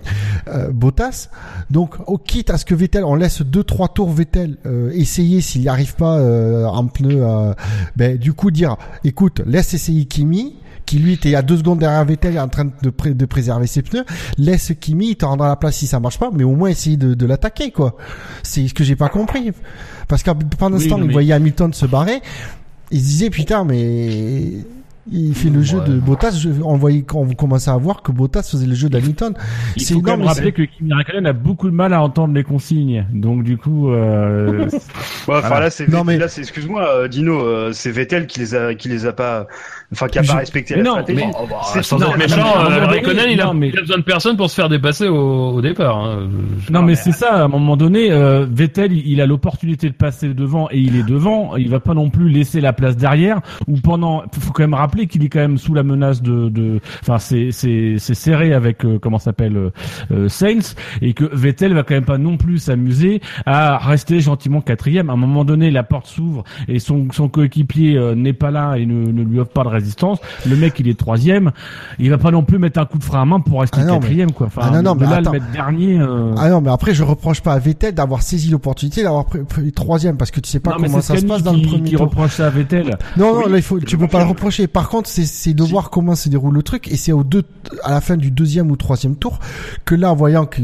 S5: euh, Bottas. Donc, au quitte à ce que Vettel, on laisse deux, trois tours Vettel, euh, essayer s'il n'y arrive pas, euh, en pneu, ben, du coup, dire, écoute, laisse essayer Kimi, qui lui était à deux secondes derrière Vettel en train de, pré- de préserver ses pneus, laisse Kimi, il te rendra la place si ça marche pas, mais au moins essayer de, de l'attaquer, quoi. C'est ce que j'ai pas compris. Parce que pendant ce
S6: Oui,
S5: temps, il voyait Hamilton se barrer, il se disait, putain, mais il fait le jeu de Bottas, je- on voyait quand on commençait à voir que Bottas faisait le jeu d'Hamilton.
S6: Il
S5: C'est
S6: faut quand
S5: énorme,
S6: même
S5: mais
S6: rappeler que Kimi Raikkonen a beaucoup de mal à entendre les consignes. Donc du coup, euh,
S4: Ouais, enfin
S6: Voilà.
S4: là, c'est,
S5: Non, mais-
S4: là, c'est, excuse-moi, euh, Dino, euh, c'est Vettel qui les a, qui les a pas, enfin, qui a
S6: Je-
S4: pas respecté
S6: mais
S4: la
S6: non,
S4: stratégie.
S6: mais-
S7: Oh, bah,
S4: C'est-
S7: sans
S4: non,
S7: être
S4: mais-
S7: méchant, euh, Raikkonen, il a,
S6: non, mais-
S7: il a besoin de personne pour se faire dépasser au, au départ. hein.
S6: Non mais
S4: mais-
S6: c'est ça. À un moment donné, euh, Vettel, il, il a l'opportunité de passer devant et il est devant. Il va pas non plus laisser la place derrière. Ou pendant, faut quand même rappeler qu'il est quand même sous la menace de, de, enfin c'est c'est c'est serré avec euh, comment ça s'appelle euh, euh, Sainz et que Vettel va quand même pas non plus s'amuser à rester gentiment quatrième. À un moment donné, la porte s'ouvre et son son coéquipier euh, n'est pas là et ne, ne lui offre pas de résistance. Le mec, il est troisième. Il va pas non plus mettre un coup de frein à main pour rester
S5: Ah non, mais-
S6: quatrième quoi. Enfin,
S5: Ah non, non,
S6: de là le mettre dernier. euh,
S5: Ah non, mais après, je reproche pas à Vettel d'avoir saisi l'opportunité d'avoir pris, troisième parce que tu sais pas comment ça se passe dans le premier
S6: qui
S5: tour.
S6: reproche ça à Vettel.
S5: Non, non, là, il faut, tu peux pas le reprocher. Par contre, c'est, c'est de voir comment se déroule le truc, et c'est au deux, à la fin du deuxième ou troisième tour, que là, en voyant que,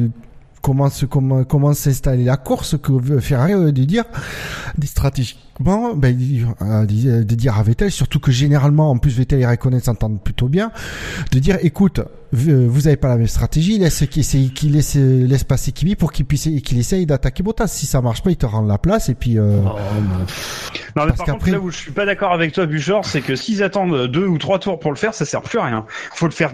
S5: comment se, comment, comment s'installer. La course, que Ferrari de dire, stratégiquement, ben, euh, de dire à Vettel, surtout que généralement, en plus, Vettel et Raikkonen s'entendent plutôt bien, de dire, écoute, vous avez pas la même stratégie, laisse qu'il laisse, laisse passer Kimi pour qu'il puisse, qu'il essaye d'attaquer Bottas. Si ça marche pas, il te rend la place, et puis, euh,
S7: Oh, non.
S4: Non, mais
S5: Parce
S4: par contre, là où je suis pas d'accord avec toi, Buchor, c'est que s'ils attendent deux ou trois tours pour le faire, ça sert plus à rien. Faut le faire.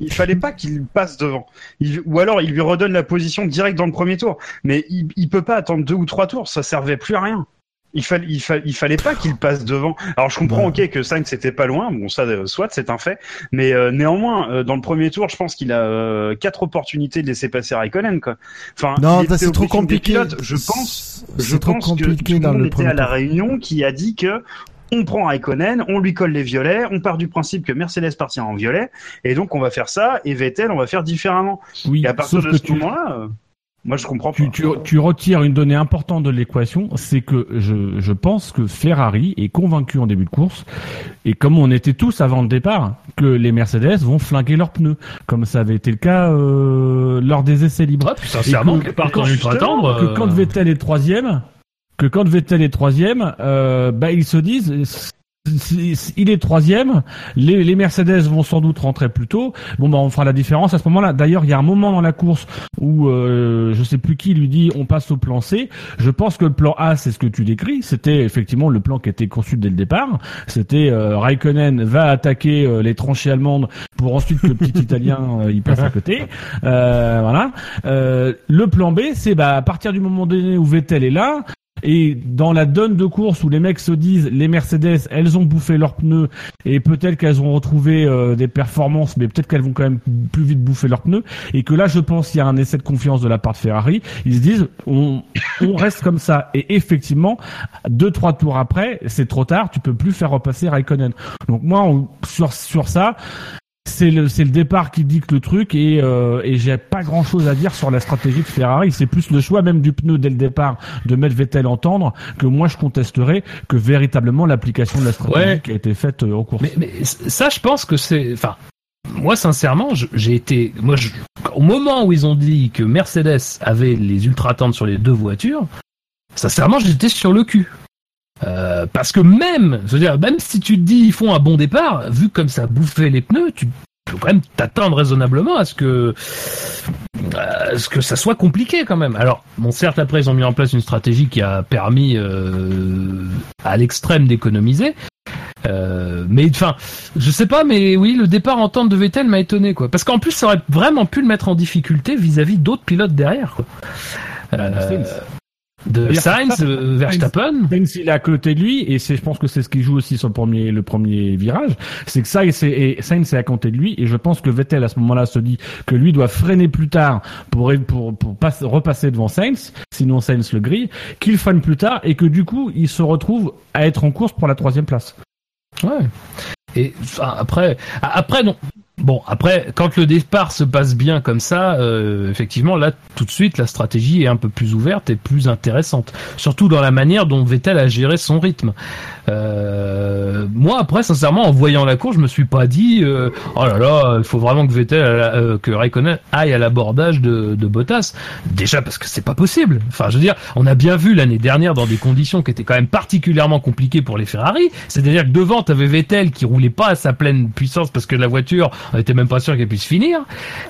S4: Il fallait pas qu'il passe devant. Il- Ou alors, il lui redonne la position direct dans le premier tour. Mais il, il peut pas attendre deux ou trois tours. Ça servait plus à rien. Il fallait, il, fa- il fallait pas qu'il passe devant. Alors je comprends, ok, que Sainz c'était pas loin. Bon, ça, euh, soit c'est un fait. Mais euh, néanmoins, euh, dans le premier tour, je pense qu'il a euh, quatre opportunités de laisser passer Raikkonen, quoi. Enfin,
S5: non, c'est trop compliqué.
S4: pilotes. Je pense je
S5: c'est trop
S4: pense que
S5: compliqué
S4: tout
S5: dans
S4: le était à la réunion qui a dit que on prend Raikkonen, on lui colle les violets, on part du principe que Mercedes partira en violet, et donc on va faire ça, et Vettel, on va faire différemment.
S6: Oui,
S4: Et à partir de ce
S6: tu,
S4: moment-là, euh, moi je comprends pas.
S6: tu, tu, tu retires une donnée importante de l'équation, c'est que je, je pense que Ferrari est convaincu en début de course, et comme on était tous avant le départ, que les Mercedes vont flinguer leurs pneus, comme ça avait été le cas euh, lors des essais libres.
S7: Ouais, puis sincèrement,
S6: Et que-
S7: part, quand
S6: que- que
S7: euh,
S6: quand Vettel est troisième, que quand Vettel est troisième, euh, bah ils se disent, il est troisième, les, les Mercedes vont sans doute rentrer plus tôt. Bon bah on fera la différence à ce moment-là. D'ailleurs, il y a un moment dans la course où euh, je sais plus qui lui dit on passe au plan C. Je pense que le plan A c'est ce que tu décris. C'était effectivement le plan qui était conçu dès le départ. C'était euh, Raikkonen va attaquer euh, les tranchées allemandes pour ensuite que le petit Italien euh, il passe à côté. Euh, voilà. Euh, le plan B c'est bah à partir du moment donné où Vettel est là. Et dans la donne de course où les mecs se disent les Mercedes elles ont bouffé leurs pneus et peut-être qu'elles ont retrouvé euh, des performances mais peut-être qu'elles vont quand même plus vite bouffer leurs pneus. Et que là je pense qu'il y a un essai de confiance de la part de Ferrari. Ils se disent on, on reste comme ça. Et effectivement deux trois tours après c'est trop tard. Tu peux plus faire repasser Raikkonen. Donc moi on- sur sur ça c'est le c'est le départ qui dicte le truc et euh, et j'ai pas grand chose à dire sur la stratégie de Ferrari c'est plus le choix même du pneu dès le départ de mettre Vettel en tendre que moi je contesterais que véritablement l'application de la stratégie
S7: Ouais.
S6: qui a été faite euh, en course
S7: Mais, mais ça, je pense que c'est. Enfin, moi, sincèrement, j'ai été, moi, je- au moment où ils ont dit que Mercedes avait les ultra tendres sur les deux voitures, sincèrement, j'étais sur le cul. Euh, parce que même, je veux dire, même si tu te dis ils font un bon départ, vu comme ça bouffait les pneus, tu peux quand même t'attendre raisonnablement à ce que à ce que ça soit compliqué quand même. Alors, bon, certes, après ils ont mis en place une stratégie qui a permis euh, à l'extrême d'économiser. Euh, mais enfin, je sais pas, mais oui, le départ en tente de Vettel m'a étonné, quoi. Parce qu'en plus, ça aurait vraiment pu le mettre en difficulté vis-à-vis d'autres pilotes derrière, quoi. Euh, de Sainz, euh, Verstappen.
S6: Sainz, il est à côté de lui, et c'est, je pense que c'est ce qui joue aussi sur le premier, le premier virage. C'est que Sainz est, et Sainz est à côté de lui, et je pense que Vettel, à ce moment-là, se dit que lui doit freiner plus tard pour, pour, pour pas- repasser devant Sainz, sinon Sainz le grille, qu'il freine plus tard, et que du coup, il se retrouve à être en course pour la troisième place.
S7: Ouais. Et enfin, après, après non. Bon, après, quand le départ se passe bien comme ça, euh, effectivement, là, tout de suite, la stratégie est un peu plus ouverte et plus intéressante. Surtout dans la manière dont Vettel a géré son rythme. Euh, moi, après, sincèrement, en voyant la course, je me suis pas dit, euh, oh là là, il faut vraiment que Vettel, euh, que Raikkonen aille à l'abordage de, de Bottas. Déjà parce que c'est pas possible. Enfin, je veux dire, on a bien vu l'année dernière dans des conditions qui étaient quand même particulièrement compliquées pour les Ferrari. C'est-à-dire que devant, t'avais Vettel qui roulait pas à sa pleine puissance parce que la voiture, on était même pas sûr qu'elle puisse finir.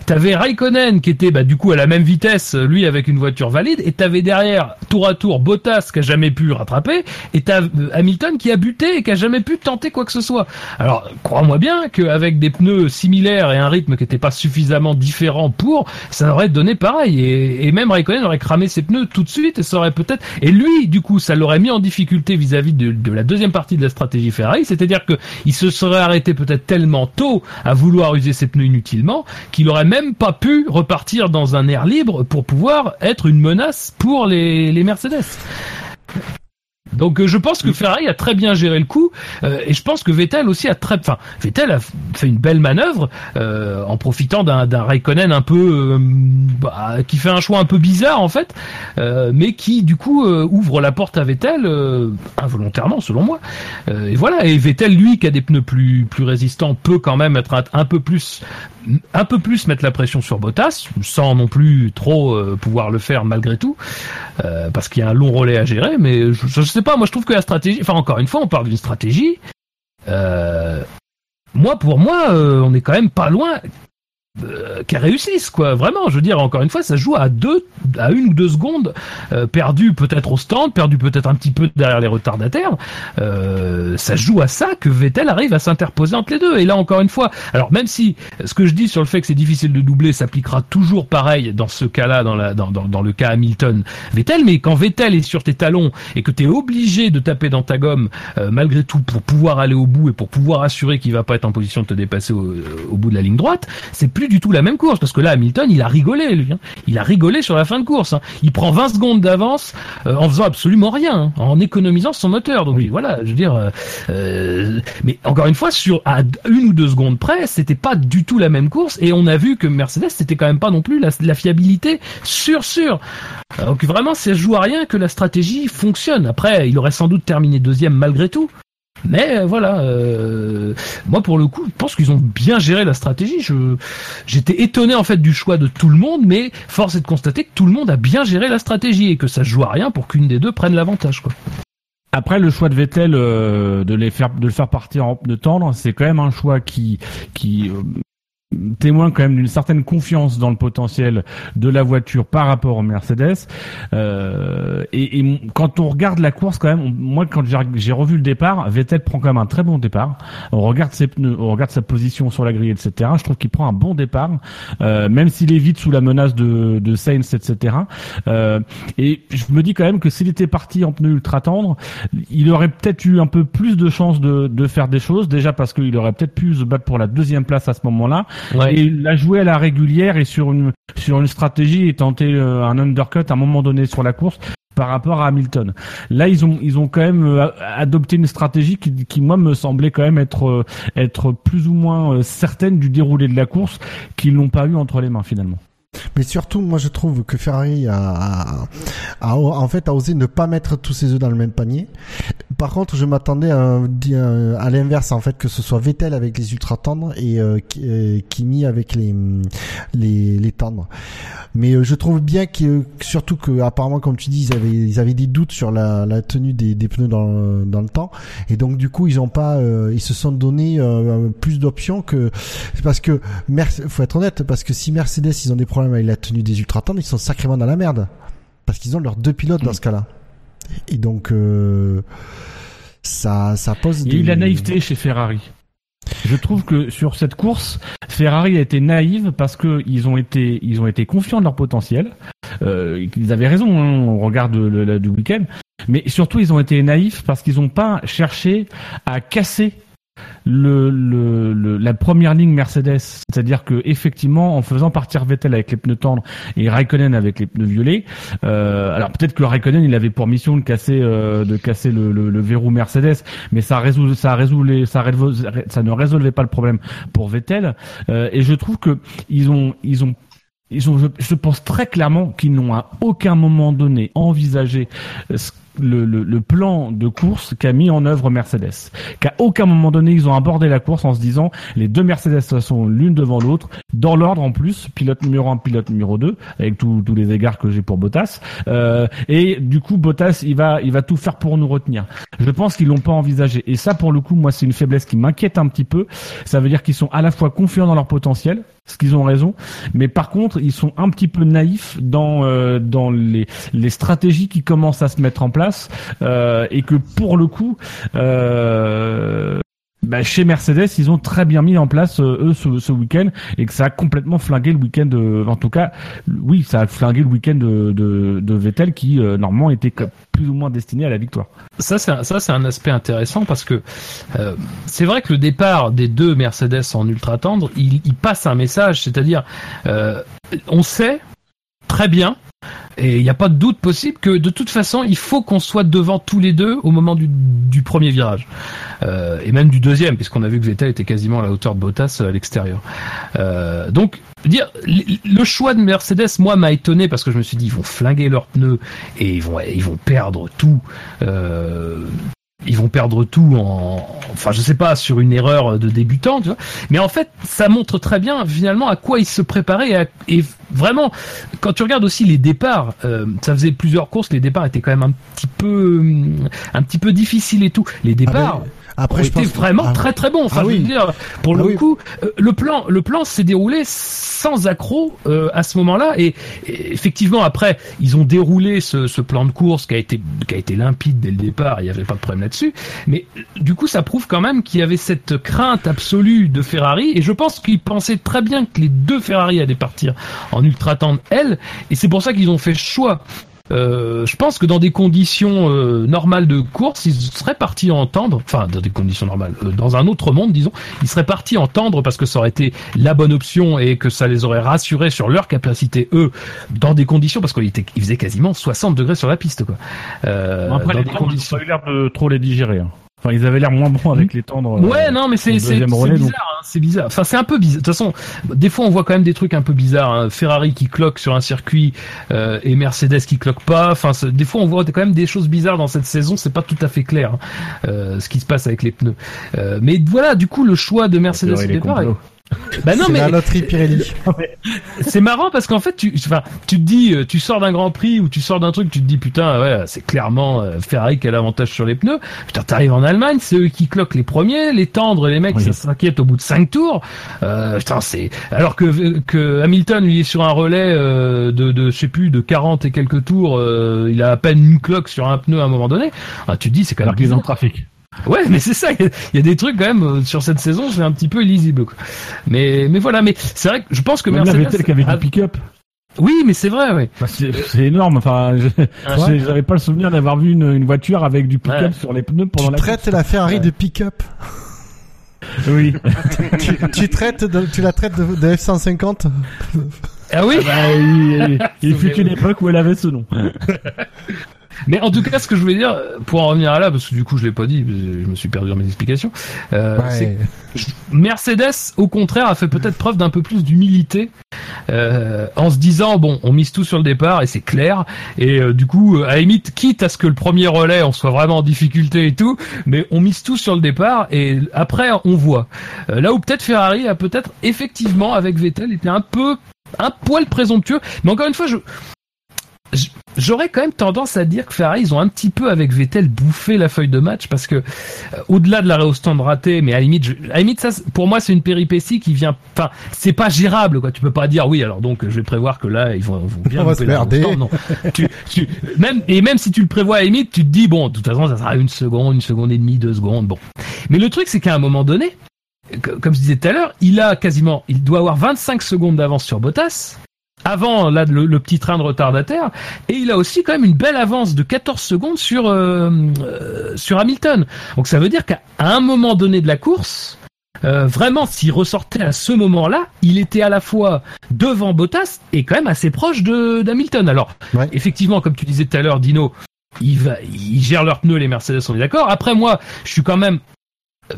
S7: T'avais Raikkonen qui était, bah, du coup, à la même vitesse, lui, avec une voiture valide. Et t'avais derrière, tour à tour, Bottas qui a jamais pu rattraper. Et t'as euh, Hamilton qui a buté et qui a jamais pu tenter quoi que ce soit. Alors, crois-moi bien qu'avec des pneus similaires et un rythme qui n'était pas suffisamment différent pour, ça aurait donné pareil. Et, même Raikkonen aurait cramé ses pneus tout de suite et ça aurait peut-être, et lui, du coup, ça l'aurait mis en difficulté vis-à-vis de, la deuxième partie de la stratégie Ferrari. C'est-à-dire que il se serait arrêté peut-être tellement tôt à vouloir user ses pneus inutilement qu'il aurait même pas pu repartir dans un air libre pour pouvoir être une menace pour les Mercedes. Donc euh, je pense que Ferrari a très bien géré le coup euh, et je pense que Vettel aussi a très, enfin Vettel a fait une belle manœuvre euh, en profitant d'un d'un Raikkonen un peu euh, bah, qui fait un choix un peu bizarre en fait, euh, mais qui du coup ouvre la porte à Vettel euh, involontairement selon moi. Euh, et voilà et Vettel lui qui a des pneus plus plus résistants peut quand même être un, un peu plus un peu plus mettre la pression sur Bottas sans non plus trop euh, pouvoir le faire malgré tout euh, parce qu'il y a un long relais à gérer mais je, sais pas moi je trouve que la stratégie enfin encore une fois on parle d'une stratégie euh, moi pour moi euh, on est quand même pas loin euh, qu'elle réussisse quoi. Vraiment je veux dire encore une fois ça joue à deux à une ou deux secondes euh, perdu peut-être au stand perdu peut-être un petit peu derrière les retardataires. Euh, ça joue à ça que Vettel arrive à s'interposer entre les deux. Et là encore une fois alors même si ce que je dis sur le fait que c'est difficile de doubler s'appliquera toujours pareil dans ce cas-là dans, la, dans, dans, dans le cas Hamilton Vettel mais quand Vettel est sur tes talons et que tu es obligé de taper dans ta gomme euh, malgré tout pour pouvoir aller au bout et pour pouvoir assurer qu'il va pas être en position de te dépasser au, au bout de la ligne droite c'est plus du tout la même course parce que là Hamilton il a rigolé lui hein. il a rigolé sur la fin de course hein. il prend 20 secondes d'avance euh, en faisant absolument rien hein, en économisant son moteur. Donc voilà je veux dire euh, euh, mais encore une fois sur à une ou deux secondes près c'était pas du tout la même course et on a vu que Mercedes c'était quand même pas non plus la, la fiabilité sur sûr donc vraiment ça joue à rien que la stratégie fonctionne. Après il aurait sans doute terminé deuxième malgré tout mais euh, voilà, euh, moi pour le coup, je pense qu'ils ont bien géré la stratégie. Je, j'étais étonné en fait du choix de tout le monde, mais force est de constater que tout le monde a bien géré la stratégie et que ça joue à rien pour qu'une des deux prenne l'avantage.
S6: Après le choix de Vettel euh, de faire de le faire partir en pneu tendre, c'est quand même un choix qui qui témoin quand même d'une certaine confiance dans le potentiel de la voiture par rapport au Mercedes. Euh, et, et quand on regarde la course, quand même, moi quand j'ai revu le départ, Vettel prend quand même un très bon départ. On regarde ses pneus, on regarde sa position sur la grille, etc. Je trouve qu'il prend un bon départ, euh, même s'il est vite sous la menace de, de Sainz, etc. Euh, et je me dis quand même que s'il était parti en pneu ultra tendre, il aurait peut-être eu un peu plus de chances de, de faire des choses. Déjà parce qu'il aurait peut-être pu se battre pour la deuxième place à ce moment-là
S7: Ouais.
S6: et la jouer à la régulière et sur une sur une stratégie et tenter euh, un undercut à un moment donné sur la course par rapport à Hamilton. Là, ils ont ils ont quand même euh, adopté une stratégie qui, qui moi me semblait quand même être euh, être plus ou moins certaine du déroulé de la course qu'ils n'ont pas eu entre les mains finalement.
S5: Mais surtout, moi, je trouve que Ferrari a, a, a- en fait a osé ne pas mettre tous ses œufs dans le même panier. Par contre, je m'attendais à, à l'inverse, en fait, que ce soit Vettel avec les ultra tendres et euh, euh, Kimi avec les, les les tendres. Mais euh, je trouve bien que surtout que apparemment, comme tu dis, ils avaient ils avaient des doutes sur la, la tenue des, des pneus dans le- dans le temps, et donc du coup, ils ont pas, euh, ils se sont donné euh, plus d'options que c'est parce que faut être honnête, parce que si Mercedes ils ont des problèmes avec la tenue des ultra tendres, ils sont sacrément dans la merde parce qu'ils ont leurs deux pilotes dans ce cas-là. Et donc euh, ça ça pose
S6: Il y a
S5: des
S6: eu la naïveté chez Ferrari. Je trouve que sur cette course, Ferrari a été naïve parce que ils ont été ils ont été confiants de leur potentiel. Euh, ils avaient raison hein, au regard de, le- le- du week-end, mais surtout ils ont été naïfs parce qu'ils n'ont pas cherché à casser le, le, le- la première ligne Mercedes, c'est-à-dire que effectivement en faisant partir Vettel avec les pneus tendres et Raikkonen avec les pneus violets, euh, alors peut-être que Raikkonen il avait pour mission de casser euh, de casser le, le, verrou Mercedes, mais ça résout ça résout les, ça, ça ne résolvait pas le problème pour Vettel Euh, et je trouve que ils ont ils ont ils ont, je, je pense très clairement qu'ils n'ont à aucun moment donné envisagé ce- le, le, le plan de course qu'a mis en œuvre Mercedes. Qu'à aucun moment donné, ils ont abordé la course en se disant les deux Mercedes sont l'une devant l'autre, dans l'ordre en plus, pilote numéro un, pilote numéro deux, avec tous tous les égards que j'ai pour Bottas. Euh, et du coup, Bottas, il va, il va tout faire pour nous retenir. Je pense qu'ils l'ont pas envisagé. Et ça, pour le coup, moi, c'est une faiblesse qui m'inquiète un petit peu. Ça veut dire qu'ils sont à la fois confiants dans leur potentiel, ce qu'ils ont raison, mais par contre, ils sont un petit peu naïfs dans euh, dans les les stratégies qui commencent à se mettre en place euh, et que pour le coup. Euh, bah, chez Mercedes, ils ont très bien mis en place euh, eux ce, week-end et que ça a complètement flingué le week-end. De, en tout cas, oui, ça a flingué le week-end de, Vettel qui euh, normalement était plus ou moins destiné à la victoire.
S7: Ça, c'est ça, c'est un aspect intéressant parce que euh, c'est vrai que le départ des deux Mercedes en ultra tendre, il, il passe un message, c'est-à-dire, euh, on sait très bien. Et il n'y a pas de doute possible que de toute façon, il faut qu'on soit devant tous les deux au moment du, premier virage. Euh, et même du deuxième, puisqu'on a vu que Vettel était quasiment à la hauteur de Bottas à l'extérieur. Euh, donc, dire le choix de Mercedes, moi, m'a étonné parce que je me suis dit, ils vont flinguer leurs pneus et ils vont, ils vont perdre tout. Euh, ils vont perdre tout en, enfin, je sais pas, sur une erreur de débutant, tu vois. Mais en fait, ça montre très bien, finalement, à quoi ils se préparaient et, à- et vraiment, quand tu regardes aussi les départs, euh, ça faisait plusieurs courses, les départs étaient quand même un petit peu, un petit peu difficiles et tout. Les départs.
S5: Après, je pense que-
S7: vraiment
S5: ah,
S7: très très bons. Enfin,
S5: ah
S7: je veux
S5: oui.
S7: dire, pour
S5: Ah
S7: le
S5: oui.
S7: coup, euh, le plan, le plan s'est déroulé sans accroc euh, à ce moment-là. Et, et effectivement, après, ils ont déroulé ce, ce plan de course qui a été qui a été limpide dès le départ. Il n'y avait pas de problème là-dessus. Mais du coup, ça prouve quand même qu'il y avait cette crainte absolue de Ferrari. Et je pense qu'ils pensaient très bien que les deux Ferrari allaient partir en ultra tendre L. Et c'est pour ça qu'ils ont fait ce choix. Euh, je pense que dans des conditions euh, normales de course, ils seraient partis en tendre, enfin dans des conditions normales, euh, dans un autre monde, disons, ils seraient partis en tendre parce que ça aurait été la bonne option et que ça les aurait rassurés sur leur capacité, eux, dans des conditions, parce qu'il était- il faisait quasiment 60 degrés sur la piste, quoi. Euh,
S6: Après,
S7: dans
S6: les
S7: des conditions.
S6: l'air de trop les digérer. hein. Enfin, ils avaient l'air moins bons avec les tendres. euh,
S7: Ouais, non, mais c'est c'est bizarre,
S6: donc.
S7: hein, c'est bizarre. Enfin, c'est un peu bizarre. De toute façon, des fois, on voit quand même des trucs un peu bizarres. hein. Ferrari qui cloque sur un circuit euh, et Mercedes qui cloque pas. Enfin, des fois, on voit quand même des choses bizarres dans cette saison. C'est pas tout à fait clair hein, euh, ce qui se passe avec les pneus. Euh, mais voilà, du coup, le choix de Mercedes au départ. Bah non,
S5: c'est
S7: mais
S5: la loterie Pirelli.
S7: c'est marrant parce qu'en fait, tu, enfin, tu te dis, euh, tu sors d'un Grand Prix ou tu sors d'un truc, tu te dis putain, ouais, c'est clairement euh, Ferrari qui a l'avantage sur les pneus. Putain, t'arrives en Allemagne, c'est eux qui cloquent les premiers, les tendres, les mecs,
S6: Oui.
S7: ça s'inquiète au bout de cinq tours. Euh, putain, c'est alors que que Hamilton lui est sur un relais euh, de, de, je sais plus, de 40 et quelques tours, euh, il a à peine une cloque sur un pneu à un moment donné. Ah, tu te dis, c'est quand même
S6: Alors qu'ils ont
S7: bizarre.
S6: le trafic.
S7: Ouais, mais c'est ça. Il y a- des trucs quand même euh, sur cette saison, c'est un petit peu illisible. quoi. Mais mais voilà, mais c'est vrai que je pense que
S6: Même la
S7: Mercedes.
S6: Vettel qui avait
S7: a-
S6: du pick-up.
S7: oui, mais c'est vrai, oui.
S6: Bah, c'est énorme. Enfin, j'avais pas le souvenir d'avoir vu une, une voiture avec du pick-up
S7: Ouais.
S6: sur les pneus pendant
S5: Tu
S6: la
S5: traites la Ferrari de pick-up.
S6: Oui.
S5: tu, tu traites de- tu la traites de, de F-150?
S7: Ah oui.
S6: Bah, il il fut une époque où elle avait ce nom.
S7: Mais en tout cas, ce que je voulais dire, pour en revenir à là, parce que du coup, je l'ai pas dit, je me suis perdu dans mes explications. euh,
S5: Ouais.
S7: Mercedes, au contraire, a fait peut-être preuve d'un peu plus d'humilité euh, en se disant bon, on mise tout sur le départ et c'est clair. Et euh, du coup, à limite, quitte à ce que le premier relais, on soit vraiment en difficulté et tout, mais on mise tout sur le départ et après on voit. Euh, là où peut-être Ferrari a peut-être effectivement avec Vettel été un peu un poil présomptueux, mais encore une fois, je J'aurais quand même tendance à dire que Ferrari, ils ont un petit peu avec Vettel bouffé la feuille de match parce que euh, au-delà de l'arrêt au stand raté, mais à la limite, je, à la limite ça, pour moi, c'est une péripétie qui vient. Enfin, c'est pas gérable quoi. Tu peux pas dire oui. Alors donc, je vais prévoir que là, ils vont, vont bien.
S5: On va se
S7: stand. Non. tu, tu, même et même si tu le prévois à la limite, tu te dis bon, de toute façon, ça sera une seconde, une seconde et demie, deux secondes. Bon. Mais le truc, c'est qu'à un moment donné, comme je disais tout à l'heure, il a quasiment, il doit avoir 25 secondes d'avance sur Bottas avant là le, le petit train de retardataire et il a aussi quand même une belle avance de 14 secondes sur euh, euh, sur Hamilton. Donc ça veut dire qu'à un moment donné de la course, euh, vraiment s'il ressortait à ce moment-là, il était à la fois devant Bottas et quand même assez proche de d'Hamilton. Alors
S5: Ouais.
S7: effectivement, comme tu disais tout à l'heure, Dino, il va, il gère leurs pneus les Mercedes, on est d'accord. Après moi, je suis quand même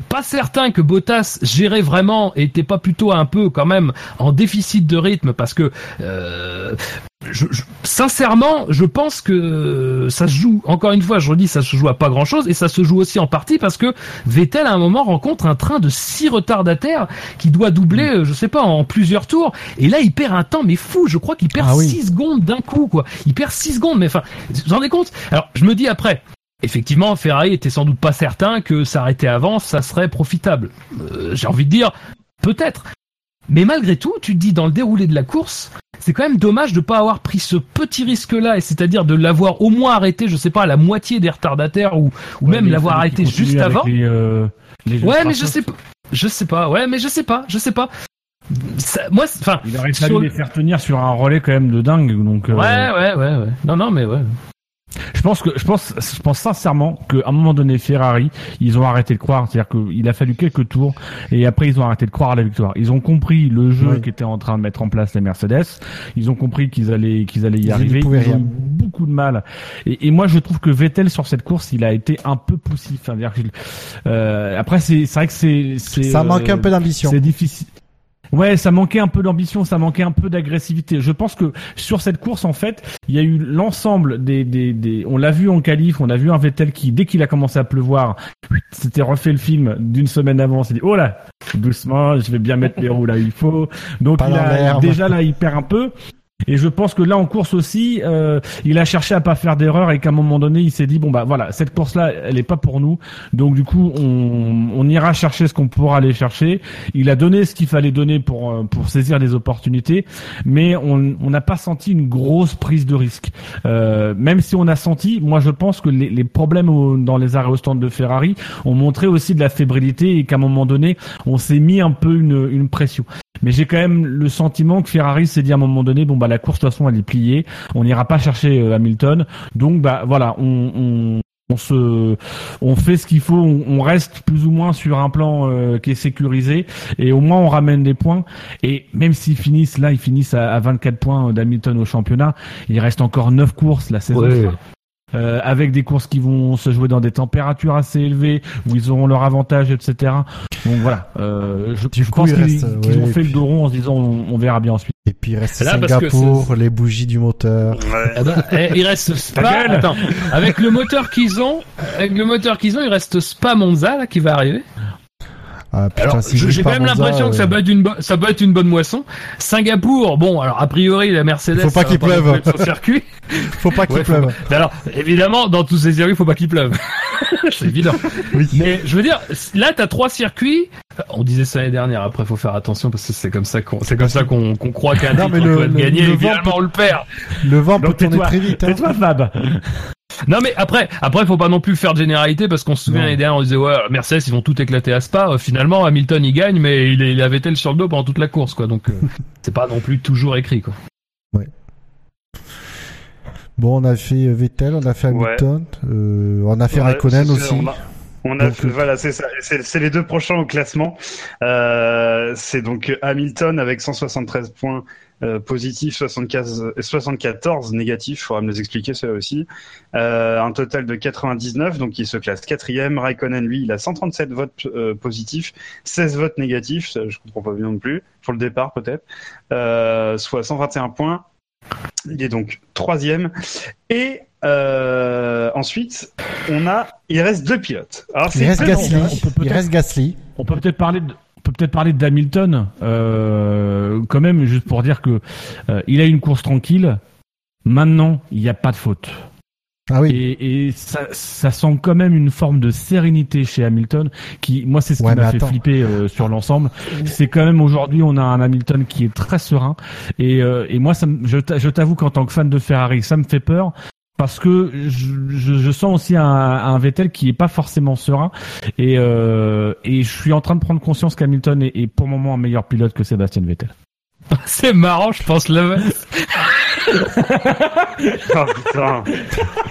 S7: pas certain que Bottas gérait vraiment et était pas plutôt un peu quand même en déficit de rythme parce que euh, je, je- sincèrement je pense que ça se joue encore une fois je redis ça se joue à pas grand chose et ça se joue aussi en partie parce que Vettel à un moment rencontre un train de six retardataires qui doit doubler euh, je sais pas en plusieurs tours et là il perd un temps mais fou je crois qu'il perd
S5: Ah oui.
S7: 6 secondes d'un coup quoi. Il perd 6 secondes mais enfin vous vous rendez compte? Alors je me dis après Effectivement, Ferrari était sans doute pas certain que s'arrêter avant, ça serait profitable. Euh, J'ai envie de dire, peut-être. Mais malgré tout, tu te dis dans le déroulé de la course, c'est quand même dommage de pas avoir pris ce petit risque-là, et c'est-à-dire de l'avoir au moins arrêté, je sais pas, à la moitié des retardataires ou, ou même l'avoir arrêté juste avant.
S6: euh,
S7: Ouais, mais je sais pas. Je sais pas. Ouais, mais je sais pas. Je sais pas. Ça- moi, enfin.
S6: Il aurait
S7: sur
S6: fallu
S7: le-
S6: les faire tenir sur un relais quand même de dingue. Donc, euh,
S7: Ouais, ouais, ouais, ouais. Non, non, mais ouais.
S6: Je pense que je pense je pense sincèrement qu'à un moment donné Ferrari ils ont arrêté de croire. C'est-à-dire qu'il a fallu quelques tours et après ils ont arrêté de croire à la victoire. Ils ont compris le jeu qu'était en train de mettre en place les Mercedes. Ils ont compris qu'ils allaient qu'ils allaient y
S5: Ils
S6: arriver. ils ont eu beaucoup de mal. Et, et moi je trouve que Vettel sur cette course il a été un peu poussif. C'est-à-dire qu'il- euh, après c'est c'est vrai que c'est c'est
S5: Ça
S6: euh,
S5: manque un peu d'ambition.
S6: c'est difficile Ouais, ça manquait un peu d'ambition, ça manquait un peu d'agressivité. Je pense que sur cette course, en fait, il y a eu l'ensemble des, des, des, on l'a vu en qualif, on a vu un Vettel qui, dès qu'il a commencé à pleuvoir, s'était refait le film d'une semaine avant, s'est dit, oh là, doucement, je vais bien mettre les roues là où il faut. Donc
S5: Pas
S6: il a, déjà là, il perd un peu. Et je pense que là en course aussi, euh, il a cherché à pas faire d'erreur et qu'à un moment donné, il s'est dit bon bah voilà, cette course-là, elle est pas pour nous. Donc du coup, on, on ira chercher ce qu'on pourra aller chercher. Il a donné ce qu'il fallait donner pour euh, pour saisir les opportunités, mais on on n'a pas senti une grosse prise de risque. Euh, même si on a senti, moi je pense que les, les problèmes au- dans les arrêts au stand de Ferrari ont montré aussi de la fébrilité et qu'à un moment donné, on s'est mis un peu une, une pression. Mais j'ai quand même le sentiment que Ferrari s'est dit à un moment donné, bon bah la course de toute façon elle est pliée, on n'ira pas chercher euh, Hamilton, donc bah voilà, on, on, se, on fait ce qu'il faut, on, reste plus ou moins sur un plan euh, qui est sécurisé. Et au moins on ramène des points. Et même s'ils finissent là, ils finissent à, à 24 points d'Hamilton au championnat, il reste encore 9 courses la saison. Euh, avec des courses qui vont se jouer dans des températures assez élevées, où ils auront leur avantage, etc. Donc voilà, euh, je,
S5: Du
S6: je
S5: coup,
S6: pense
S5: il
S6: qu'ils ont fait le
S5: puis-
S6: dos rond en se disant on, on verra bien ensuite.
S5: Et puis il reste
S7: Là,
S5: Singapour, les bougies du moteur.
S7: Ah bah, eh, il reste Spa. Attends, avec le moteur qu'ils ont, avec le moteur qu'ils ont, il reste Spa Monza là qui va arriver.
S5: Ah putain, si
S7: j'ai même l'impression que ça
S5: euh,
S7: peut être une bonne, ça être une bonne moisson. Singapour, bon, alors a priori la Mercedes.
S5: Faut pas qu'il pleuve.
S7: circuit.
S5: Faut pas qu'il
S7: Ouais,
S5: pleuve.
S7: pas- Alors, évidemment, dans tous ces circuits, faut pas qu'il pleuve. C'est évident.
S5: Oui.
S7: Mais je veux dire, là, t'as trois circuits. On disait ça l'année dernière. Après, faut faire attention parce que c'est comme ça qu'on, c'est comme ça qu'on, qu'on croit qu'un titre peut être
S5: le-
S7: gagné finalement on le perd.
S5: Le vent peut tourner très vite. Hein.
S6: tais-toi Fab.
S7: Non mais après, après faut pas non plus faire de généralité parce qu'on se souvient l'année dernière on disait ouais Mercedes ils vont tout éclater à Spa. Euh, finalement Hamilton il gagne mais il, il avait tel sur le dos pendant toute la course quoi donc euh, c'est pas non plus toujours écrit quoi.
S5: Bon, on a fait euh, Vettel, on a fait
S4: Ouais.
S5: Hamilton, euh, on a fait
S4: Ouais,
S5: Raikkonen aussi.
S4: On a, on a
S5: Donc,
S4: fait- voilà, c'est ça. C'est c'est les deux prochains au classement. Euh, c'est donc Hamilton avec 173 points euh, positif, 75, 74 négatifs, il faudra me les expliquer ça aussi. Euh, un total de 99, donc il se classe quatrième. Raikkonen, lui, il a 137 votes euh, positifs, 16 votes négatifs, ça, je comprends pas bien non plus, pour le départ peut-être, euh, soit 121 points. Il est donc troisième. Et euh, ensuite, on a, il reste deux pilotes. Alors,
S5: Il reste. Gasly.
S6: on peut
S5: Il
S6: peut-être-
S5: reste Gasly.
S6: On peut peut-être parler de peut peut-être parler d'Hamilton euh, quand même juste pour dire que euh, il a une course tranquille. Maintenant, il n'y a pas de faute.
S5: Ah oui.
S6: Et, et ça, ça sent quand même une forme de sérénité chez Hamilton, qui, moi, c'est ce
S5: Ouais,
S6: qui m'a fait flipper euh, sur l'ensemble. C'est quand même aujourd'hui, on a un Hamilton qui est très serein. Et, euh, et moi, ça, je t'avoue qu'en tant que fan de Ferrari, ça me fait peur. Parce que je, je, je sens aussi un, un Vettel qui est pas forcément serein et, euh, et je suis en train de prendre conscience qu'Hamilton est, est pour le moment un meilleur pilote que Sébastien Vettel.
S7: C'est marrant, je pense le
S4: Oh, putain.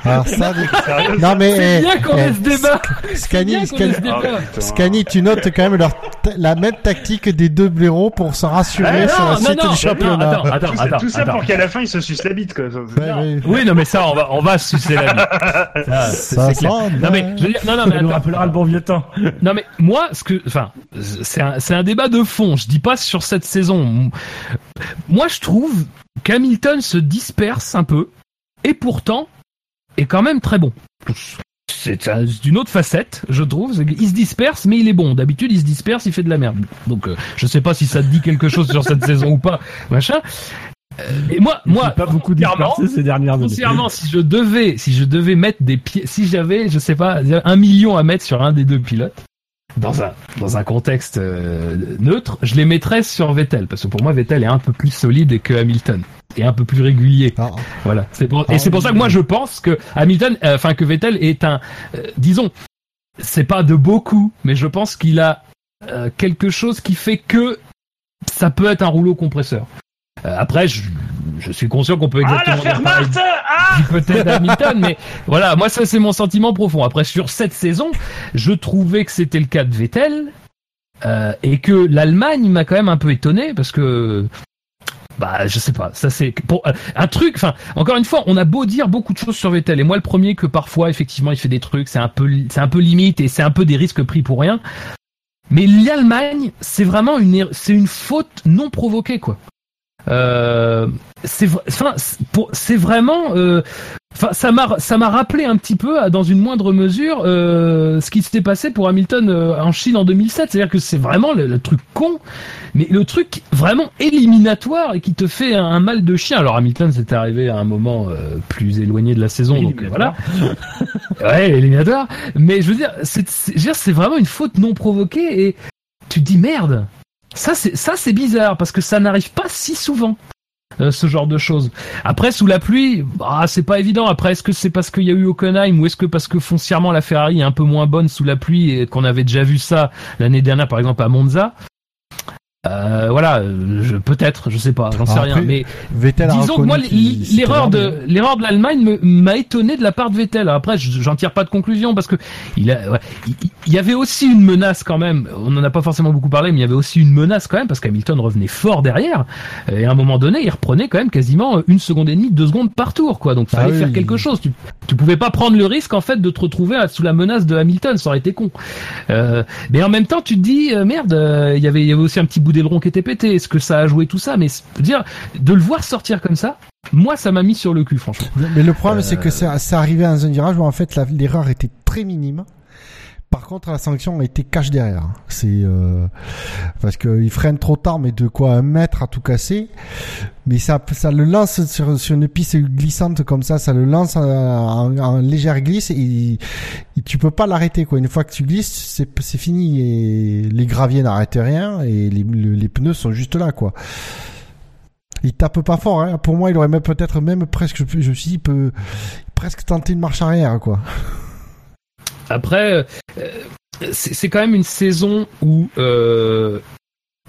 S5: Alors ça,
S4: Sérieux
S5: non mais
S7: C'est
S5: eh,
S7: bien qu'on
S5: eh,
S7: débat.
S5: Scani, Scani.
S4: Oh.
S5: Scani, tu notes quand même leur la même tactique des deux blaireaux pour se rassurer
S7: Eh
S5: sur
S7: non,
S5: la suite
S7: non,
S5: du championnat.
S7: attends, attends,
S4: tout, ça-
S7: attends,
S4: tout ça
S7: attends.
S4: pour qu'à la fin, il se suce la bite, quoi.
S5: Ouais, ouais.
S7: Oui, non, mais ça, on va, on va se sucer la vie. Ça, c'est-
S5: Ça
S7: c'est clair. Non, mais, je veux dire, non, non, mais
S6: Ça nous
S7: attends.
S6: rappellera le bon vieux temps.
S7: Non mais moi, ce que, enfin, c'est un, c'est un débat de fond. Je dis pas sur cette saison. Moi, je trouve qu'Hamilton se disperse un peu, et pourtant est quand même très bon. C'est un- c'est une autre facette, je trouve. qu'il se disperse, mais il est bon. D'habitude, il se disperse, il fait de la merde. Donc, euh, je sais pas si ça te dit quelque chose sur cette saison ou pas, machin. Euh, Et moi,
S6: Il
S7: moi,
S6: pas beaucoup dispersé ces dernières années.
S7: Foncièrement, si je devais, si je devais mettre des pieds, si j'avais, je sais pas, un million à mettre sur un des deux pilotes, dans un, dans un contexte euh, neutre, je les mettrais sur Vettel, parce que pour moi, Vettel est un peu plus solide que Hamilton. Et un peu plus régulier.
S5: Ah,
S7: Voilà. C'est pour,
S5: Ah,
S7: et c'est pour ça que moi, je pense que Hamilton, euh, enfin, que Vettel est un, euh, disons, c'est pas de beaucoup, mais je pense qu'il a euh, quelque chose qui fait que ça peut être un rouleau compresseur. Euh, après, je, je suis conscient qu'on peut
S4: Ah,
S7: exactement
S4: Ah
S7: du côté d'Hamilton, mais voilà, moi ça c'est mon sentiment profond. Après sur cette saison, je trouvais que c'était le cas de Vettel euh, et que l'Allemagne m'a quand même un peu étonné parce que bah je sais pas, ça c'est pour euh, un truc. Enfin, encore une fois, on a beau dire beaucoup de choses sur Vettel et moi le premier que parfois effectivement il fait des trucs, c'est un peu c'est un peu limite et c'est un peu des risques pris pour rien. Mais l'Allemagne, c'est vraiment une er- c'est une faute non provoquée quoi. Euh, c'est enfin c'est c'est vraiment euh, Enfin, ça m'a ça m'a rappelé un petit peu, dans une moindre mesure, euh, ce qui s'était passé pour Hamilton euh, en Chine en 2007. C'est-à-dire que c'est vraiment le, le truc con, mais le truc vraiment éliminatoire et qui te fait un, un mal de chien. Alors Hamilton, c'était arrivé à un moment euh, plus éloigné de la saison, donc voilà. ouais, éliminatoire. Mais je veux dire, c'est c'est- je veux dire, c'est vraiment une faute non provoquée et tu te dis merde. Ça c'est bizarre parce que ça n'arrive pas si souvent. euh, ce genre de choses. Après, sous la pluie, bah, c'est pas évident. Après, est-ce que c'est parce qu'il y a eu Hockenheim ou est-ce que parce que foncièrement la Ferrari est un peu moins bonne sous la pluie et qu'on avait déjà vu ça l'année dernière, par exemple à Monza euh, voilà, euh, je- peut-être, je sais pas, j'en sais rien.
S5: après,
S7: Mais
S5: Vettel
S7: disons que moi, l'erreur de l'erreur de l'Allemagne m'a étonné de la part de Vettel. Après, je- j'en tire pas de conclusion parce que il, a, ouais, il, il y avait aussi une menace quand même. On en a pas forcément beaucoup parlé, mais il y avait aussi une menace quand même parce qu'Hamilton revenait fort derrière et à un moment donné, il reprenait quand même quasiment une seconde et demie, deux secondes par tour, quoi. Donc,
S5: Ah
S7: fallait
S5: oui.
S7: faire quelque chose. Tu, tu pouvais pas prendre le risque en fait de te retrouver sous la menace de Hamilton, ça aurait été con. Euh, mais en même temps, tu te dis euh, merde, euh, il y avait il y avait aussi un petit bout d'aileron qui était pété. Est-ce que ça a joué tout ça? Mais je veux dire de le voir sortir comme ça, moi, ça m'a mis sur le cul, franchement.
S5: Mais le problème, c'est que c'est c'est arrivé dans un virage où en fait l'erreur était très minime. Par contre, la sanction a été cache derrière. C'est euh, parce qu'il freine trop tard, mais de quoi un mètre à tout casser. Mais ça, ça le lance sur, une piste glissante comme ça, ça le lance en, en- légère glisse et, tu peux pas l'arrêter quoi. Une fois que tu glisses, c'est fini et les graviers n'arrêtent rien et les, le- les pneus sont juste là quoi. Il tape pas fort. Hein. Pour moi, il aurait même peut-être même presque, je, suis peut presque tenter une marche arrière quoi.
S7: Après, euh, c'est quand même une saison où, euh,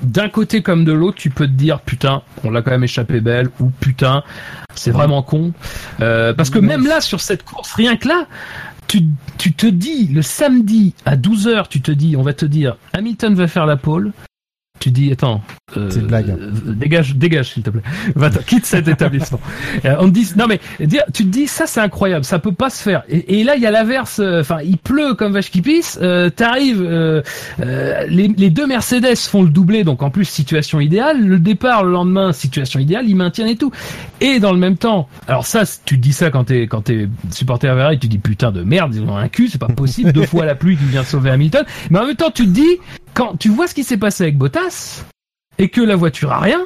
S7: d'un côté comme de l'autre, tu peux te dire putain, on l'a quand même échappé belle, ou putain, c'est vraiment con. Euh, parce que même là, sur cette course, rien que là, tu, tu te dis, le samedi à 12h, tu te dis, on va te dire, Hamilton va faire la pole, tu dis attends, euh,
S5: C'est une blague.
S7: euh, dégage, dégage s'il te plaît. Va quitte cet établissement. Euh, on te dit non mais dire, tu te dis ça c'est incroyable, ça peut pas se faire. Et, et là il y a l'inverse. euh, Enfin il pleut comme vache qui pisse. T'arrives, les, les deux Mercedes font le doublé, donc en plus situation idéale. Le départ le lendemain situation idéale, ils maintiennent et tout. Et dans le même temps, alors ça tu te dis ça quand t'es quand t'es supporter Ferrari, tu te dis putain de merde ils ont un cul, c'est pas possible. Deux fois la pluie qui vient sauver Hamilton. Mais en même temps tu te dis quand tu vois ce qui s'est passé avec Bottas et que la voiture a rien,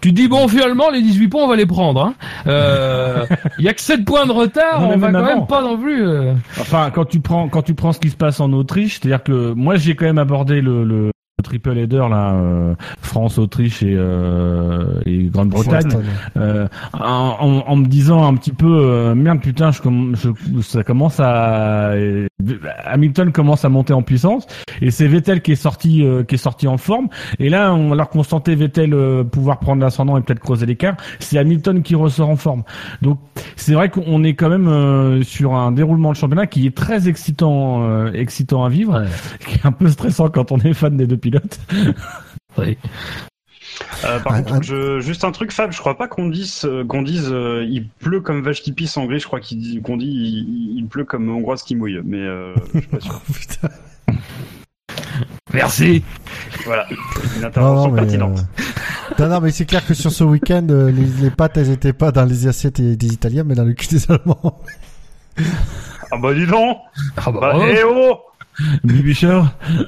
S7: tu te dis bon finalement les 18 points on va les prendre. hein. Euh, Il y a que 7 points de retard,
S6: Non,
S7: on va quand
S6: avant.
S7: même pas non plus. euh,
S6: Enfin, quand tu prends quand tu prends ce qui se passe en Autriche, c'est-à-dire que moi j'ai quand même abordé le, le triple header là, euh, France, Autriche et, euh, et Grande-Bretagne, euh, en, en- en me disant un petit peu euh, merde putain, je, je- ça commence à Hamilton commence à monter en puissance et c'est Vettel qui est sorti euh, qui est sorti en forme et là on, alors qu'on sentait Vettel euh, pouvoir prendre l'ascendant et peut-être creuser l'écart, c'est Hamilton qui ressort en forme. Donc c'est vrai qu'on est quand même euh, sur un déroulement de championnat qui est très excitant, euh, excitant à vivre, qui est un peu stressant quand on est fan des deux pilotes.
S7: oui.
S4: Euh, par
S5: Ah,
S4: contre,
S5: ah.
S4: je, juste un truc, Fab, je crois pas qu'on dise, euh, qu'on dise, euh, il pleut comme vache qui pisse en gris. Je crois dit- qu'on dit, il, il pleut comme hongroise qui mouille. Mais euh, je suis pas sûr.
S5: Putain.
S7: Merci.
S4: Voilà, une
S5: Non,
S4: intervention
S5: non, mais,
S4: pertinente.
S5: euh, non, non, mais c'est clair que sur ce week-end, les, les pattes, elles étaient pas dans les assiettes des, des Italiens, mais dans le cul des Allemands.
S4: Ah bah dis donc.
S7: Ah bah,
S4: Bah,
S7: bravo.
S4: eh oh.
S6: Bibicher,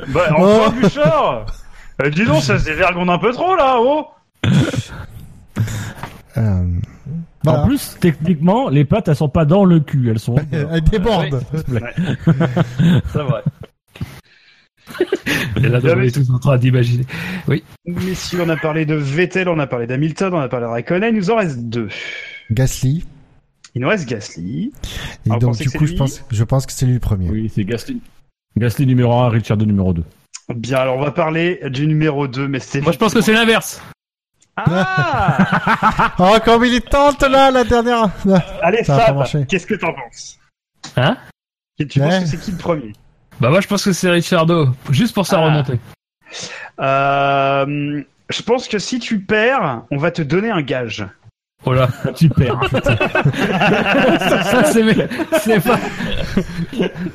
S4: Bah
S5: Oh.
S4: enfin Bouchard. Euh, dis donc, ça se dévergonde un peu trop là, oh.
S5: Euh, voilà.
S6: En plus, techniquement, les pattes, elles sont pas dans le cul, elles sont.
S5: elles débordent.
S4: C'est vrai.
S7: Et là, on est tous en train d'imaginer.
S4: Mais si on a parlé de Vettel, on a parlé d'Hamilton, on a parlé de Raikkonen, il nous en reste deux.
S5: Gasly.
S4: Il nous reste Gasly.
S5: Et
S4: Ah,
S5: donc, du coup, je pense, je pense que c'est lui le premier.
S6: Oui, c'est Gasly. Gasly numéro 1, Richard numéro 2.
S4: Bien, alors on va parler du numéro 2, mais c'est...
S7: Moi, je pense que c'est l'inverse.
S4: Ah
S5: Oh, comme il est tente là, la dernière.
S4: Allez,
S5: Ça
S4: Fab,
S5: marcher.
S4: qu'est-ce que t'en penses
S7: Hein
S4: Et Tu penses que c'est qui le premier
S7: Bah moi, je pense que c'est Richardo, juste pour sa
S4: Ah.
S7: remontée.
S4: euh, Je pense que si tu perds, on va te donner un gage.
S7: Oh là.
S6: Super.
S7: ça, ça, c'est pas.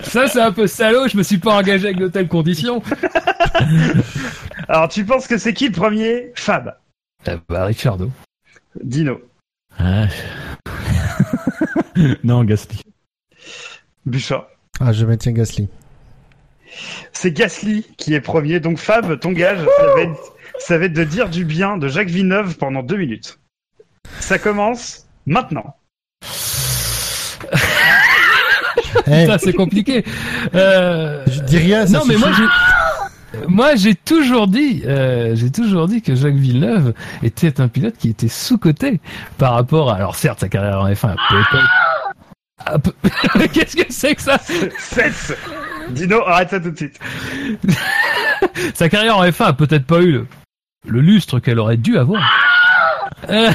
S7: Ça, c'est un peu salaud. Je me suis pas engagé avec de telles conditions.
S4: Alors, tu penses que c'est qui le premier? Fab.
S7: Eh bah, Richardo.
S4: Dino.
S6: Ah. non, Gasly.
S4: Bouchard.
S5: Ah, je maintiens Gasly.
S4: C'est Gasly qui est premier. Donc, Fab, ton gage, ça va, être, ça va être de dire du bien de Jacques Villeneuve pendant deux minutes. Ça commence maintenant.
S5: Eh,
S7: Ça, c'est compliqué. Euh...
S5: je dis rien, ça
S7: Non, mais moi,
S5: suffit.
S7: j'ai. Moi, j'ai toujours dit, euh, j'ai toujours dit que Jacques Villeneuve était un pilote qui était sous-coté par rapport à, alors certes, sa carrière en F1 peut-être. Ah, peu- Qu'est-ce que c'est que ça?
S4: Cesse Dino, arrête ça tout de suite.
S7: Sa carrière en F1 a peut-être pas eu le, le lustre qu'elle aurait dû avoir. Euh,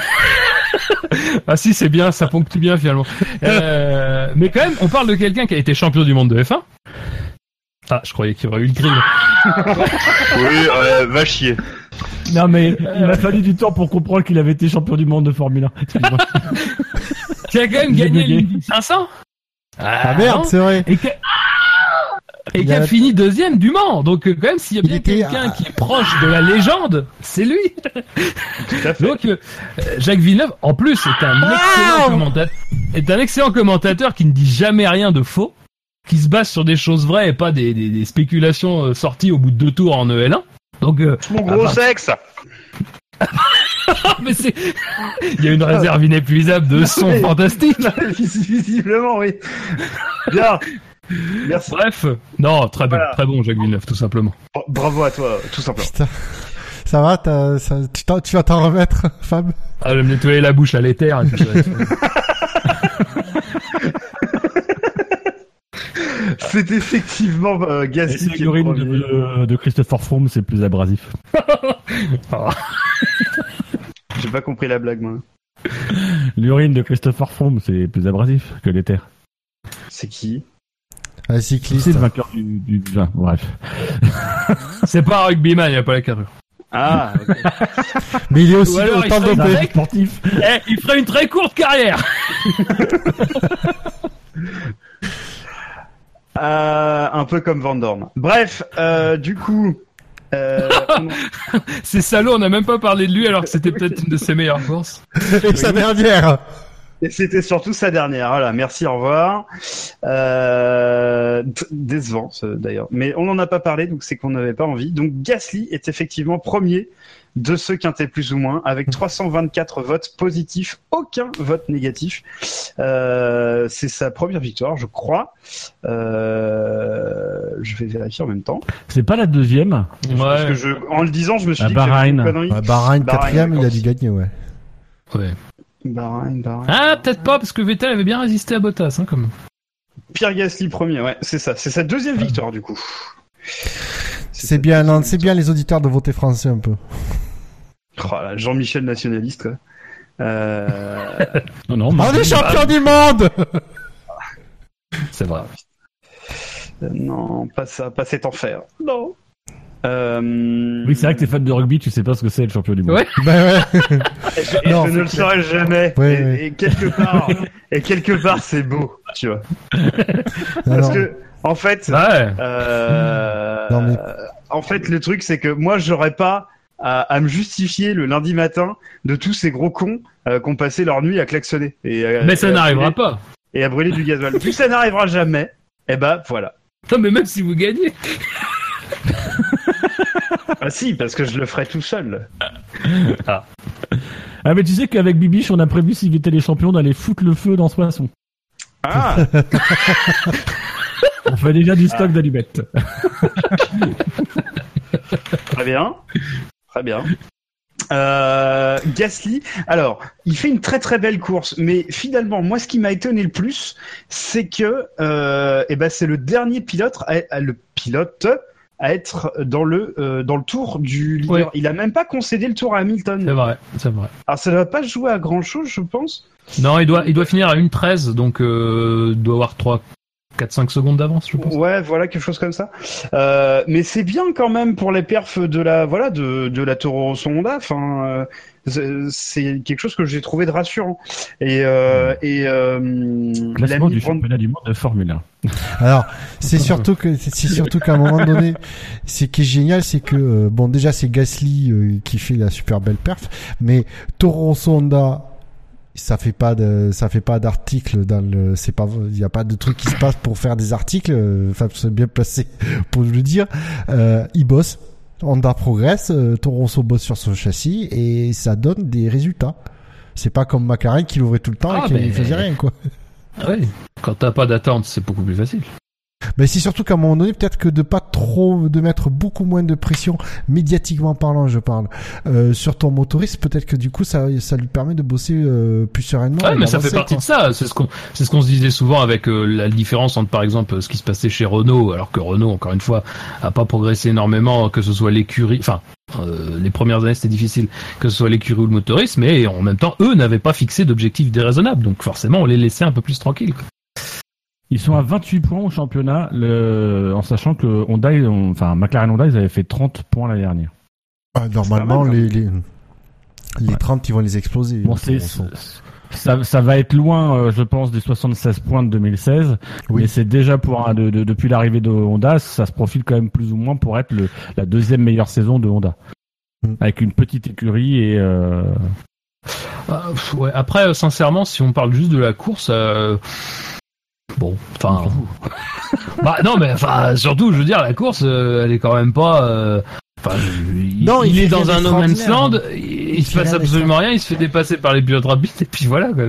S7: ah si, c'est bien, ça ponctue bien finalement. Euh, mais quand même, on parle de quelqu'un qui a été champion du monde de F1. Ah, je croyais qu'il y aurait eu le grill.
S4: Oui, euh, va chier.
S6: Non, mais il m'a fallu du temps pour comprendre qu'il avait été champion du monde de Formule 1. Excuse-moi.
S7: Qui a quand même gagné
S6: bugué.
S7: l'Indy 500.
S5: Ah merde,
S7: non
S5: c'est vrai.
S7: Et et
S5: Il
S7: qui a
S5: a-
S7: fini deuxième du Mans. Donc euh, quand même, s'il y a bien quelqu'un
S5: à-
S7: qui est proche de la légende, c'est lui.
S4: Tout à fait.
S7: Donc, euh, Jacques Villeneuve, en plus, est un excellent commentateur, est un excellent commentateur qui ne dit jamais rien de faux, qui se base sur des choses vraies et pas des, des- des spéculations euh, sorties au bout de deux tours en EL1. Donc, euh,
S4: Mon gros
S7: Ah,
S4: sexe
S7: mais c'est, il y a une réserve inépuisable de sons fantastiques.
S4: Visiblement, oui. Bien. Merci.
S7: Bref, non, très bon, très bon, Jacques Villeneuve, tout simplement.
S4: Bravo à toi, tout simplement.
S5: Putain. Ça va, t'as- ça- tu, t'en- tu vas t'en remettre, Fab?
S7: Ah, je vais me nettoyer la bouche à l'éther. et puis
S4: C'est effectivement euh, Gasly
S6: c'est
S4: qui est le
S6: l'urine
S4: premier.
S6: de, de Christopher Froome, c'est plus abrasif.
S4: J'ai pas compris la blague, moi.
S6: L'urine de Christopher Froome, c'est plus abrasif que l'éther.
S4: C'est qui?
S5: Un
S6: C'est
S5: cycliste.
S6: le vainqueur du, du, du- enfin, bref.
S7: C'est pas un rugbyman, il n'y a pas la carrure.
S4: Ah, ok.
S5: Mais il est aussi
S7: alors, il
S5: autant
S7: ferait une
S5: dopé.
S7: très-
S6: sportif.
S7: Eh, il ferait une très courte carrière.
S4: Euh, un peu comme Van Dorn. Bref, euh, du coup, euh, on-
S7: C'est salaud, on n'a même pas parlé de lui alors que c'était peut-être une de ses meilleures courses.
S5: Et sa dernière.
S4: Et c'était surtout sa dernière. Voilà, merci, au revoir. Euh, décevant ce- d'ailleurs, mais on n'en a pas parlé, donc c'est qu'on n'avait pas envie. Donc Gasly est effectivement premier de ce quintet plus ou moins, avec 324 votes positifs, aucun vote négatif. Euh, c'est sa première victoire, je crois. Euh, je vais vérifier en même temps.
S6: C'est pas la deuxième.
S4: Parce que je, en le disant, je me suis
S6: À
S4: dit que
S6: Bahreïn.
S4: dit une connerie.
S5: Ouais, Bahreïn
S4: Bahreïn,
S5: quatrième, il a dû gagner, ouais.
S7: Ouais. Ah, peut-être pas, parce que Vettel avait bien résisté à Bottas, hein, quand même.
S4: Pierre Gasly premier, ouais, c'est ça. C'est sa deuxième victoire du coup.
S5: C'est bien, non, c'est bien les auditeurs de voter français un peu.
S4: Oh là, Jean-Michel nationaliste quoi. Euh...
S6: Non, non,
S5: On est champion du monde
S7: C'est vrai.
S4: euh, non, pas ça, pas cet enfer. Non. Euh...
S6: Oui, c'est vrai que t'es fan de rugby, tu sais pas ce que c'est le champion du monde.
S7: Ouais.
S5: Ben ouais.
S4: Et je, et
S5: Non,
S4: je ne le saurais jamais.
S5: Ouais,
S4: et,
S5: ouais.
S4: et quelque part, et quelque part, c'est beau, tu vois. Parce
S5: non.
S4: que, en fait,
S7: Ouais.
S4: euh,
S5: Non, mais-
S4: en fait, le truc, c'est que moi, j'aurais pas à, à me justifier le lundi matin de tous ces gros cons euh, qui ont passé leur nuit à klaxonner. Et, à-
S7: Mais ça
S4: et
S7: n'arrivera
S4: brûler-
S7: pas.
S4: Et à brûler du gasoil. Que ça n'arrivera jamais, eh ben voilà.
S7: Non, mais même si vous gagnez.
S4: Ah si, parce que je le ferai tout seul.
S6: Ah, mais tu sais qu'avec Bibiche, on a prévu, s'il était les champions, d'aller foutre le feu dans Soissons.
S4: Ah,
S6: On fait déjà du stock d'allumettes.
S4: très bien. Très bien. Euh, Gasly, alors, il fait une très très belle course, mais finalement, moi, ce qui m'a étonné le plus, c'est que, euh, eh ben, c'est le dernier pilote, à- le pilote à être dans le euh, dans le tour du leader.
S7: Ouais.
S4: Il a même pas concédé le tour à
S7: C'est
S4: Hamilton.
S7: vrai, c'est vrai.
S4: Alors, ça ne va pas jouer à grand chose, je pense.
S7: Non, il doit, il doit finir à 1.13, donc euh, il doit avoir 3, 4, 5 secondes d'avance, je pense.
S4: Ouais, voilà quelque chose comme ça. Euh, mais c'est bien quand même pour les perfs de la voilà de de la Toro Rosso Honda. Enfin, c'est- quelque chose que j'ai trouvé de rassurant. Et euh, et euh,
S6: Classement
S4: l'ami
S6: du championnat du monde de Formule 1.
S5: Alors, c'est surtout que c'est surtout qu'à un moment donné, ce qui est génial, c'est que euh, bon, déjà c'est Gasly euh, qui fait la super belle perf, mais Toro Honda, ça fait pas de ça fait pas d'article dans le c'est pas il y a pas de truc qui se passe pour faire des articles. euh, Fab c'est bien placé pour le dire. Euh, ils bossent. Honda progresse, euh, Toro Rosso bosse sur son châssis et ça donne des résultats. C'est pas comme McLaren qui l'ouvrait tout le temps
S7: Ah,
S5: et qui
S7: mais-
S5: faisait rien quoi.
S7: Ouais. Quand t'as pas d'attente, c'est beaucoup plus facile.
S5: Mais c'est surtout qu'à un moment donné, peut-être que de pas trop, de mettre beaucoup moins de pression, médiatiquement parlant, je parle, euh, sur ton motoriste, peut-être que du coup, ça, ça lui permet de bosser euh, plus sereinement.
S7: Ouais, mais ça fait partie
S5: quoi.
S7: de ça. C'est ce qu'on, c'est ce qu'on se disait souvent avec euh, la différence entre, par exemple, ce qui se passait chez Renault, alors que Renault, encore une fois, a pas progressé énormément, que ce soit l'écurie, enfin, euh, les premières années c'était difficile, que ce soit l'écurie ou le motoriste, mais en même temps, eux n'avaient pas fixé d'objectifs déraisonnables, donc forcément, on les laissait un peu plus tranquilles. quoi.
S6: Ils sont à 28 points au championnat, le... en sachant que Honda, ils ont- enfin McLaren Honda, ils avaient fait 30 points l'année dernière.
S5: Ah, normalement,
S4: mal,
S5: les, les, les 30, ils vont les exploser.
S6: Bon, c'est, ça, ça va être loin, euh, je pense, des 76 points de 2016.
S5: Oui.
S6: Mais c'est déjà pour un, de, de- depuis l'arrivée de Honda, ça se profile quand même plus ou moins pour être le, la deuxième meilleure saison de Honda.
S5: Mm.
S6: Avec une petite écurie et euh,
S7: Ah, pff, ouais. Après, euh, sincèrement, si on parle juste de la course, euh, bon, enfin, bah non, mais enfin, surtout, je veux dire, la course, euh, elle est quand même pas. euh, Enfin, il,
S5: Non, il
S7: il est dans un no man's land,
S5: d'extraordinaire.
S7: il,
S5: Il
S7: se passe absolument rien, il se fait dépasser par les pilotes rapides, et puis voilà, quoi.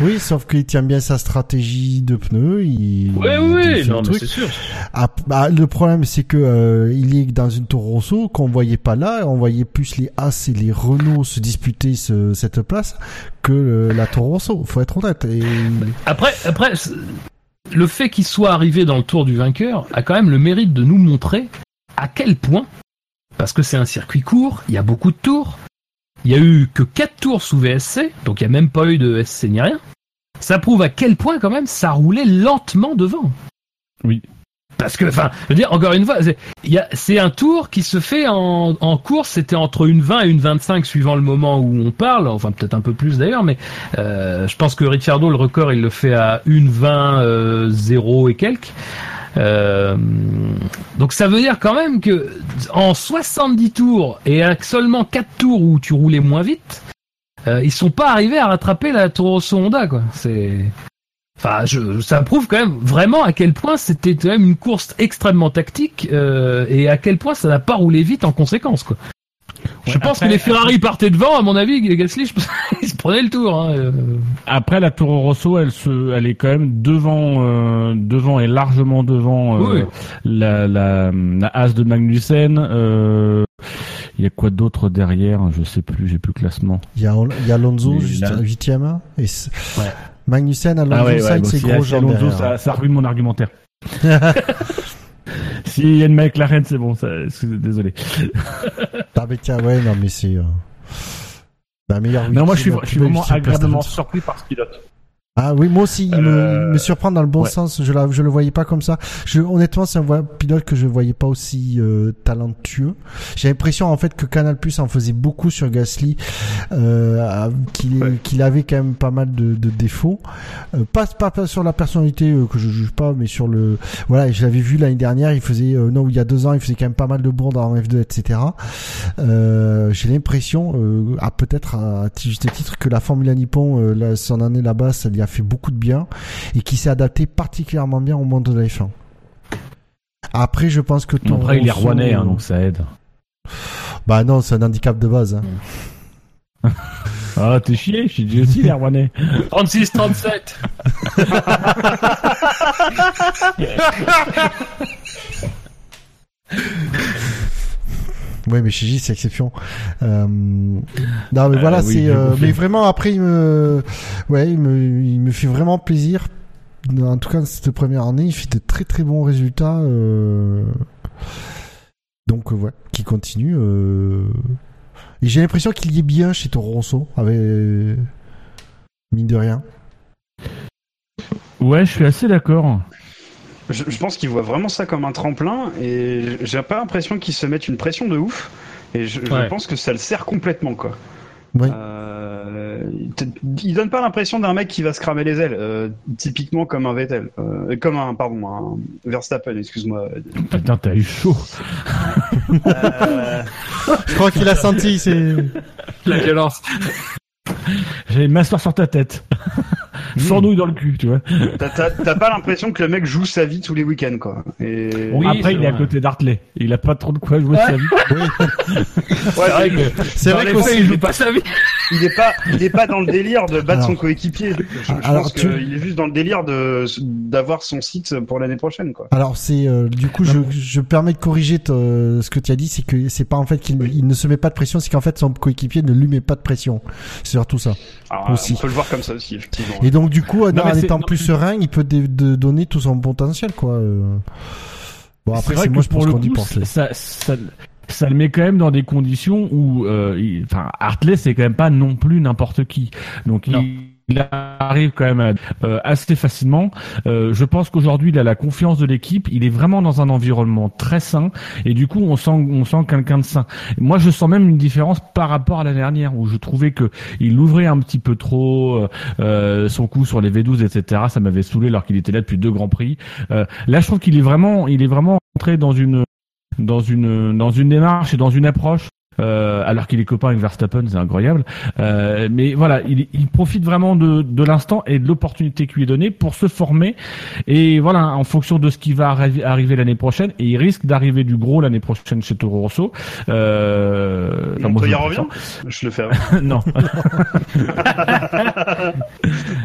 S5: Oui, sauf qu'il tient bien sa stratégie de pneus. Il,
S7: oui,
S5: le
S7: non, c'est sûr.
S5: Ah, bah, le problème, c'est que euh, il est dans une Toro Rosso qu'on voyait pas là. On voyait plus les As et les Renault se disputer ce- cette place que euh, la Toro Rosso. Faut être honnête. Et...
S7: Après, après, le fait qu'il soit arrivé dans le tour du vainqueur a quand même le mérite de nous montrer à quel point, parce que c'est un circuit court, il y a beaucoup de tours, il y a eu que 4 tours sous VSC, donc il n'y a même pas eu de SC ni rien. Ça prouve à quel point quand même ça roulait lentement devant.
S6: Oui.
S7: Parce que, enfin, je veux dire, encore une fois, c'est- un tour qui se fait en, en course. C'était entre une 20 et une 25 suivant le moment où on parle. Enfin, peut-être un peu plus d'ailleurs, mais euh, je pense que Ricciardo, le record, il le fait à une 20 euh, 0 et quelques. Euh, donc ça veut dire quand même que en 70 tours et avec seulement 4 tours où tu roulais moins vite, euh, ils sont pas arrivés à rattraper la Toro Honda quoi. C'est Enfin, je, ça prouve quand même vraiment à quel point c'était quand même une course extrêmement tactique euh, et à quel point ça n'a pas roulé vite en conséquence. Quoi. je pense
S6: après-
S7: que les Ferrari partaient devant, à mon avis, Gasly, je ils se prenaient le tour. Hein. euh.
S6: Après la Toro Rosso, elle se, elle est quand même devant, euh, devant et largement devant euh,
S7: Oui.
S6: la, la, la As de Magnussen. euh, Il y a quoi d'autre derrière Je sais plus, j'ai plus le classement.
S5: Il y a, il y a Alonso juste
S6: là-
S5: à huitième. Et c'est-
S6: Ouais.
S5: Magnussen, Alonso,
S6: Ah ouais, ouais, bon,
S5: c'est
S6: si
S5: gros
S6: si Alonso, ça, ça ruine mon argumentaire. S'il y a une McLaren, c'est bon. Ça, désolé.
S5: Ah, mais tiens, ouais, non, mais c'est. Euh... La meilleure
S6: Non, moi je suis, je suis vraiment agréablement surpris par ce pilote.
S5: Ah oui, moi aussi, il, me,
S6: Euh,
S5: il me surprend dans le bon
S6: ouais.
S5: sens. Je, la, je le voyais pas comme ça. Je, honnêtement, c'est un pilote que je voyais pas aussi euh, talentueux. J'ai l'impression en fait que Canal Plus en faisait beaucoup sur Gasly, euh, qu'il qu'il avait quand même pas mal de, de défauts. Euh, pas, pas pas sur la personnalité euh, que je juge pas, mais sur le voilà. Je l'avais vu l'année dernière, il faisait euh, non, il y a deux ans, il faisait quand même pas mal de bourdes en F2, etc. Euh, J'ai l'impression, euh, à peut-être à juste titre, que la Formule Nippon, euh, là, son année là-bas, ça lui a fait beaucoup de bien et qui s'est adapté particulièrement bien au monde de la F1. Après, je pense que ton
S6: Après, il est rouennais, hein, donc ça aide.
S5: Bah non, c'est un handicap de base. Hein.
S6: Ah, t'es chié, j'ai dit aussi, les rouennais.
S7: 36, 37.
S5: Ouais, mais chez J, c'est exception. Euh... Non, mais voilà,
S6: oui,
S5: c'est. euh. Mais vraiment, après, il me, ouais, il me, il me fait vraiment plaisir. En tout cas, cette première année, il fait de très très bons résultats. Euh... Donc, euh, ouais, qui continue. Euh... Et j'ai l'impression qu'il y est bien chez Toro Rosso, avec mine de rien.
S6: Ouais, je suis assez d'accord.
S4: Je, je pense qu'ils voient vraiment ça comme un tremplin et j'ai pas l'impression qu'ils se mettent une pression de ouf. Et je, je
S7: Ouais.
S4: pense que ça le sert complètement quoi.
S5: Oui.
S4: Euh, il donne pas l'impression d'un mec qui va se cramer les ailes, euh, typiquement comme un Vettel, euh, comme un pardon un Verstappen, excuse-moi.
S6: Putain, t'as eu chaud.
S4: Euh,
S5: Je crois qu'il a senti, c'est.
S7: La violence.
S6: J'allais m'asseoir sur ta tête. Sans nouille dans le cul, tu vois.
S4: T'as- pas l'impression que le mec joue sa vie tous les week-ends quoi. Et...
S7: Oui,
S6: Après, il est à côté d'Hartley. Il a pas trop de quoi jouer sa vie.
S7: C'est vrai
S5: C'est qu'on
S7: il joue pas sa vie.
S4: il est pas, il est pas dans le délire de battre
S5: Alors-
S4: son coéquipier. Je, je
S5: Alors,
S4: pense
S5: tu-
S4: qu'il est juste dans le délire de d'avoir son site pour l'année prochaine quoi.
S5: Alors c'est euh, du coup je, je permets de corriger ce que tu as dit, c'est que c'est pas en fait qu'il il ne se met pas de pression, c'est qu'en fait son coéquipier ne lui met pas de pression. C'est surtout ça.
S4: Alors,
S5: Aussi.
S4: On peut le voir comme ça aussi effectivement.
S5: Et donc du coup, en étant
S6: non,
S5: plus serein, il peut donner tout son potentiel quoi. euh. Bon après c'est moi je
S6: pour
S5: pense qu'on y pense.
S6: ça, ça, ça le met quand même dans des conditions où, euh, enfin, Hartley, c'est quand même pas non plus n'importe qui. Donc,
S7: Non.
S6: il, il arrive quand même euh, assez facilement. Euh, je pense qu'aujourd'hui, il a la confiance de l'équipe. Il est vraiment dans un environnement très sain, et du coup, on sent, on sent quelqu'un de sain. Moi, je sens même une différence par rapport à la dernière, où je trouvais que il ouvrait un petit peu trop euh, euh, son coup sur les V12, etc. Ça m'avait saoulé alors qu'il était là depuis deux grands prix. Euh, là, je trouve qu'il est vraiment, il est vraiment entré dans une dans une dans une démarche et dans une approche euh, alors qu'il est copain avec Verstappen, c'est incroyable. Euh, mais voilà, il, il profite vraiment de, de l'instant et de l'opportunité qui lui est donnée pour se former. Et voilà, en fonction de ce qui va arri- arriver l'année prochaine, et il risque d'arriver du gros l'année prochaine chez Toro Rosso. Euh, enfin, moi,
S4: Montoya
S6: je
S4: revient? Je le fais. avant.
S6: non.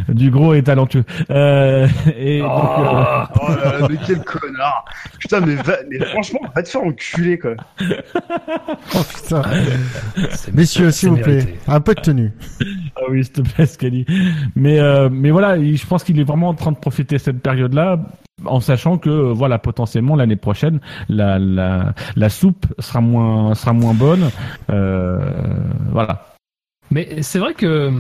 S6: du gros et talentueux. Euh, et donc, euh,
S4: Oh là là, mais quel connard Putain, mais, va- mais franchement, va te faire enculer quoi.
S5: Oh putain. Messieurs, s'il vous plaît, un peu de tenue.
S6: Ah oui, s'il te plaît, Scali. Mais euh, mais voilà, il- je pense qu'il est vraiment en train de profiter de cette période-là, en sachant que euh, voilà, potentiellement l'année prochaine, la la la soupe sera moins sera moins bonne. Euh, voilà.
S7: Mais c'est vrai que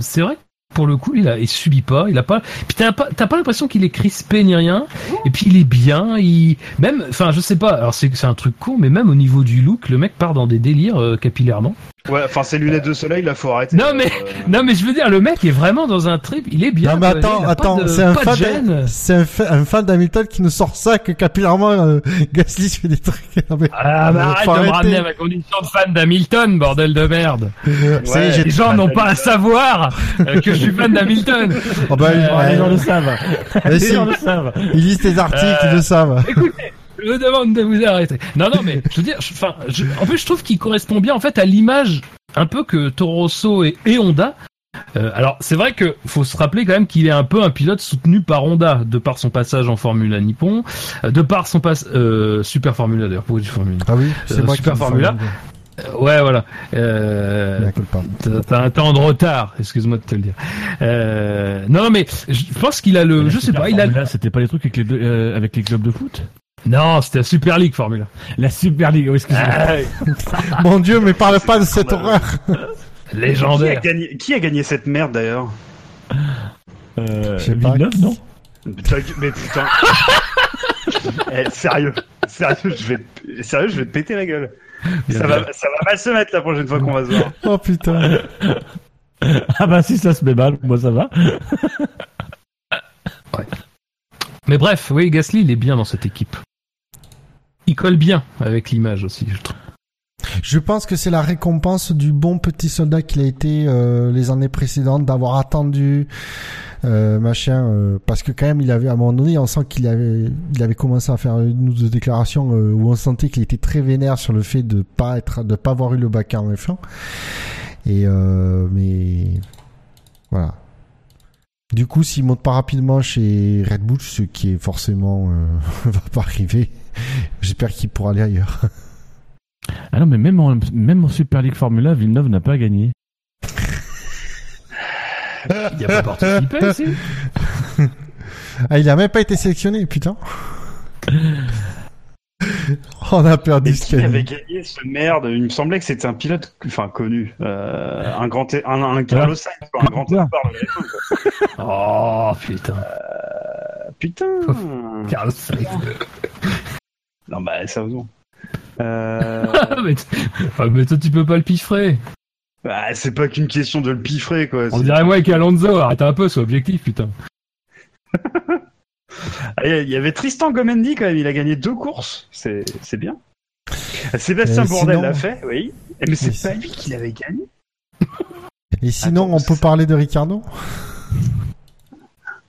S7: c'est vrai pour le coup, il, a, il subit pas, il a pas. Puis t'as pas, t'as pas l'impression qu'il est crispé ni rien. Et puis il est bien, il même, enfin je sais pas. Alors c'est, c'est un truc con, mais même au niveau du look, le mec part dans des délires euh, capillairement.
S4: Ouais, enfin, ces lunettes de soleil, là, faut arrêter.
S7: Non mais,
S4: Euh,
S7: non mais je veux dire, le mec est vraiment dans un trip. Il est bien.
S5: Non mais attends, attends, c'est un fan, c'est un, fa- un fan d'Hamilton qui nous sort ça que capillairement euh, Gasly fait des trucs. Non, mais-
S7: Ah, bah, arrête
S5: Faut
S7: de me ramener à ma condition de fan d'Hamilton, bordel de merde. Les gens n'ont pas à savoir euh, que je suis fan d'Hamilton.
S5: Oh, bah,
S7: Euh,
S5: ouais.
S6: Les gens le savent.
S5: Mais
S6: Les
S5: si.
S6: gens le savent.
S5: Ils lisent tes articles,
S7: Euh,
S5: ils le savent.
S7: Écoutez, je vous demande de vous arrêter. Non, non, mais je veux dire, je- enfin, je- en plus, je trouve qu'il correspond bien en fait à l'image un peu que Toro Rosso et, et Honda. Euh, alors, c'est vrai que faut se rappeler quand même qu'il est un peu un pilote soutenu par Honda, de par son passage en Formule 1 Nippon, euh, de par son passe euh, Super Formula d'ailleurs. Pourquoi je dis Formule
S5: Ah oui, c'est
S7: Euh,
S5: moi
S7: Super Formula.
S5: formule.
S7: Euh, Ouais, voilà. Euh. T'as- un temps de retard, excuse-moi de te le dire. Euh, non, mais je pense qu'il a le, je sais pas, il a.
S6: Formula, C'était pas les trucs avec les, deux- euh, avec les clubs de foot?
S7: Non, c'était la Super League Formula.
S6: La Super League, oui, excusez-moi.
S7: Ah,
S5: Mon dieu, mais parle pas de cette horreur.
S4: Qui a,
S7: légendaire.
S4: gagné, qui a gagné cette merde d'ailleurs
S6: Euh. Villeneuve, non
S4: Mais putain. Eh, sérieux, sérieux, je vais, te- sérieux, je vais te péter la gueule. Ça va, ça va mal se mettre la prochaine fois qu'on va se voir.
S5: Oh putain.
S6: Ah bah si ça se met mal, moi ça va.
S7: Mais bref, oui, Gasly, il est bien dans cette équipe. Il colle bien avec l'image aussi, je trouve.
S5: Je pense que c'est la récompense du bon petit soldat qu'il a été euh, les années précédentes, d'avoir attendu euh, machin, euh, parce que quand même il avait à un moment donné, on sent qu'il avait, il avait commencé à faire une ou deux déclarations où on sentait qu'il était très vénère sur le fait de pas être, de pas avoir eu le bac en F1. Et mais voilà. Du coup, s'il monte pas rapidement chez Red Bull, ce qui est forcément va pas arriver, j'espère qu'il pourra aller ailleurs.
S6: Ah non, mais même en, même en Super League Formula, Villeneuve n'a pas gagné.
S7: Il a pas participé aussi.
S5: Ah, il a même pas été sélectionné, putain. On a perdu
S4: Et
S5: ce
S4: qui avait gagné ce merde? Il me semblait que c'était un pilote, enfin connu, euh, un grand, un, un Carlos Sainz, quoi, un grand espoir de la F1, quoi.
S7: Oh putain.
S4: Putain.
S7: Carlos Sainz.
S4: Non bah sérieusement. Euh...
S7: mais, ah, toi, tu peux pas le piffrer.
S4: bah, c'est pas qu'une question de le piffrer quoi.
S7: On
S4: C'est-
S7: dirait moi avec Alonso. Arrête un peu, c'est objectif, putain.
S4: Ah, Il y avait Tristan Gomendi quand même, il a gagné deux courses, c'est c'est bien. Sébastien
S5: Euh,
S4: Bourdel l'a fait, oui. Eh, Mais c'est pas lui qui l'avait gagné.
S5: Et sinon,
S4: Attends,
S5: on peut parler de Ricardo?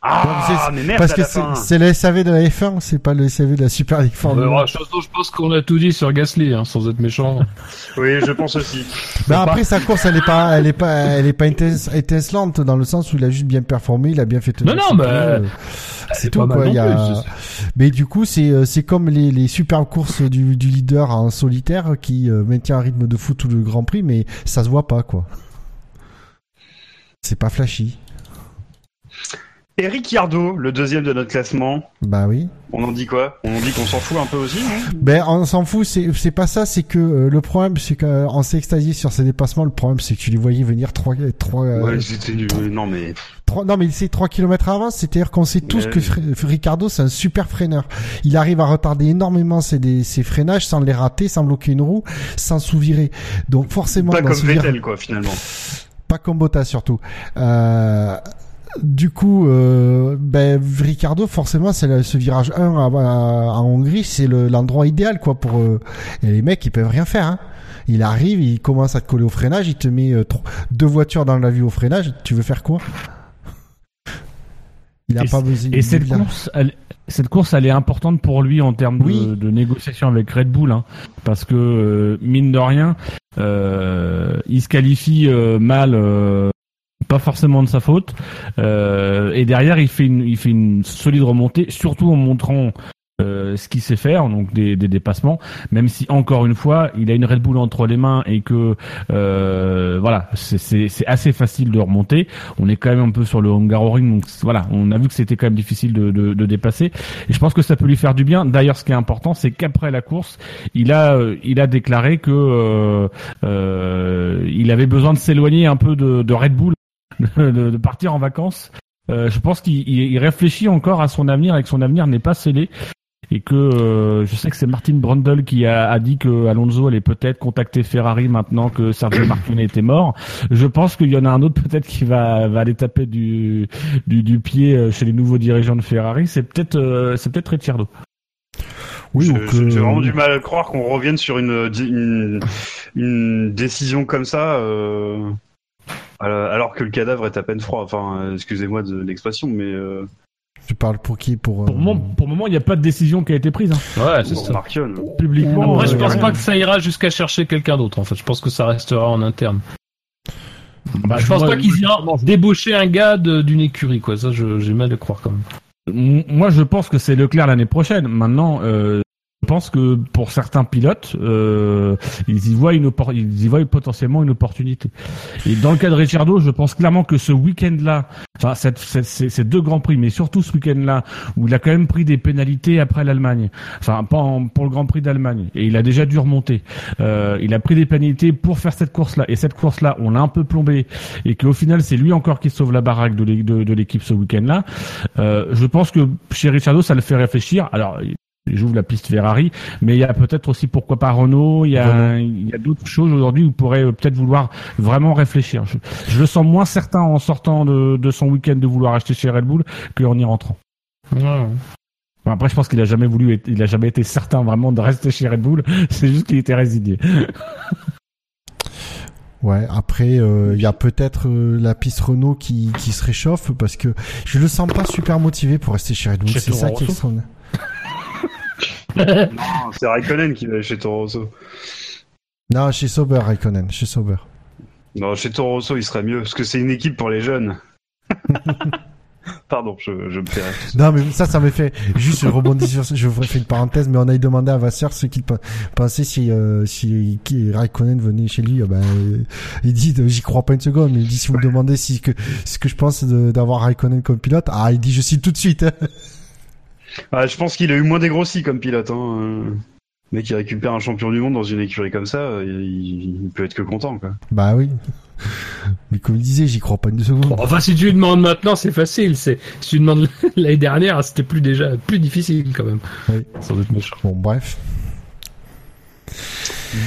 S4: Ah, mais merde,
S5: Parce que c'est le SAV de la F1, c'est pas le SAV de la Super League Formula.
S7: Euh, je pense- je pense qu'on a tout dit sur Gasly, hein, sans être méchant.
S4: Oui, je pense aussi.
S5: Bah après sa course, elle est pas, elle est pas, elle est pas étince- étincelante dans le sens où il a juste bien performé, il a bien fait tenir
S7: Non, non, euh,
S5: c'est
S7: est
S5: tout quoi. Il y a...
S7: plus,
S5: Mais du coup, c'est euh, c'est comme les les superbes courses du du leader en solitaire qui euh, maintient un rythme de fou tout le Grand Prix, mais ça se voit pas quoi. C'est pas flashy.
S4: Et Ricciardo, le deuxième de notre classement,
S5: Bah oui.
S4: on en dit quoi? On en dit qu'on s'en fout un peu aussi,
S5: Ben on s'en fout, c'est c'est pas ça, c'est que euh, le problème c'est qu'on s'est extasié sur ces dépassements, le problème c'est que tu les voyais venir trois trois euh,
S4: Ouais, c'était nul. Euh, Non mais
S5: trois- non mais c'est 3 km avant, c'est-à-dire qu'on sait tous que Fr- Ricardo c'est un super freineur. Il arrive à retarder énormément ses, des- ses freinages sans les rater, sans bloquer une roue, sans sous-virer. Donc forcément
S4: pas
S5: dans
S4: comme
S5: ce vir-
S4: Vettel quoi finalement.
S5: pas comme Bottas surtout. Euh, du coup, euh, ben, Ricardo, forcément, c'est ce virage 1 à- Hongrie, c'est le- l'endroit idéal, quoi, pour, euh, et les mecs, ils peuvent rien faire, hein. Il arrive, il commence à te coller au freinage, il te met euh, deux voitures dans la vue au freinage, tu veux faire quoi? Il a
S6: Et
S5: pas besoin.
S6: Et cette course, elle, cette course, elle est importante pour lui en termes de,
S5: Oui.
S6: de négociation avec Red Bull, hein, parce que euh, mine de rien, il se qualifie mal, pas forcément de sa faute, euh, et derrière il fait une, il fait une solide remontée, surtout en montrant euh, ce qu'il sait faire, donc des, des dépassements, même si encore une fois il a une Red Bull entre les mains et que euh, voilà, c'est- assez facile de remonter. On est quand même un peu sur le Hungaroring, donc voilà, on a vu que c'était quand même difficile de, de, de dépasser. Et je pense que ça peut lui faire du bien. D'ailleurs, ce qui est important, c'est qu'après la course, il a euh, il a déclaré que euh, euh, il avait besoin de s'éloigner un peu de, de Red Bull de, de partir en vacances. Euh, je pense qu'il il- il réfléchit encore à son avenir et que son avenir n'est pas scellé. Et que euh, je sais que c'est Martin Brundle qui a, a dit que Alonso allait peut-être contacter Ferrari maintenant que Sergio Martinez était mort. Je pense qu'il y en a un autre peut-être qui va, va aller taper du, du, du pied euh, chez les nouveaux dirigeants de Ferrari. C'est peut-être euh, c'est peut-être Ricciardo.
S5: Oui,
S4: J'ai vraiment du mal à croire qu'on revienne sur une, une, une décision comme ça, euh, alors alors que le cadavre est à peine froid. Enfin, euh, excusez-moi de l'expression, mais euh,
S5: Tu parles pour qui Pour. euh,
S6: Pour le moment, pour le moment, il n'y a pas de décision qui a été prise hein.
S7: Ouais, c'est ça.
S6: Publiquement.
S7: Après, je
S6: euh,
S7: pense pas que ça ira jusqu'à chercher quelqu'un d'autre. En fait, je pense que ça restera en interne.
S6: Bah,
S7: je pense
S6: moi-
S7: pas qu'ils iront débaucher un gars d'une écurie, quoi. Ça, je- j'ai mal de croire quand même.
S6: M- Moi, je pense que c'est Leclerc l'année prochaine. Maintenant, euh, je pense que pour certains pilotes, euh, ils y voient une ils y voient potentiellement une opportunité. Et dans le cas de Ricciardo, je pense clairement que ce week-end-là, enfin cette, cette- ces, ces deux grands prix, mais surtout ce week-end-là, où il a quand même pris des pénalités après l'Allemagne, enfin pas en- pour le Grand Prix d'Allemagne, et il a déjà dû remonter. Euh, il a pris des pénalités pour faire cette course-là, et cette course-là, on l'a un peu plombé, et qu'au final, c'est lui encore qui sauve la baraque de l'équipe ce week-end-là. Euh, je pense que chez Ricciardo, ça le fait réfléchir. Alors, j'ouvre la piste Ferrari, mais il y a peut-être aussi pourquoi pas Renault. Il y a, il y a d'autres choses aujourd'hui où il pourrait euh, peut-être vouloir vraiment réfléchir. Je, je le sens moins certain en sortant de, de son week-end de vouloir acheter chez Red Bull qu'en y rentrant. Après, je pense qu'il a jamais voulu, être- il a jamais été certain vraiment de rester chez Red Bull. C'est juste qu'il était résigné.
S5: Ouais, après, euh, il y a peut-être euh, la piste Renault qui, qui se réchauffe parce que je le sens pas super motivé pour rester chez Red Bull. C'est ça qui est extraordinaire.
S4: Non, c'est Raikkonen qui va chez Toro Rosso.
S5: Non, chez Sauber, Raikkonen, chez Sauber.
S4: Non, chez Toro Rosso, il serait mieux parce que c'est une équipe pour les jeunes. Pardon, je, je me fais.
S5: Non, mais ça, ça me fait juste je rebondis sur ça. Je vous fais une parenthèse, mais on a demandé à Vasseur ce qu'il pe- pensait si euh, si qui- Raikkonen venait chez lui. euh, ben, il dit, euh, j'y crois pas une seconde. Mais il dit si vous me demandez si que ce que je pense d'avoir Raikkonen comme pilote, ah, il dit je cite tout de suite.
S4: Ah, je pense qu'il a eu moins dégrossi comme pilote. Hein. mec qui récupère un champion du monde dans une écurie comme ça, euh, il, il peut être que content. Quoi.
S5: bah oui. Mais comme il disait, j'y crois pas une seconde.
S7: Bon, enfin, si tu lui demandes maintenant, c'est facile. C'est si tu lui demandes l'année dernière, c'était plus déjà plus difficile quand même.
S5: Oui.
S7: Sans doute méchant.
S5: Bon, bref.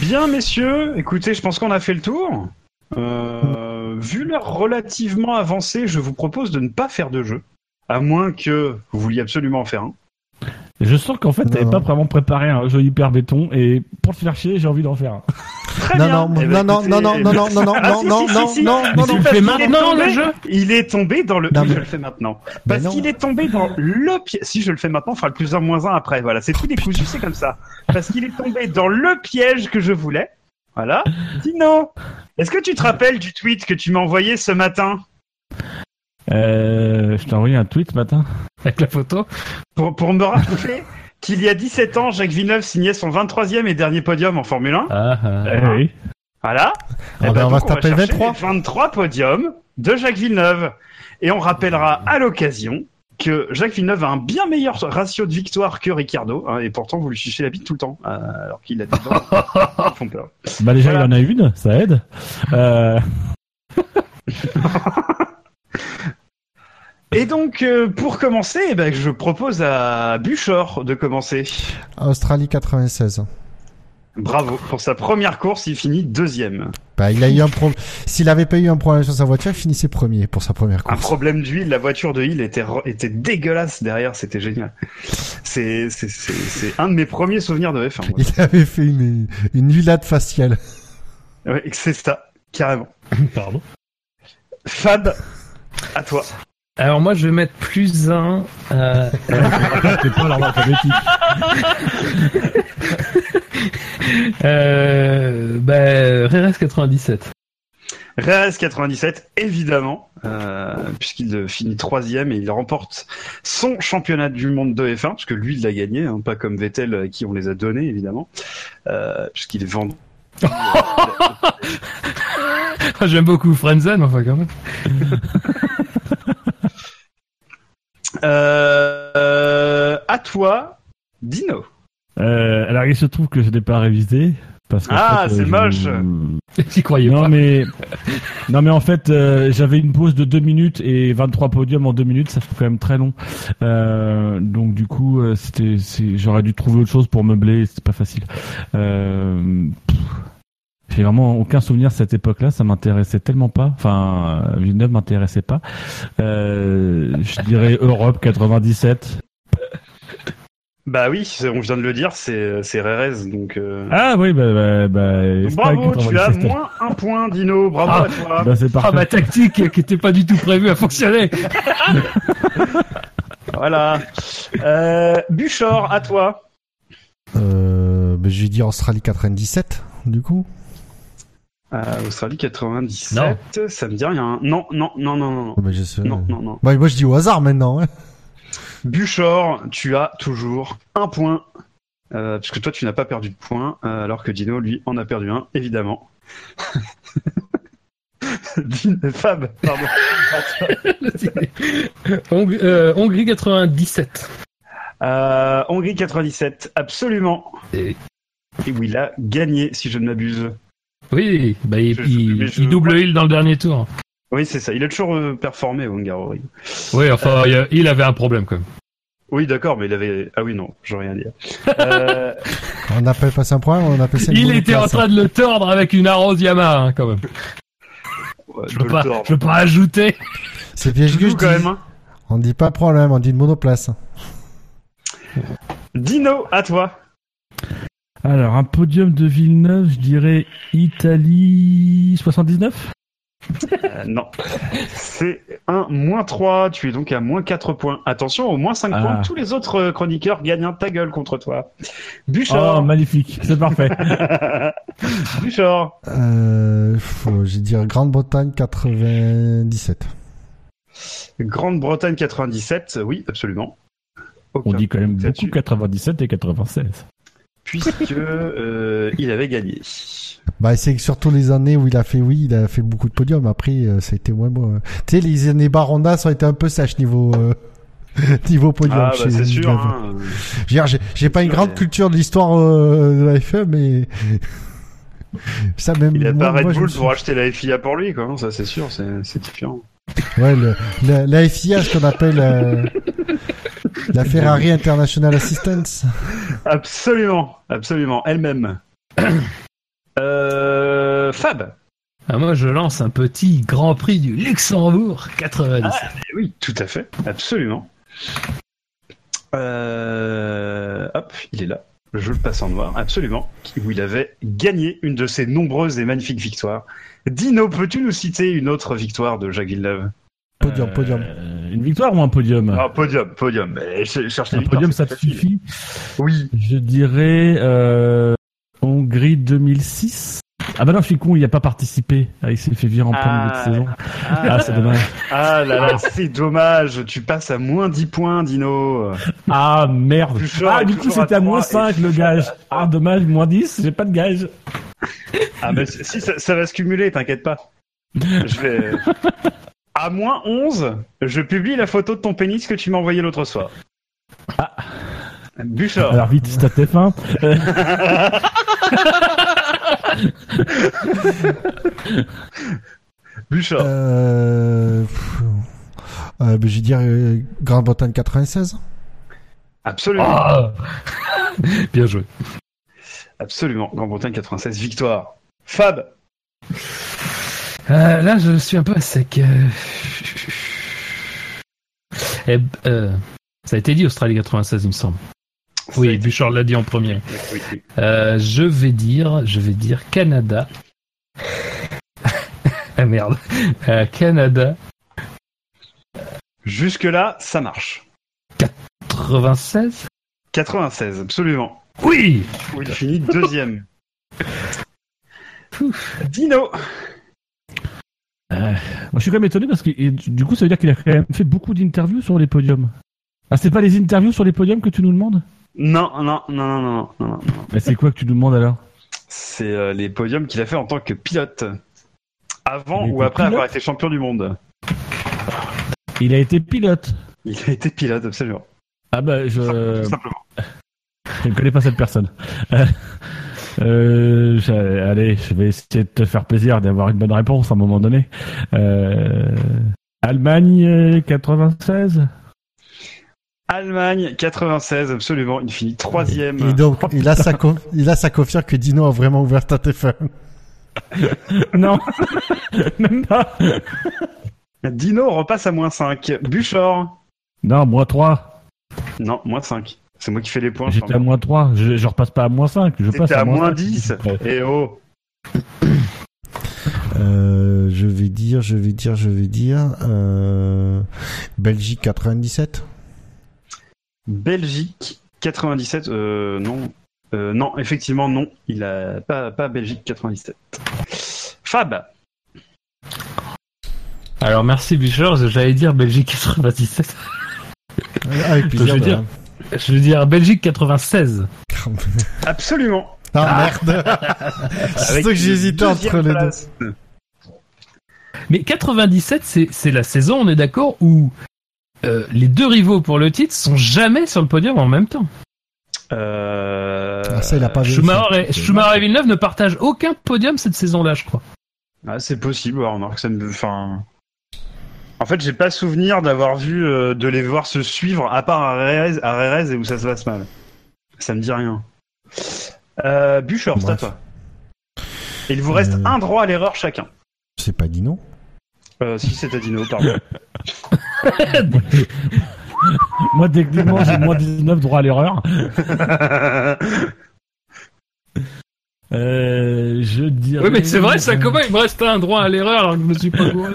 S4: Bien, messieurs, écoutez, je pense qu'on a fait le tour. Euh, vu l'heure relativement avancée, je vous propose de ne pas faire de jeu. À moins que vous vouliez absolument en faire un.
S6: Je sens qu'en fait, t'avais
S5: Non.
S6: pas vraiment préparé un jeu hyper béton et pour te faire chier, j'ai envie d'en faire un.
S4: Très
S5: Non,
S4: bien.
S5: non,
S4: Eh ben,
S5: non, non, non, non, non, non, non, non,
S4: Ah,
S5: non, non, non,
S4: si,
S5: non, non, non.
S4: parce
S7: fais
S4: qu'il est
S7: maintenant, le
S4: tombé-
S7: jeu
S4: Il est tombé dans le.
S5: Non, mais-
S4: je le fais maintenant. Parce
S5: non.
S4: qu'il est tombé dans le piège. Si je le fais maintenant, on fera le plus un moins un après. Voilà, c'est tout décousu, c'est comme ça. Parce qu'il est tombé dans le piège que je voulais. Voilà. Dino, est-ce que tu te rappelles du tweet que tu m'as envoyé ce matin?
S6: Euh, je t'ai envoyé un tweet ce matin.
S7: Avec la photo.
S4: pour, pour me rappeler qu'il y a 17 ans, Jacques Villeneuve signait son 23e et dernier podium en Formule 1
S7: Ah, ah.
S6: Eh oui.
S4: Voilà.
S5: Ah
S4: Eh
S5: ben, on va se taper le
S4: chercher
S5: 23.
S4: les 23 podiums de Jacques Villeneuve. Et on rappellera à l'occasion que Jacques Villeneuve a un bien meilleur ratio de victoire que Ricciardo. hein, et pourtant, vous lui fichez la bite tout le temps. euh, alors qu'il a des dents qui font peur.
S6: Bah déjà,
S4: Voilà.
S6: il en a une, ça aide. Euh,
S4: Et donc, euh, pour commencer, eh ben, je propose à Buchor de commencer.
S5: Australie 96.
S4: Bravo. Pour sa première course, il finit deuxième.
S5: Bah, il a eu un problème. S'il avait pas eu un problème sur sa voiture, il finissait premier pour sa première
S4: Un
S5: course.
S4: problème d'huile, la voiture de Hill était, re- était dégueulasse derrière, c'était génial. C'est c'est- c'est- c'est un de mes premiers souvenirs de F1. moi.
S5: Il avait fait une, une huilade faciale.
S4: Ouais, c'est ça, carrément.
S7: Pardon.
S4: Fab, à toi.
S7: Alors moi, je vais mettre plus un. Euh,
S6: c'est pas l'ordre alphabétique.
S7: euh, bah, RS 97.
S4: RS 97, évidemment, euh, puisqu'il finit troisième et il remporte son championnat du monde de F1, parce que lui, il l'a gagné, hein, pas comme Vettel à qui on les a donnés, évidemment, euh, puisqu'il est vendu.
S7: J'aime beaucoup Frenzen, enfin quand même.
S4: Euh, euh, à toi, Dino.
S6: Euh, alors il se trouve que je n'ai pas révisé. Parce
S4: Ah,
S6: fait,
S4: c'est
S6: je-
S4: moche.
S7: J'y croyais
S6: Non
S7: pas.
S6: mais non mais en fait euh, j'avais une pause de 2 minutes et 23 podiums en 2 minutes ça fait quand même très long Euh, donc du coup euh, c'était j'aurais dû trouver autre chose pour meubler c'est pas facile euh, j'ai vraiment aucun souvenir de cette époque là ça m'intéressait tellement pas enfin euh, Villeneuve m'intéressait pas euh, je dirais Europe 97
S4: Bah oui, on vient de le dire, c'est c'est Rérez, donc. euh,
S6: ah oui bah, bah, bah,
S4: donc bravo, tu as
S6: 97.
S4: moins un point, Dino. Bravo
S7: Ah.
S4: à toi.
S6: bah, c'est
S7: Ah,
S6: parfait
S7: ma tactique qui était pas du tout prévue a fonctionné.
S4: Voilà. Euh, Buchor, à toi.
S5: Euh, ben, je vais dire Australie 97, du coup.
S4: Euh, Australie 97, ça me dit rien. Non, non, non, non, non.
S5: Oh, je sais.
S4: Non, non, non.
S5: Bah, moi, je dis au hasard maintenant. hein.
S4: Buchor, tu as toujours un point. Euh, puisque toi, tu n'as pas perdu de point, euh, alors que Dino, lui, en a perdu un, évidemment. Din- Fab, pardon.
S7: Euh, Hongrie 97.
S4: Euh, Hongrie 97, absolument.
S7: Et-
S4: Et où il a gagné, si je ne m'abuse.
S7: Oui, bah, il, il- double il dans le dernier tour.
S4: Oui, c'est ça. Il a toujours euh, performé, Hungaroring.
S7: Oui, enfin, il, avait un problème quand même.
S4: Oui, d'accord, mais il avait. Ah oui, non, je veux rien dire. Euh,
S5: On appelle pas ça un problème, on appelle ça
S7: Il était en
S5: place.
S7: train de le tordre avec une arrose Yamaha, hein, quand même.
S4: ouais,
S7: Je
S4: le
S7: pas,
S4: tordre.
S7: je peux pas ajouter.
S5: C'est piège que je
S4: quand
S5: dis.
S4: même. hein.
S5: On dit pas problème, on dit une monoplace.
S4: Dino, à toi.
S6: Alors un podium de Villeneuve je dirais Italie 79
S4: Euh, non. C'est un moins 3. Tu es donc à moins 4 points. Attention, au moins 5
S6: Ah.
S4: points. Tous les autres euh, chroniqueurs gagnent un ta gueule contre toi.
S6: Oh,
S4: Buchor.
S6: magnifique, c'est parfait.
S4: Buchor.
S5: Euh, faut- je vais dire Grande-Bretagne 97.
S4: Grande-Bretagne 97. Oui, absolument.
S6: On dit quand même beaucoup
S4: là-dessus,
S6: 97 et 96.
S4: Puisque euh, il avait gagné.
S5: Bah, c'est surtout les années où il a fait, oui, il a fait beaucoup de podiums. Après, euh, ça a été moins bon. Tu sais, les années Baronda, ça a été un peu sèche niveau, euh, niveau podium.
S4: Ah, bah,
S5: chez
S4: c'est sûr. Hein.
S5: J'ai- pas une
S4: sûr,
S5: grande
S4: mais-
S5: culture de l'histoire euh, de la FE, mais ça même.
S4: Il a
S5: moi-
S4: pas Red Bull pour acheter la FIA pour lui, quoi. hein, Ça, c'est sûr, c'est c'est différent.
S5: Ouais, le, la, la FIA, ce qu'on appelle euh, la Ferrari International Assistance.
S4: Absolument, absolument, elle-même. euh, Fab.
S7: Ah, moi, je lance un petit Grand Prix du Luxembourg 97.
S4: Eh oui, tout à fait, absolument. Euh, hop, il est là. Je le passe en noir, absolument. Où il avait gagné une de ses nombreuses et magnifiques victoires. Dino, peux-tu nous citer une autre victoire de Jacques Villeneuve?
S5: Podium, podium.
S6: Euh, une victoire ou un podium?
S4: Ah, podium, podium. Je cherche
S6: Un podium, ça te suffit?
S4: Oui.
S6: Je dirais euh, Hongrie 2006. Ah bah non, je suis con, il a pas participé. Ah, il s'est fait virer en plein milieu de
S4: Ah,
S6: saison.
S4: Ah,
S6: Ah, c'est dommage.
S4: Ah là là, c'est dommage. Tu passes à moins 10 points, Dino.
S6: Ah merde. Ah, du coup, c'était
S4: à
S6: à moins
S4: trois et
S6: 5 le gage. Ah, dommage, moins 10, j'ai pas de gage.
S4: Ah mais si ça, ça va se cumuler, t'inquiète pas. Je vais à moins 11, je publie la photo de ton pénis que tu m'as envoyé l'autre soir.
S6: Ah.
S4: Buchor.
S6: Alors vite, F1. Euh,
S4: Buchor.
S5: Euh, pff, euh, je vais dire euh, Grande-Bretagne 96.
S4: Absolument.
S7: Ah Bien joué.
S4: Absolument. Grande-Bretagne 96, victoire. Fab.
S7: Euh, là, je suis un peu à sec. Euh... Eh, euh, ça a été dit Australie 96, il me semble. Oui,
S4: été-
S7: Bouchard l'a dit en premier.
S4: Oui, oui.
S7: Euh, je vais dire, je vais dire Canada. ah merde. Euh, Canada
S4: Jusque-là, ça marche.
S7: 96.
S4: 96, absolument.
S7: Oui.
S4: Où il finit deuxième. Dino.
S6: Moi, je suis quand même étonné parce que et du coup, ça veut dire qu'il a quand même fait beaucoup d'interviews sur les podiums. Ah, c'est pas les interviews sur les podiums que tu nous demandes?
S4: Non, non, non, non, non, non, non.
S6: Mais c'est quoi que tu nous demandes alors?
S4: C'est euh, les podiums qu'il a fait en tant que pilote. Avant ou après
S6: pilote?
S4: avoir été champion du monde.
S6: Il a été pilote.
S4: Il a été pilote, absolument.
S6: Ah bah, je,
S4: Tout simplement.
S6: je ne connais pas cette personne. Euh, Euh, allez, je vais essayer de te faire plaisir d'avoir une bonne réponse à un moment donné. Euh, Allemagne euh, 96
S4: Allemagne 96, absolument. Il finit troisième.
S5: Et donc, il a sa, co- il a sa confirme que Dino a vraiment ouvert ta TF1.
S6: Non, même pas.
S4: Dino repasse à moins 5. Buchor
S6: Non, moins 3.
S4: Non, moins 5. C'est moi qui fais les points.
S6: J'étais à moins 3. Je, je repasse pas à moins 5. Je passe
S4: C'était
S6: à,
S4: à moins
S6: 5.
S4: 10. Eh oh
S5: Euh, je vais dire, je vais dire, je vais dire, euh, Belgique 97.
S4: Belgique 97, euh, non. Euh, non, effectivement, non. Il a pas, pas Belgique 97. Fab
S7: Alors merci Boucher, j'allais dire Belgique 97.
S5: Avec
S7: Je
S5: plaisir.
S7: veux
S5: de-
S7: dire, je veux dire Belgique 96.
S4: Absolument.
S5: Ah, merde. C'est que j'hésitais entre les deux.
S7: Mais 97, c'est c'est la saison, on est d'accord, où euh, les deux rivaux pour le titre sont jamais sur le podium en même temps.
S4: Euh...
S5: Ah, ça, il a pas.
S7: Schumacher et, Schumacher et Villeneuve ne partagent aucun podium cette saison-là, je crois.
S4: Ah, c'est possible, ouais, remarque, ça me... Enfin... En fait, j'ai pas souvenir d'avoir vu, euh, de les voir se suivre, à part à Rérez, à Rérez et où ça se passe mal. Ça me dit rien. Euh, Bûcher, c'est à toi. Et il vous reste
S5: Euh.
S4: un droit à l'erreur chacun.
S5: C'est pas Dino.
S4: Euh, si c'est à Dino, pardon.
S6: Moi, techniquement, j'ai moins 19 droit à l'erreur. Euh, je dirais.
S7: Oui, mais c'est vrai, ça comment il me reste un droit à l'erreur alors que je me suis pas gouré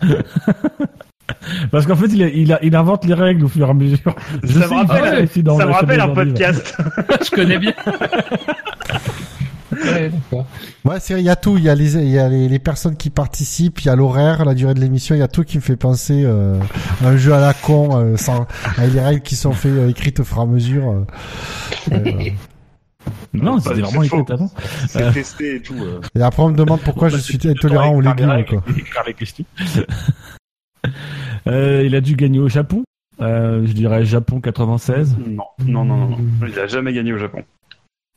S6: Parce qu'en fait, il, il, a- il invente les règles au fur et à mesure. Je
S4: Ça me rappelle, ça me rappelle un podcast.
S7: Je connais bien.
S5: Ouais, c'est, il y a tout. Il y a les, il y a les, les personnes qui participent, il y a l'horaire, la durée de l'émission, il y a tout qui me fait penser euh, à un jeu à la con, euh, sans, avec les règles qui sont faites, euh, écrites au fur et à mesure.
S6: Non, c'était vraiment
S4: c'est faux.
S6: avant.
S4: C'est
S6: Euh.
S4: testé et tout. euh.
S5: et après, on me demande pourquoi je suis intolérant aux légumes, quoi.
S6: Les questions. Euh, il a dû gagner au Japon. Euh, je dirais Japon 96.
S4: Non, non, non, non, non. Il a jamais gagné au Japon.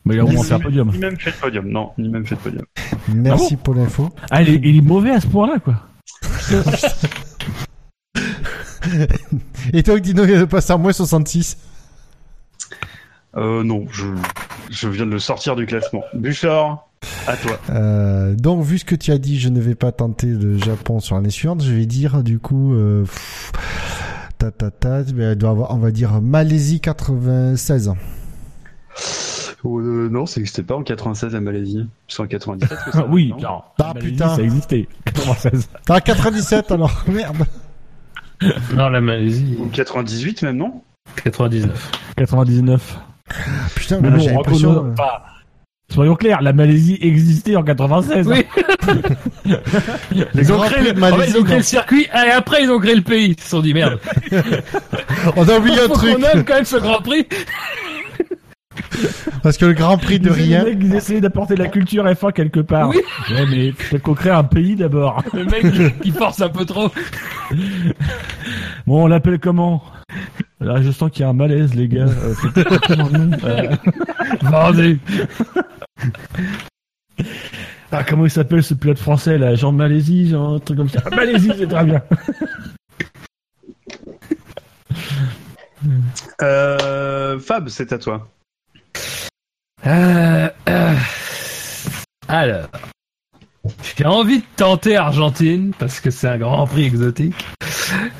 S6: Mais il a au moins
S5: Merci.
S6: fait un podium.
S4: Ni même fait de podium. Non, ni même fait de podium.
S5: Merci pour l'info.
S6: Ah, il est, il est mauvais à ce point-là, quoi.
S5: Et toi, Dino, il passe à moins 66.
S4: Euh, non, je, je viens de le sortir du classement. Bouchard, à toi.
S5: Euh, donc, vu ce que tu as dit, je ne vais pas tenter le Japon sur l'année suivante. Je vais dire, du coup, euh, pff, ta ta ta, elle doit avoir, on va dire Malaisie 96.
S4: Euh, non, ça n'existait pas en 96 à Malaisie. C'est en 97 que ça
S6: oui,
S4: non
S6: non.
S5: Ah,
S6: Malaisie,
S5: putain.
S6: Ça existait. 96.
S5: Ah, 97 alors, merde.
S7: Non, la Malaisie,
S4: Ou 98 même, non?
S7: 99.
S6: 99.
S5: Putain,
S6: Mais bon,
S5: j'ai l'impression.
S6: soyons clairs, la Malaisie existait en 96.
S7: Oui.
S5: Les
S7: Ils ont, créé le,
S5: de
S7: en fait,
S5: Malaisie,
S7: ils ont créé
S5: non.
S7: le circuit et après ils ont créé le pays. Ils se sont dit merde.
S5: On a oublié un truc.
S7: qu'on aime quand même ce Grand Prix.
S5: Parce que le Grand Prix de
S6: Ils
S5: rien.
S6: essayaient- Ils essayaient d'apporter la culture F1 quelque part.
S7: Oui.
S6: Ouais, mais peut-être qu'on crée un pays d'abord.
S7: Le mec qui- qui force un peu trop.
S6: Bon, on l'appelle comment? Là, je sens qu'il y a un malaise, les gars. Euh. Euh,
S7: Vendu.
S6: Ah, comment il s'appelle ce pilote français, là? Jean Malaisie, genre un truc comme ça. Ah, Malaisie, c'est très bien.
S4: euh, Fab, c'est à toi.
S7: Euh, euh, alors, j'ai envie de tenter Argentine parce que c'est un Grand Prix exotique.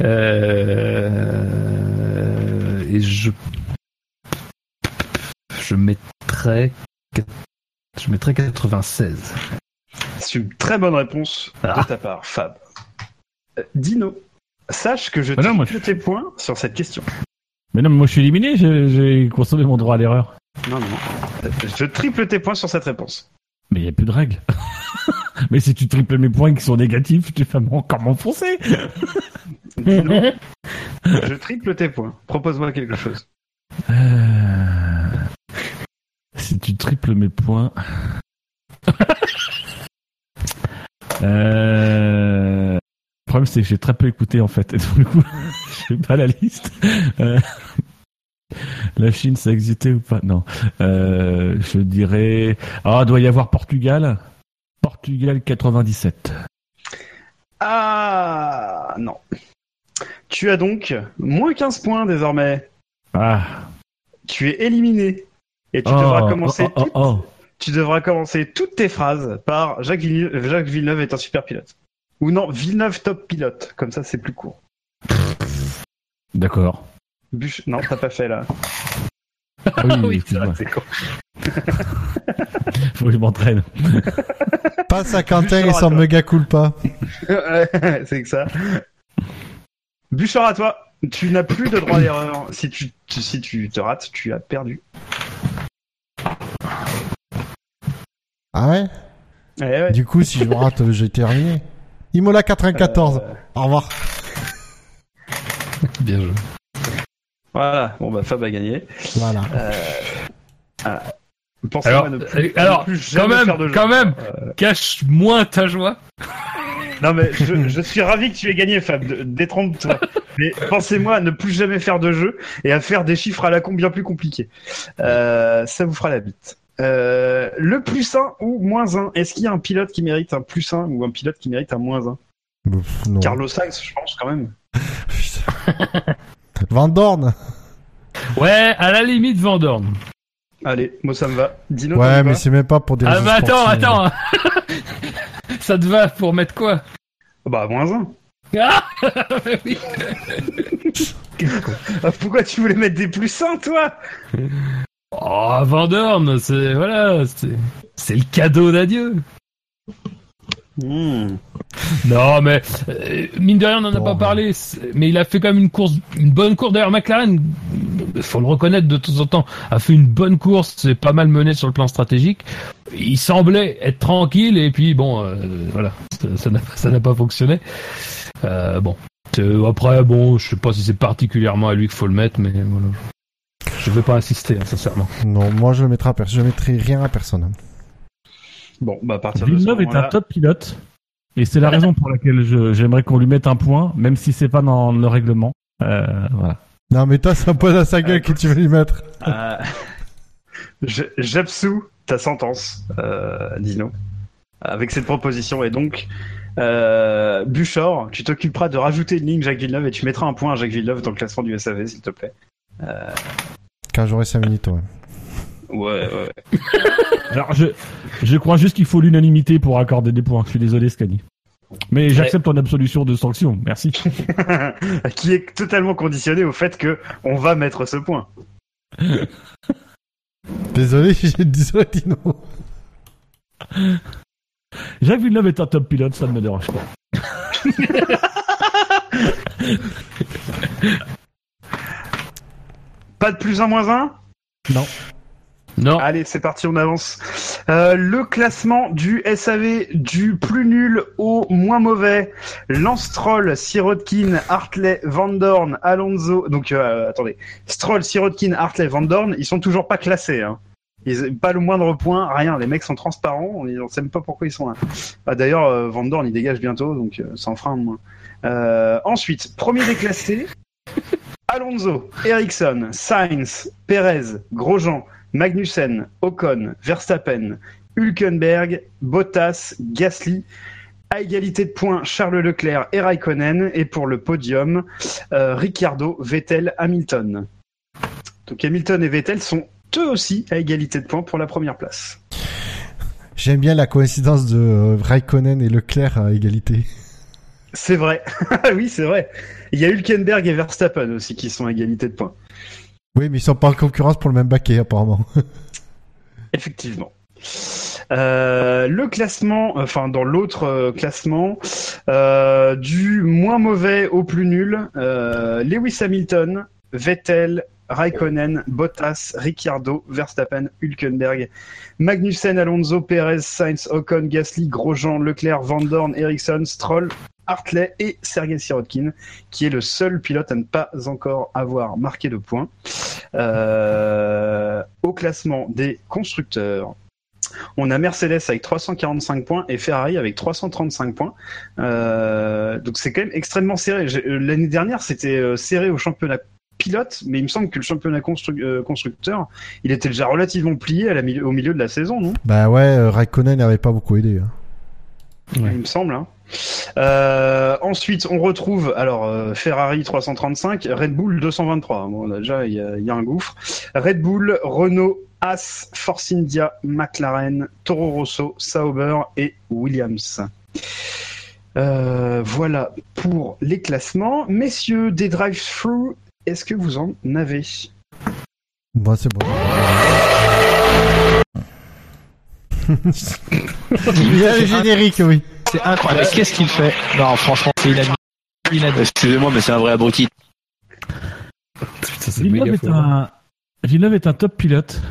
S7: Euh, et je je mettrais je mettrais 96.
S4: C'est une très bonne réponse
S7: Ah.
S4: de ta part, Fab. Euh, Dino, sache que je
S6: Ah non,
S4: triple tes points sur cette question.
S6: Mais non, mais moi je suis éliminé, j'ai j'ai consommé mon droit à l'erreur.
S4: Non, non, non. Je triple tes points sur cette réponse.
S6: Mais il n'y a plus de règles. mais si tu triples mes points qui sont négatifs, tu vas encore m'enfoncer.
S4: Je triple tes points. Propose-moi quelque chose.
S6: Euh, Si tu triples mes points. euh... Le problème, c'est que j'ai très peu écouté en fait. Et donc, du coup, j'ai pas la liste. Euh, La Chine, ça existait ou pas? Non. Euh, je dirais. Ah, doit y avoir Portugal. Portugal 97.
S4: Ah non. Tu as donc moins 15 points désormais.
S6: Ah.
S4: Tu es éliminé. Et tu
S6: Oh,
S4: devras commencer
S6: oh, oh,
S4: toutes-
S6: oh.
S4: tu devras commencer toutes tes phrases par Jacques Villeneuve, Jacques Villeneuve est un super pilote. Ou non, Villeneuve top pilote. Comme ça, c'est plus court.
S6: D'accord.
S4: Buch... Non, t'as pas fait là.
S6: Ah oui,
S7: oui.
S4: C'est con.
S6: Faut que je m'entraîne.
S5: Passe à Quentin et son méga culpa.
S4: Ouais, c'est que ça. Bouchard à toi. Tu n'as plus de droit d'erreur. Si tu, tu- si tu te rates, tu as perdu.
S5: Ah ouais?
S4: Eh ouais.
S5: Du coup, si je me rate, j'ai terminé. Imola 94.
S4: Euh,
S5: Au revoir.
S7: Bien joué.
S4: Voilà. Bon bah Fab a gagné.
S5: Voilà.
S4: Pensez
S7: Alors,
S4: à ne plus,
S7: euh, alors
S4: ne plus
S7: quand
S4: jamais
S7: même,
S4: faire de jeu.
S7: quand même,
S4: Euh,
S7: cache moins ta joie.
S4: non mais je, je suis ravi que tu aies gagné Fab. Détrompe-toi. mais pensez-moi à ne plus jamais faire de jeu et à faire des chiffres à la con bien plus compliqués. Euh, ça vous fera la bite. Euh, le plus 1 ou moins 1 Est-ce qu'il y a un pilote qui mérite un plus 1 ou un pilote qui mérite un moins 1
S5: Pff, non.
S4: Carlos Sainz, je pense quand même.
S5: Van Dorn.
S7: Ouais, à la limite Vendorme.
S4: Allez, moi ça me va. Dino,
S5: Ouais, mais c'est même pas pour des
S7: Ah bah attends,
S5: sportives.
S7: attends. Ça te va pour mettre quoi
S4: Bah moins 1.
S7: Ah oui.
S4: Ah, Pourquoi tu voulais mettre des plus 1 toi
S7: Oh, Vendorme, c'est voilà, c'est c'est le cadeau d'adieu.
S4: Hmm.
S7: Non, mais euh, mine de rien, on n'en a pas parlé, mais il a fait quand même une course, une bonne course. D'ailleurs, McLaren, faut le reconnaître de temps en temps, a fait une bonne course, c'est pas mal mené sur le plan stratégique. Il semblait être tranquille et puis bon, euh, voilà, ça- n'a ça pas fonctionné. Euh, bon, après, bon, je sais pas si c'est particulièrement à lui qu'il faut le mettre, mais voilà. Je vais pas insister, hein, sincèrement.
S5: Non, moi je le mettrai à personne. Je mettrai rien à personne.
S4: Bon, bah à partir de ce
S6: Villeneuve est un top pilote. Et c'est la raison pour laquelle je- j'aimerais qu'on lui mette un point, même si c'est pas dans le règlement. Euh, voilà.
S5: Non, mais toi, ça pose à sa gueule que tu veux lui mettre.
S4: Euh, J'absous ta sentence, euh, Dino, avec cette proposition. Et donc, euh, Buchor, tu t'occuperas de rajouter une ligne Jacques Villeneuve et tu mettras un point à Jacques Villeneuve dans le classement du SAV, s'il te plaît.
S5: Quand j'aurai 5 minutes, ouais.
S4: Ouais, ouais.
S6: Alors, je, je crois juste qu'il faut l'unanimité pour accorder des points. Je suis désolé, Scani. Mais j'accepte ton absolution de sanction. Merci.
S4: Qui est totalement conditionné au fait que on va mettre ce point.
S5: Désolé, j'ai désolé, Dino.
S6: Jacques Villeneuve est un top pilote, ça ne me dérange pas.
S4: Pas de plus un moins un?
S6: Non.
S7: Non.
S4: Allez, c'est parti, on avance. Euh, le classement du SAV du plus nul au moins mauvais. Lance Stroll, Sirotkin, Hartley, Van Dorn, Alonso. Donc, euh, attendez. Stroll, Sirotkin, Hartley, Van Dorn, ils sont toujours pas classés. Hein. Ils, pas le moindre point, rien. Les mecs sont transparents. On ne sait même pas pourquoi ils sont là. Ah, D'ailleurs, euh, Van Dorn, dégage bientôt, donc euh, un de moins. Euh, ensuite, premier déclassé. Alonso, Ericsson, Sainz, Perez, Grosjean, Magnussen, Ocon, Verstappen, Hülkenberg, Bottas, Gasly. À égalité de points, Charles Leclerc et Raikkonen. Et pour le podium, euh, Ricciardo, Vettel, Hamilton. Donc Hamilton et Vettel sont eux aussi à égalité de points pour la première place.
S5: J'aime bien la coïncidence de euh, Raikkonen et Leclerc à égalité.
S4: C'est vrai. oui, c'est vrai. Il y a Hülkenberg et Verstappen aussi qui sont à égalité de points.
S5: Oui, mais ils sont pas en concurrence pour le même baquet, apparemment.
S4: Effectivement. Euh, le classement, enfin dans l'autre euh, classement, euh, du moins mauvais au plus nul, Lewis Hamilton, Vettel, Raikkonen, Bottas, Ricciardo, Verstappen, Hülkenberg, Magnussen, Alonso, Perez, Sainz, Ocon, Gasly, Grosjean, Leclerc, Van Dorn, Ericsson, Stroll, Hartley et Sergei Sirotkin, qui est le seul pilote à ne pas encore avoir marqué de points. Euh, au classement des constructeurs, on a Mercedes avec 345 points et Ferrari avec 335 points. Euh, donc c'est quand même extrêmement serré. Euh, L'année dernière, c'était serré au championnat pilote, mais il me semble que le championnat constru- euh, constructeur, il était déjà relativement plié à la mi- au milieu de la saison, non?
S5: Bah ouais, euh, Raikkonen n'avait pas beaucoup aidé. hein.
S4: Il me semble. Hein. Euh, ensuite, on retrouve alors euh, Ferrari 335, Red Bull 223. Bon, là, déjà, il y, a- il y a un gouffre. Red Bull, Renault, As, Force India, McLaren, Toro Rosso, Sauber et Williams. Euh, voilà pour les classements. Messieurs, des drive-through, est-ce que vous en avez?
S5: Bon, c'est bon. Il y a le générique, oui.
S10: C'est incroyable. Mais Qu'est-ce qu'il fait? Non, franchement, c'est inadmissible.
S11: Excusez-moi, mais c'est un vrai abruti.
S7: Putain, c'est
S6: Villeneuve
S7: méga
S6: est,
S7: fort.
S6: un... Villeneuve est un top pilote.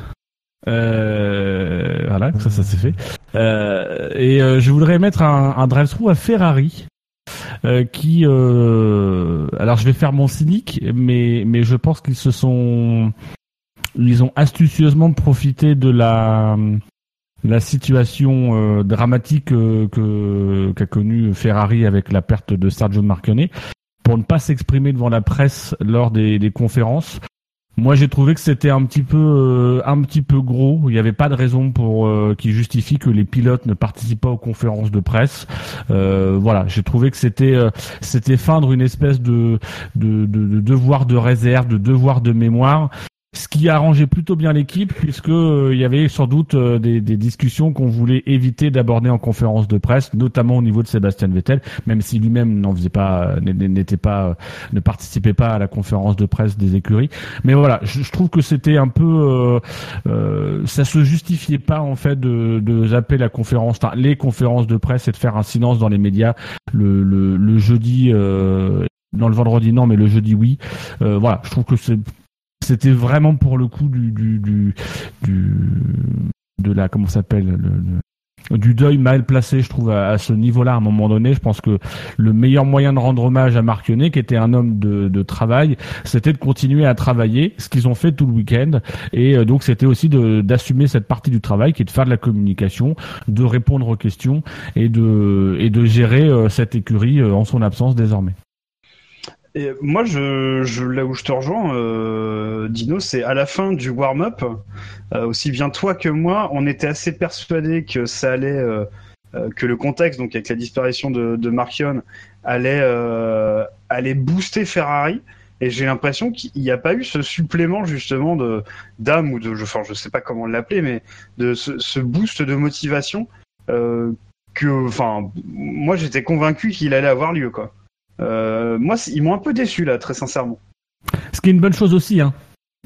S6: Euh, voilà, ça, ça s'est fait. Euh, et euh, je voudrais mettre un, un drive-through à Ferrari. Euh, qui, euh, alors je vais faire mon cynique, mais mais je pense qu'ils se sont, ils ont astucieusement profité de la la situation euh, dramatique euh, que qu'a connue Ferrari avec la perte de Sergio Marchionnet pour ne pas s'exprimer devant la presse lors des, des conférences. Moi, j'ai trouvé que c'était un petit peu, euh, un petit peu gros. Il n'y avait pas de raison pour euh, qui justifie que les pilotes ne participent pas aux conférences de presse. Euh, voilà, j'ai trouvé que c'était, c'était feindre une espèce de, de, de, de devoir de réserve, de devoir de mémoire. Ce qui arrangeait plutôt bien l'équipe, puisque euh, il y avait sans doute euh, des, des discussions qu'on voulait éviter d'aborder en conférence de presse, notamment au niveau de Sébastien Vettel, même si lui-même n'en faisait pas, euh, n'était pas, ne participait pas à la conférence de presse des écuries. Mais voilà, je, je trouve que c'était un peu, euh, ça se justifiait pas en fait de, de zapper la conférence, enfin, les conférences de presse et de faire un silence dans les médias le, le, le jeudi. Dans le vendredi non, mais le jeudi oui. Voilà, je trouve que c'est c'était vraiment pour le coup du du du, du de la comment s'appelle le, du deuil mal placé je trouve à, ce niveau-là à un moment donné. Je pense que le meilleur moyen de rendre hommage à Marquionnet qui était un homme de, travail c'était de continuer à travailler ce qu'ils ont fait tout le week-end. Et euh, donc c'était aussi d'assumer cette partie du travail qui est de faire de la communication de répondre aux questions et de et de gérer euh, cette écurie euh, en son absence désormais
S4: Et moi, je, je, là où je te rejoins, euh, Dino, c'est à la fin du warm-up, euh, aussi bien toi que moi, on était assez persuadés que ça allait, euh, euh, que le contexte, donc avec la disparition de, de Marchion, allait, euh, allait booster Ferrari. Et j'ai l'impression qu'il n'y a pas eu ce supplément justement de d'âme ou de, je, enfin, je sais pas comment l'appeler, mais de ce, ce boost de motivation euh, que, enfin, moi j'étais convaincu qu'il allait avoir lieu, quoi. Euh, moi, ils m'ont un peu déçu là, très sincèrement.
S6: Ce qui est une bonne chose aussi, hein.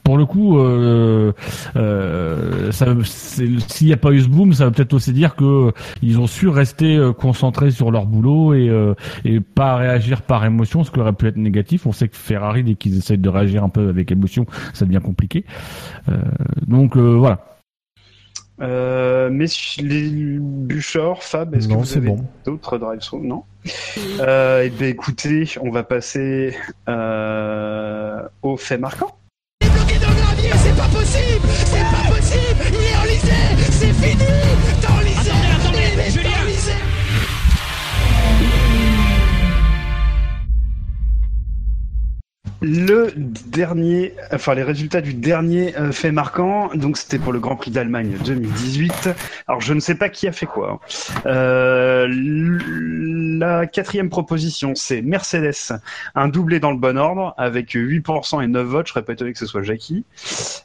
S6: Pour le coup, euh, euh, s'il n'y a pas eu ce boom, ça veut peut-être aussi dire que ils ont su rester euh, concentrés sur leur boulot et, euh, et pas réagir par émotion, ce qui aurait pu être négatif. On sait que Ferrari, dès qu'ils essayent de réagir un peu avec émotion, ça devient compliqué. Euh, donc voilà.
S4: Euh, mais les Buchor, Fab, est-ce que vous avez
S5: bon.
S4: d'autres drive through? Non. Euh, et bien, écoutez, on va passer euh, au fait marquant.
S3: bloqué dans le gravier, c'est pas possible C'est pas possible Il est enlisé C'est fini
S4: Le dernier, enfin les résultats du dernier euh, fait marquant, donc c'était pour le Grand Prix d'Allemagne 2018. Alors je ne sais pas qui a fait quoi. hein. Euh, la quatrième proposition, c'est Mercedes, un doublé dans le bon ordre avec 8% et 9 votes. Je serais pas étonné que ce soit Jackie.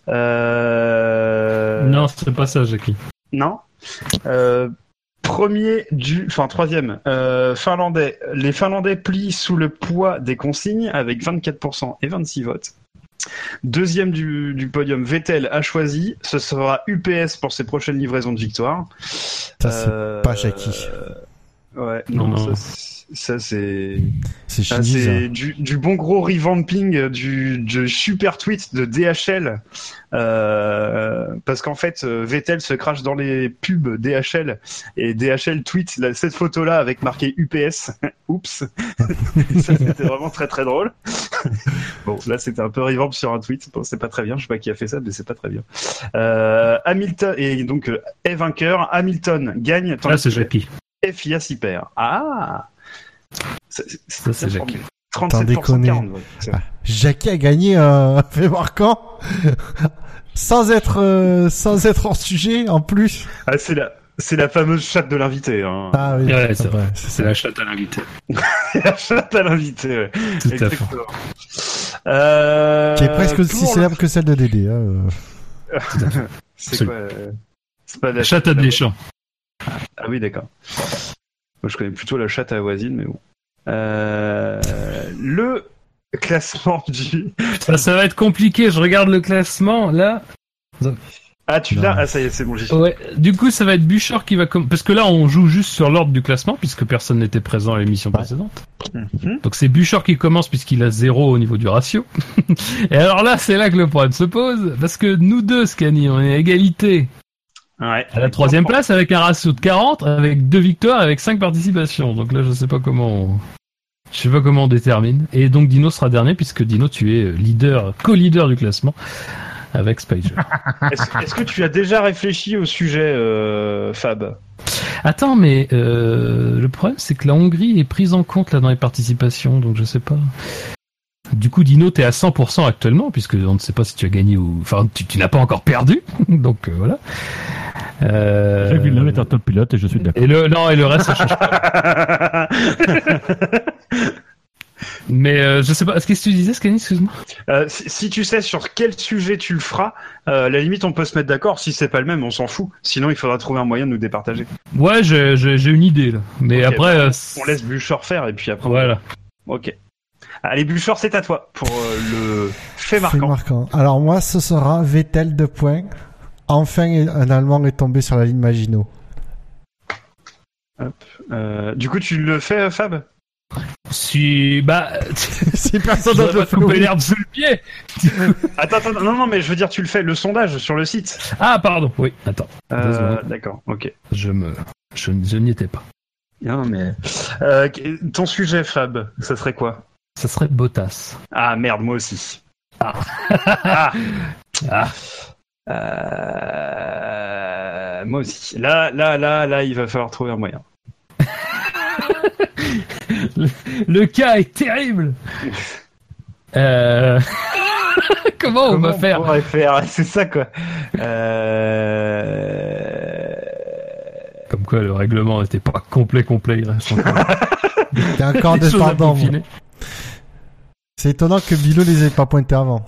S4: Euh...
S7: Non, c'est pas ça, Jackie.
S4: Non. Euh, premier du, enfin troisième, euh, finlandais. Les Finlandais plient sous le poids des consignes avec 24% et 26 votes. Deuxième du, du podium, Vettel a choisi. Ce sera UPS pour ses prochaines livraisons de victoire.
S5: Ça, c'est
S4: Euh,
S5: pas Jackie.
S4: Ouais, non,
S7: Non,
S4: ça, c'est. C'est du, du bon gros revamping du, du super tweet de DHL. Euh, parce qu'en fait, euh, Vettel se crache dans les pubs DHL et DHL tweet la- cette photo-là avec marqué UPS. Oups. ça, c'était vraiment très très drôle. bon, là, c'était un peu revamp sur un tweet. Bon, c'est pas très bien. Je sais pas qui a fait ça, mais c'est pas très bien. Euh, Hamilton, et donc, est vainqueur. Hamilton gagne.
S7: Là, c'est Jackie.
S4: FIA s'y perd. Ah! Ça,
S7: Ça, c'est Jackie.
S4: 37%
S5: déconner.
S4: 40 votes.
S5: Ah, Jackie a gagné un fait marquant sans être euh, sans être hors sujet en plus.
S4: Ah, c'est la, c'est la fameuse chatte de l'invité. Hein.
S5: Ah oui,
S7: Ouais, c'est
S5: vrai.
S7: C'est la chatte à l'invité.
S4: la chatte à l'invité, ouais.
S7: Tout à fait.
S4: Euh,
S5: Qui est presque aussi célèbre que celle de Dédé. hein, euh.
S4: C'est quoi euh, C'est pas
S7: La chatte à Deschamps.
S4: Ah oui, d'accord. Moi, je connais plutôt la chatte à voisine, mais bon. Euh, le classement du.
S7: Ça, ça va être compliqué. Je regarde le classement là.
S4: Ah, tu l'as Ah, ça y est, c'est bon, j'y suis.
S7: Ouais. Du coup, ça va être Bouchard qui va com- parce que là, on joue juste sur l'ordre du classement puisque personne n'était présent à l'émission précédente.
S4: Mhm.
S7: Donc c'est Bouchard qui commence puisqu'il a zéro au niveau du ratio. Et alors là, c'est là que le problème se pose parce que nous deux, Scani, on est à égalité
S4: Ouais.
S7: à la troisième place avec un ratio de 40, avec deux victoires, avec cinq participations. Donc là, je sais pas comment. On... Je sais pas comment on détermine. Et donc Dino sera dernier puisque Dino, tu es leader, co-leader du classement avec Spider.
S4: Est-ce est-ce que tu as déjà réfléchi au sujet, euh, Fab?
S7: Attends, mais euh, le problème c'est que la Hongrie est prise en compte là dans les participations, donc je sais pas. Du coup, Dino, t'es à 100% actuellement, puisque on ne sait pas si tu as gagné ou... Enfin, tu, tu n'as pas encore perdu, donc euh, voilà. Euh,
S6: Jacques Villeneuve est un top pilote et je suis d'accord.
S7: Et le, non, et le reste, ça change pas. Mais euh, je sais pas, qu'est-ce que tu disais, Scanny, excuse-moi?
S4: Euh, si, si tu sais sur quel sujet tu le feras, euh, à la limite on peut se mettre d'accord. Si c'est pas le même, on s'en fout. Sinon, il faudra trouver un moyen de nous départager.
S7: Ouais, j'ai une idée, là. Mais après...
S4: bah,
S7: euh,
S4: on laisse Bouchard faire et puis après.
S7: Voilà.
S4: Ok. Allez, Bouchard, c'est à toi pour euh, le fait marquant.
S5: Fait marquant. Alors moi, ce sera Vettel de points. Enfin, un Allemand est tombé sur la ligne Maginot.
S4: Euh, du coup, tu le fais, Fab?
S7: Si... Bah...
S5: si personne d'autre le fait,
S7: couper l'herbe sous le pied
S4: Attends, attends, non, non, mais je veux dire, tu le fais le sondage sur le site.
S7: Ah, pardon, oui, attends.
S4: Euh. D'accord, ok.
S7: Je me... Je, je n'y étais pas.
S4: Non, mais euh, ton sujet, Fab, ça serait quoi?
S7: Ça serait Bottas.
S4: Ah merde, moi aussi.
S7: Ah.
S4: Ah.
S7: Ah.
S4: Euh, moi aussi. Là, là, là, là, il va falloir trouver un moyen.
S7: Le cas est terrible euh... Comment on va faire
S4: pourrait faire? C'est ça quoi. Euh...
S7: Comme quoi le règlement n'était pas complet complet, il reste encore
S5: Il y a encore
S7: des.
S5: C'est étonnant que Bilo les ait pas pointés avant.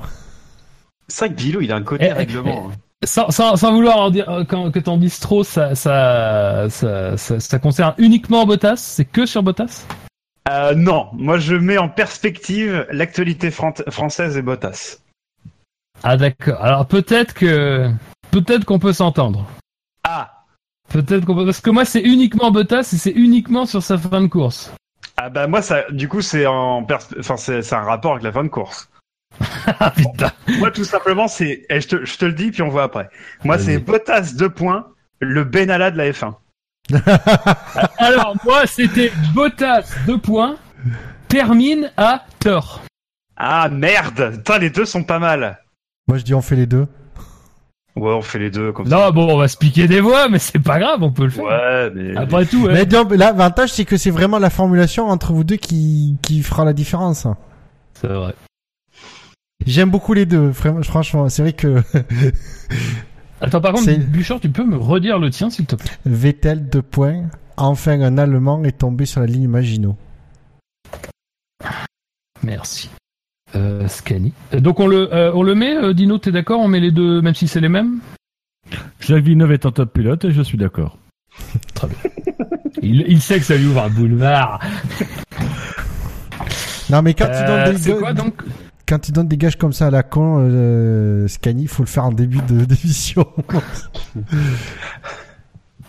S4: C'est vrai que Bilou, il a un côté
S7: Eh, eh,
S4: règlement. hein.
S7: Sans, sans, sans vouloir en dire, euh, quand, que t'en dises trop, ça, ça, ça, ça, ça concerne uniquement Bottas? C'est que sur Bottas?
S4: Euh, non, moi je mets en perspective l'actualité fran- française et Bottas.
S7: Ah d'accord. Alors peut-être que peut-être qu'on peut s'entendre.
S4: Ah,
S7: Peut-être qu'on peut... parce que moi c'est uniquement Bottas et c'est uniquement sur sa fin de course.
S4: ah bah moi ça, du coup c'est en pers- enfin c'est un rapport avec la fin de course.
S7: Ah putain.
S4: Moi tout simplement c'est, eh, je te, je te le dis puis on voit après. Moi c'est Bottas 2 points, le Benalla de la F1.
S7: Alors moi c'était Bottas deux points termine à tort.
S4: Ah merde, Putain, les deux sont pas mal.
S5: Moi, je dis on fait les deux.
S4: Ouais, on fait les deux comme ça.
S7: Non bon on va se piquer des voix mais c'est pas grave on peut le faire.
S4: Ouais, mais
S7: Après tout ouais.
S5: Mais donc, l'avantage, c'est que c'est vraiment la formulation entre vous deux qui, qui fera la différence.
S7: c'est vrai.
S5: J'aime beaucoup les deux. Franchement, c'est vrai que
S7: Attends par contre Bouchard tu peux me redire le tien s'il te plaît?
S5: Vettel de points. Enfin, un Allemand est tombé sur la ligne Maginot.
S7: Merci. Euh, Scani. Euh, Donc on le euh, on le met euh, Dino t'es d'accord? On met les deux même si c'est les mêmes?
S6: Jacques Villeneuve est un top pilote et je suis d'accord.
S7: Il, il sait que ça lui ouvre un boulevard.
S5: Non, mais quand tu donnes des
S7: quoi donc?
S5: Quand tu donnes des gages comme ça à la con, euh, Scani, faut le faire en début de d'émission.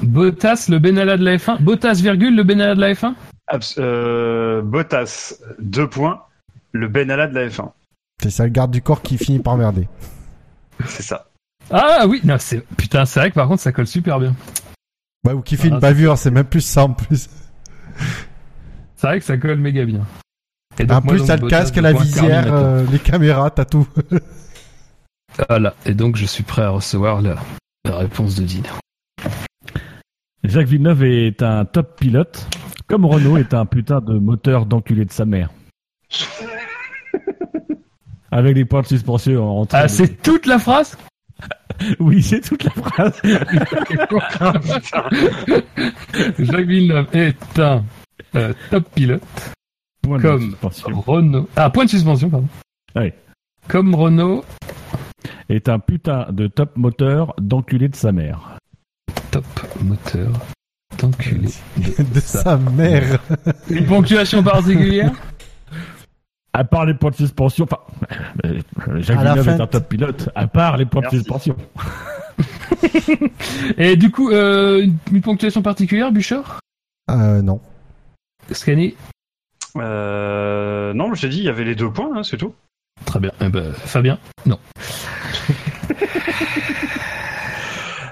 S7: Bottas le Benalla de la F1 Bottas virgule le Benalla de la F1
S4: Abs- euh, Bottas 2 points, le Benalla de la F1.
S5: c'est ça le garde du corps qui finit par merder.
S4: C'est ça.
S7: Ah oui non c'est putain c'est vrai que par contre ça colle super bien.
S5: Ouais, ou qui fait
S7: Ah,
S5: une bavure, c'est même plus ça en plus.
S7: C'est vrai que ça colle méga bien. Et
S5: En
S7: moi,
S5: plus, t'as le casque, la visière, euh, les caméras, t'as tout.
S7: Voilà et donc je suis prêt à recevoir la, la réponse de Dino.
S6: Jacques Villeneuve est un top pilote, comme Renault est un putain de moteur d'enculé de sa mère. Avec les points de suspension entre.
S7: Ah, c'est toute la phrase?
S6: Oui, c'est toute la phrase.
S7: Jacques Villeneuve est un euh, top pilote.
S6: Point de
S7: Comme
S6: suspension.
S7: Renault. Ah, point de suspension, pardon. Comme Renault,
S6: Est un putain de top moteur d'enculé de sa mère.
S7: top moteur d'enculé.
S5: de sa mère.
S7: Une ponctuation particulière
S6: À part les points de suspension, enfin, euh, Jacques Villeneuve est un top pilote. À part les points
S4: Merci.
S6: de suspension.
S7: Et du coup, euh, une, une ponctuation particulière, Bouchard
S5: Euh, non.
S7: Scanny
S4: Euh, non, je t'ai dit, il y avait les deux points, hein, c'est tout.
S7: Très bien. Eh ben, Fabien Non.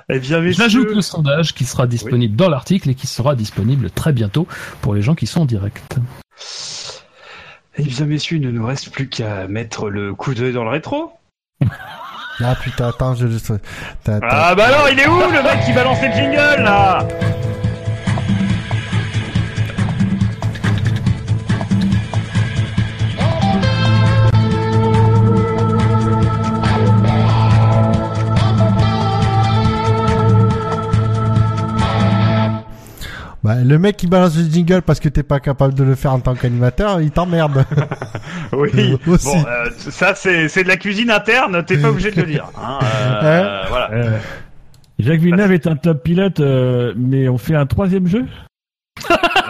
S4: Eh bien, messieurs,
S7: J'ajoute le sondage qui sera disponible dans l'article et qui sera disponible très bientôt pour les gens qui sont en direct.
S4: eh bien, messieurs, il ne nous reste plus qu'à mettre le coup d'œil dans le rétro.
S5: Ah putain, attends, je... je- t'as- t'as-
S4: Ah bah alors, il est où le mec qui balance les jingles là?
S5: Bah, le mec qui balance le jingle parce que t'es pas capable de le faire en tant qu'animateur, il t'emmerde.
S4: Oui,
S5: Euh, aussi.
S4: bon, euh, ça c'est c'est de la cuisine interne, t'es pas obligé de le dire. Hein, euh, voilà.
S6: Euh, Jacques Villeneuve est un top pilote, euh, mais on fait un troisième jeu?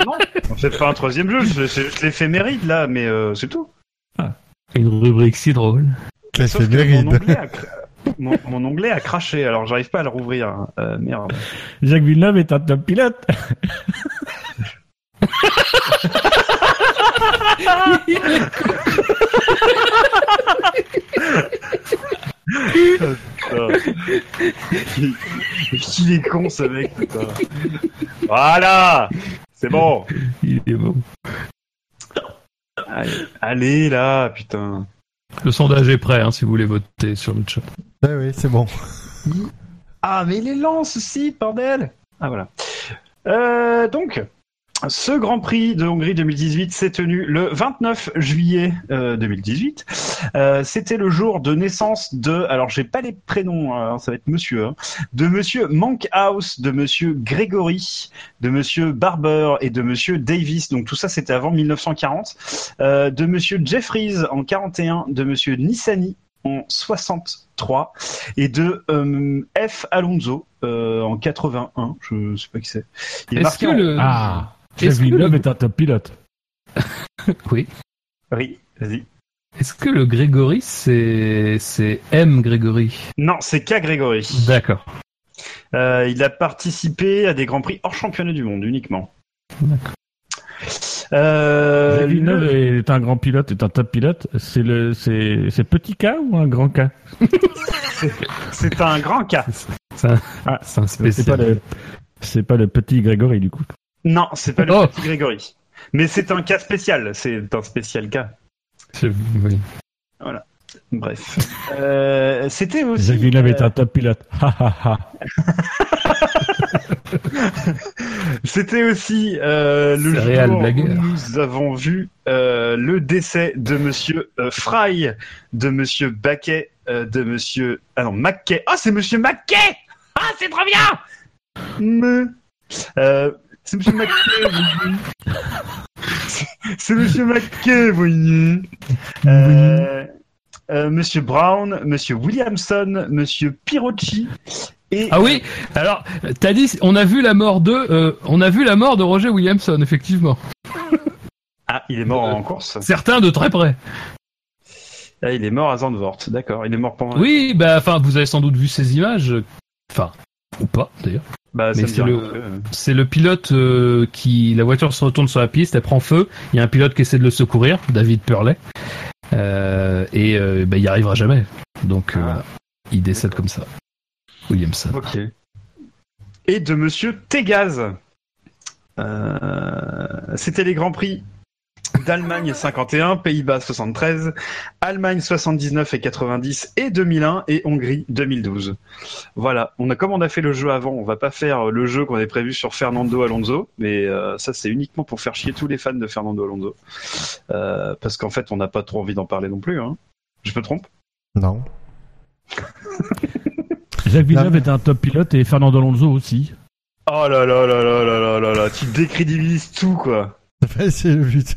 S4: Non, c'est pas un troisième jeu, juste l'éphéméride là, mais euh, c'est tout.
S7: Une rubrique si drôle.
S4: Sauf
S5: que
S4: mon a mon, mon onglet a craché, alors j'arrive pas à le rouvrir. hein. Euh, merde.
S6: Jacques Villeneuve est un top pilote.
S4: Il est con ce mec. putain. Voilà, c'est bon.
S7: Il est bon.
S4: Allez, allez, là, putain.
S7: Le sondage est prêt hein, si vous voulez voter sur le chat.
S5: Ouais, oui, c'est bon.
S4: Ah, mais il est lent, ceci, bordel Ah, voilà. Euh, donc, ce Grand Prix de Hongrie 2018 s'est tenu le 29 juillet euh, 2018. Euh, C'était le jour de naissance de, alors j'ai pas les prénoms, hein, ça va être monsieur, hein, de monsieur Monkhouse, de monsieur Gregory, de monsieur Barber et de monsieur Davis. Donc tout ça c'était avant 1940. Euh, de monsieur Jeffries en 41, de monsieur Nissani en 63 et de euh, F. Alonso euh, en 81. Je sais pas qui c'est. Il est
S7: Est-ce que
S4: en-
S7: le...
S6: Ah
S7: Est-ce que
S6: Villeneuve
S7: le-
S6: est un top pilote.
S7: Oui.
S4: Oui, vas-y.
S7: Est-ce que le Grégory, c'est c'est M Grégory?
S4: Non, c'est K. Grégory.
S7: D'accord.
S4: Euh, il a participé à des grands prix hors championnat du monde uniquement.
S7: D'accord.
S4: Euh,
S6: Villeneuve
S4: le-
S6: est un grand pilote, est un top pilote. C'est le, c'est, c'est petit K ou un grand K?
S4: C'est un grand K.
S7: C'est un,
S6: Ah,
S7: c'est un
S6: C'est pas
S7: spécial.
S6: le, c'est pas le petit Grégory du coup.
S4: Non, c'est pas le
S7: Oh.
S4: petit Grégory. Mais c'est un cas spécial. C'est un spécial cas.
S7: Oui.
S4: Bref. Euh, C'était aussi.
S6: Est un top pilote.
S4: C'était aussi euh, le jour où nous avons vu euh, le décès de Monsieur Fry, de Monsieur Baquet, de Monsieur ah non Mackay. Ah c'est Monsieur Mackay. Ah c'est trop bien. Me. C'est Monsieur Mackay. voyez. C'est- Monsieur Mackay, voyez. Euh, euh, Monsieur Brown, Monsieur Williamson, Monsieur Pirocci et
S7: Ah oui. Alors, t'as dit, on a vu la mort de, euh, on a vu la mort de Roger Williamson, effectivement.
S4: ah il est mort en course.
S7: Certains de très près.
S4: Ah, il est mort à Zandvoort, d'accord. Il est mort pendant.
S7: Oui, bah, enfin, vous avez sans doute vu ces images. Enfin, ou pas d'ailleurs.
S4: Bah,
S7: c'est le-
S4: euh,
S7: pilote euh, qui, la voiture se retourne sur la piste, elle prend feu. Il y a un pilote qui essaie de le secourir, David Purley, euh, et euh, bah, il y arrivera jamais. Donc,
S4: Ah.
S7: il décède comme ça. Williamson.
S4: Ok. Et de Monsieur Tegaz. C'était les Grands Prix d'Allemagne 51, Pays-Bas 73, Allemagne 79 et 90 et 2001 et Hongrie 2012. Voilà. On a comme on a fait le jeu avant, on va pas faire le jeu qu'on avait prévu sur Fernando Alonso, mais euh, ça c'est uniquement pour faire chier tous les fans de Fernando Alonso, Euh, parce qu'en fait on n'a pas trop envie d'en parler non plus. Hein. Je me trompe?
S5: Non.
S6: Jacques Villeneuve est un top pilote et Fernando Alonso aussi.
S4: Oh là là là là là là là là, tu décrédibilises tout quoi.
S5: C'est le but.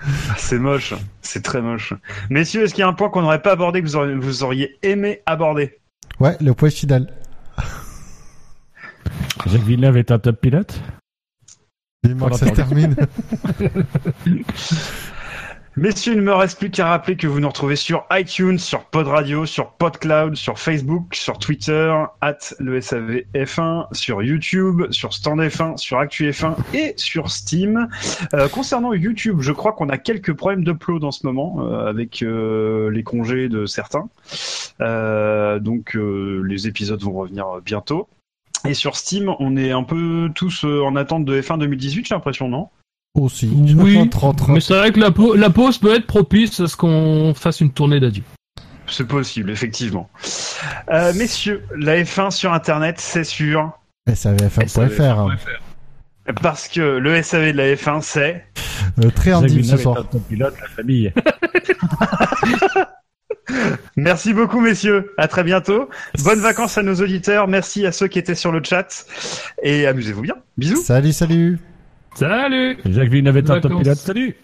S4: C'est moche, c'est très moche. Messieurs, est-ce qu'il y a un point qu'on n'aurait pas abordé que vous auriez, vous auriez aimé aborder?
S5: Ouais, le point final.
S6: Jacques Villeneuve est un top pilote?
S5: Vivement que ça se termine.
S4: Messieurs, il ne me reste plus qu'à rappeler que vous nous retrouvez sur iTunes, sur Pod Radio, sur PodCloud, sur Facebook, sur Twitter, at le SAVF1, sur YouTube, sur Stand F1, sur Actu F1 et sur Steam. Euh, concernant YouTube, je crois qu'on a quelques problèmes d'upload en ce moment euh, avec euh, les congés de certains. Donc les épisodes vont revenir bientôt. Et sur Steam, on est un peu tous en attente de F1 2018, j'ai l'impression, non?
S5: Aussi.
S7: Oui,
S5: 30,
S7: mais c'est vrai que la, la pause peut être propice à ce qu'on fasse une tournée d'adieu.
S4: C'est possible, effectivement. Euh, messieurs, la F1 sur Internet, c'est sûr.
S5: SAVF1.fr.
S4: Parce que le SAV de la F1, c'est...
S5: Euh, très handile ce soir.
S6: pilote, la famille.
S4: Merci beaucoup, messieurs. À très bientôt. Bonnes vacances à nos auditeurs. Merci à ceux qui étaient sur le chat. Et amusez-vous bien. Bisous.
S5: Salut, salut.
S7: Salut.
S6: Jacques Villeneuve est un top pilote. Salut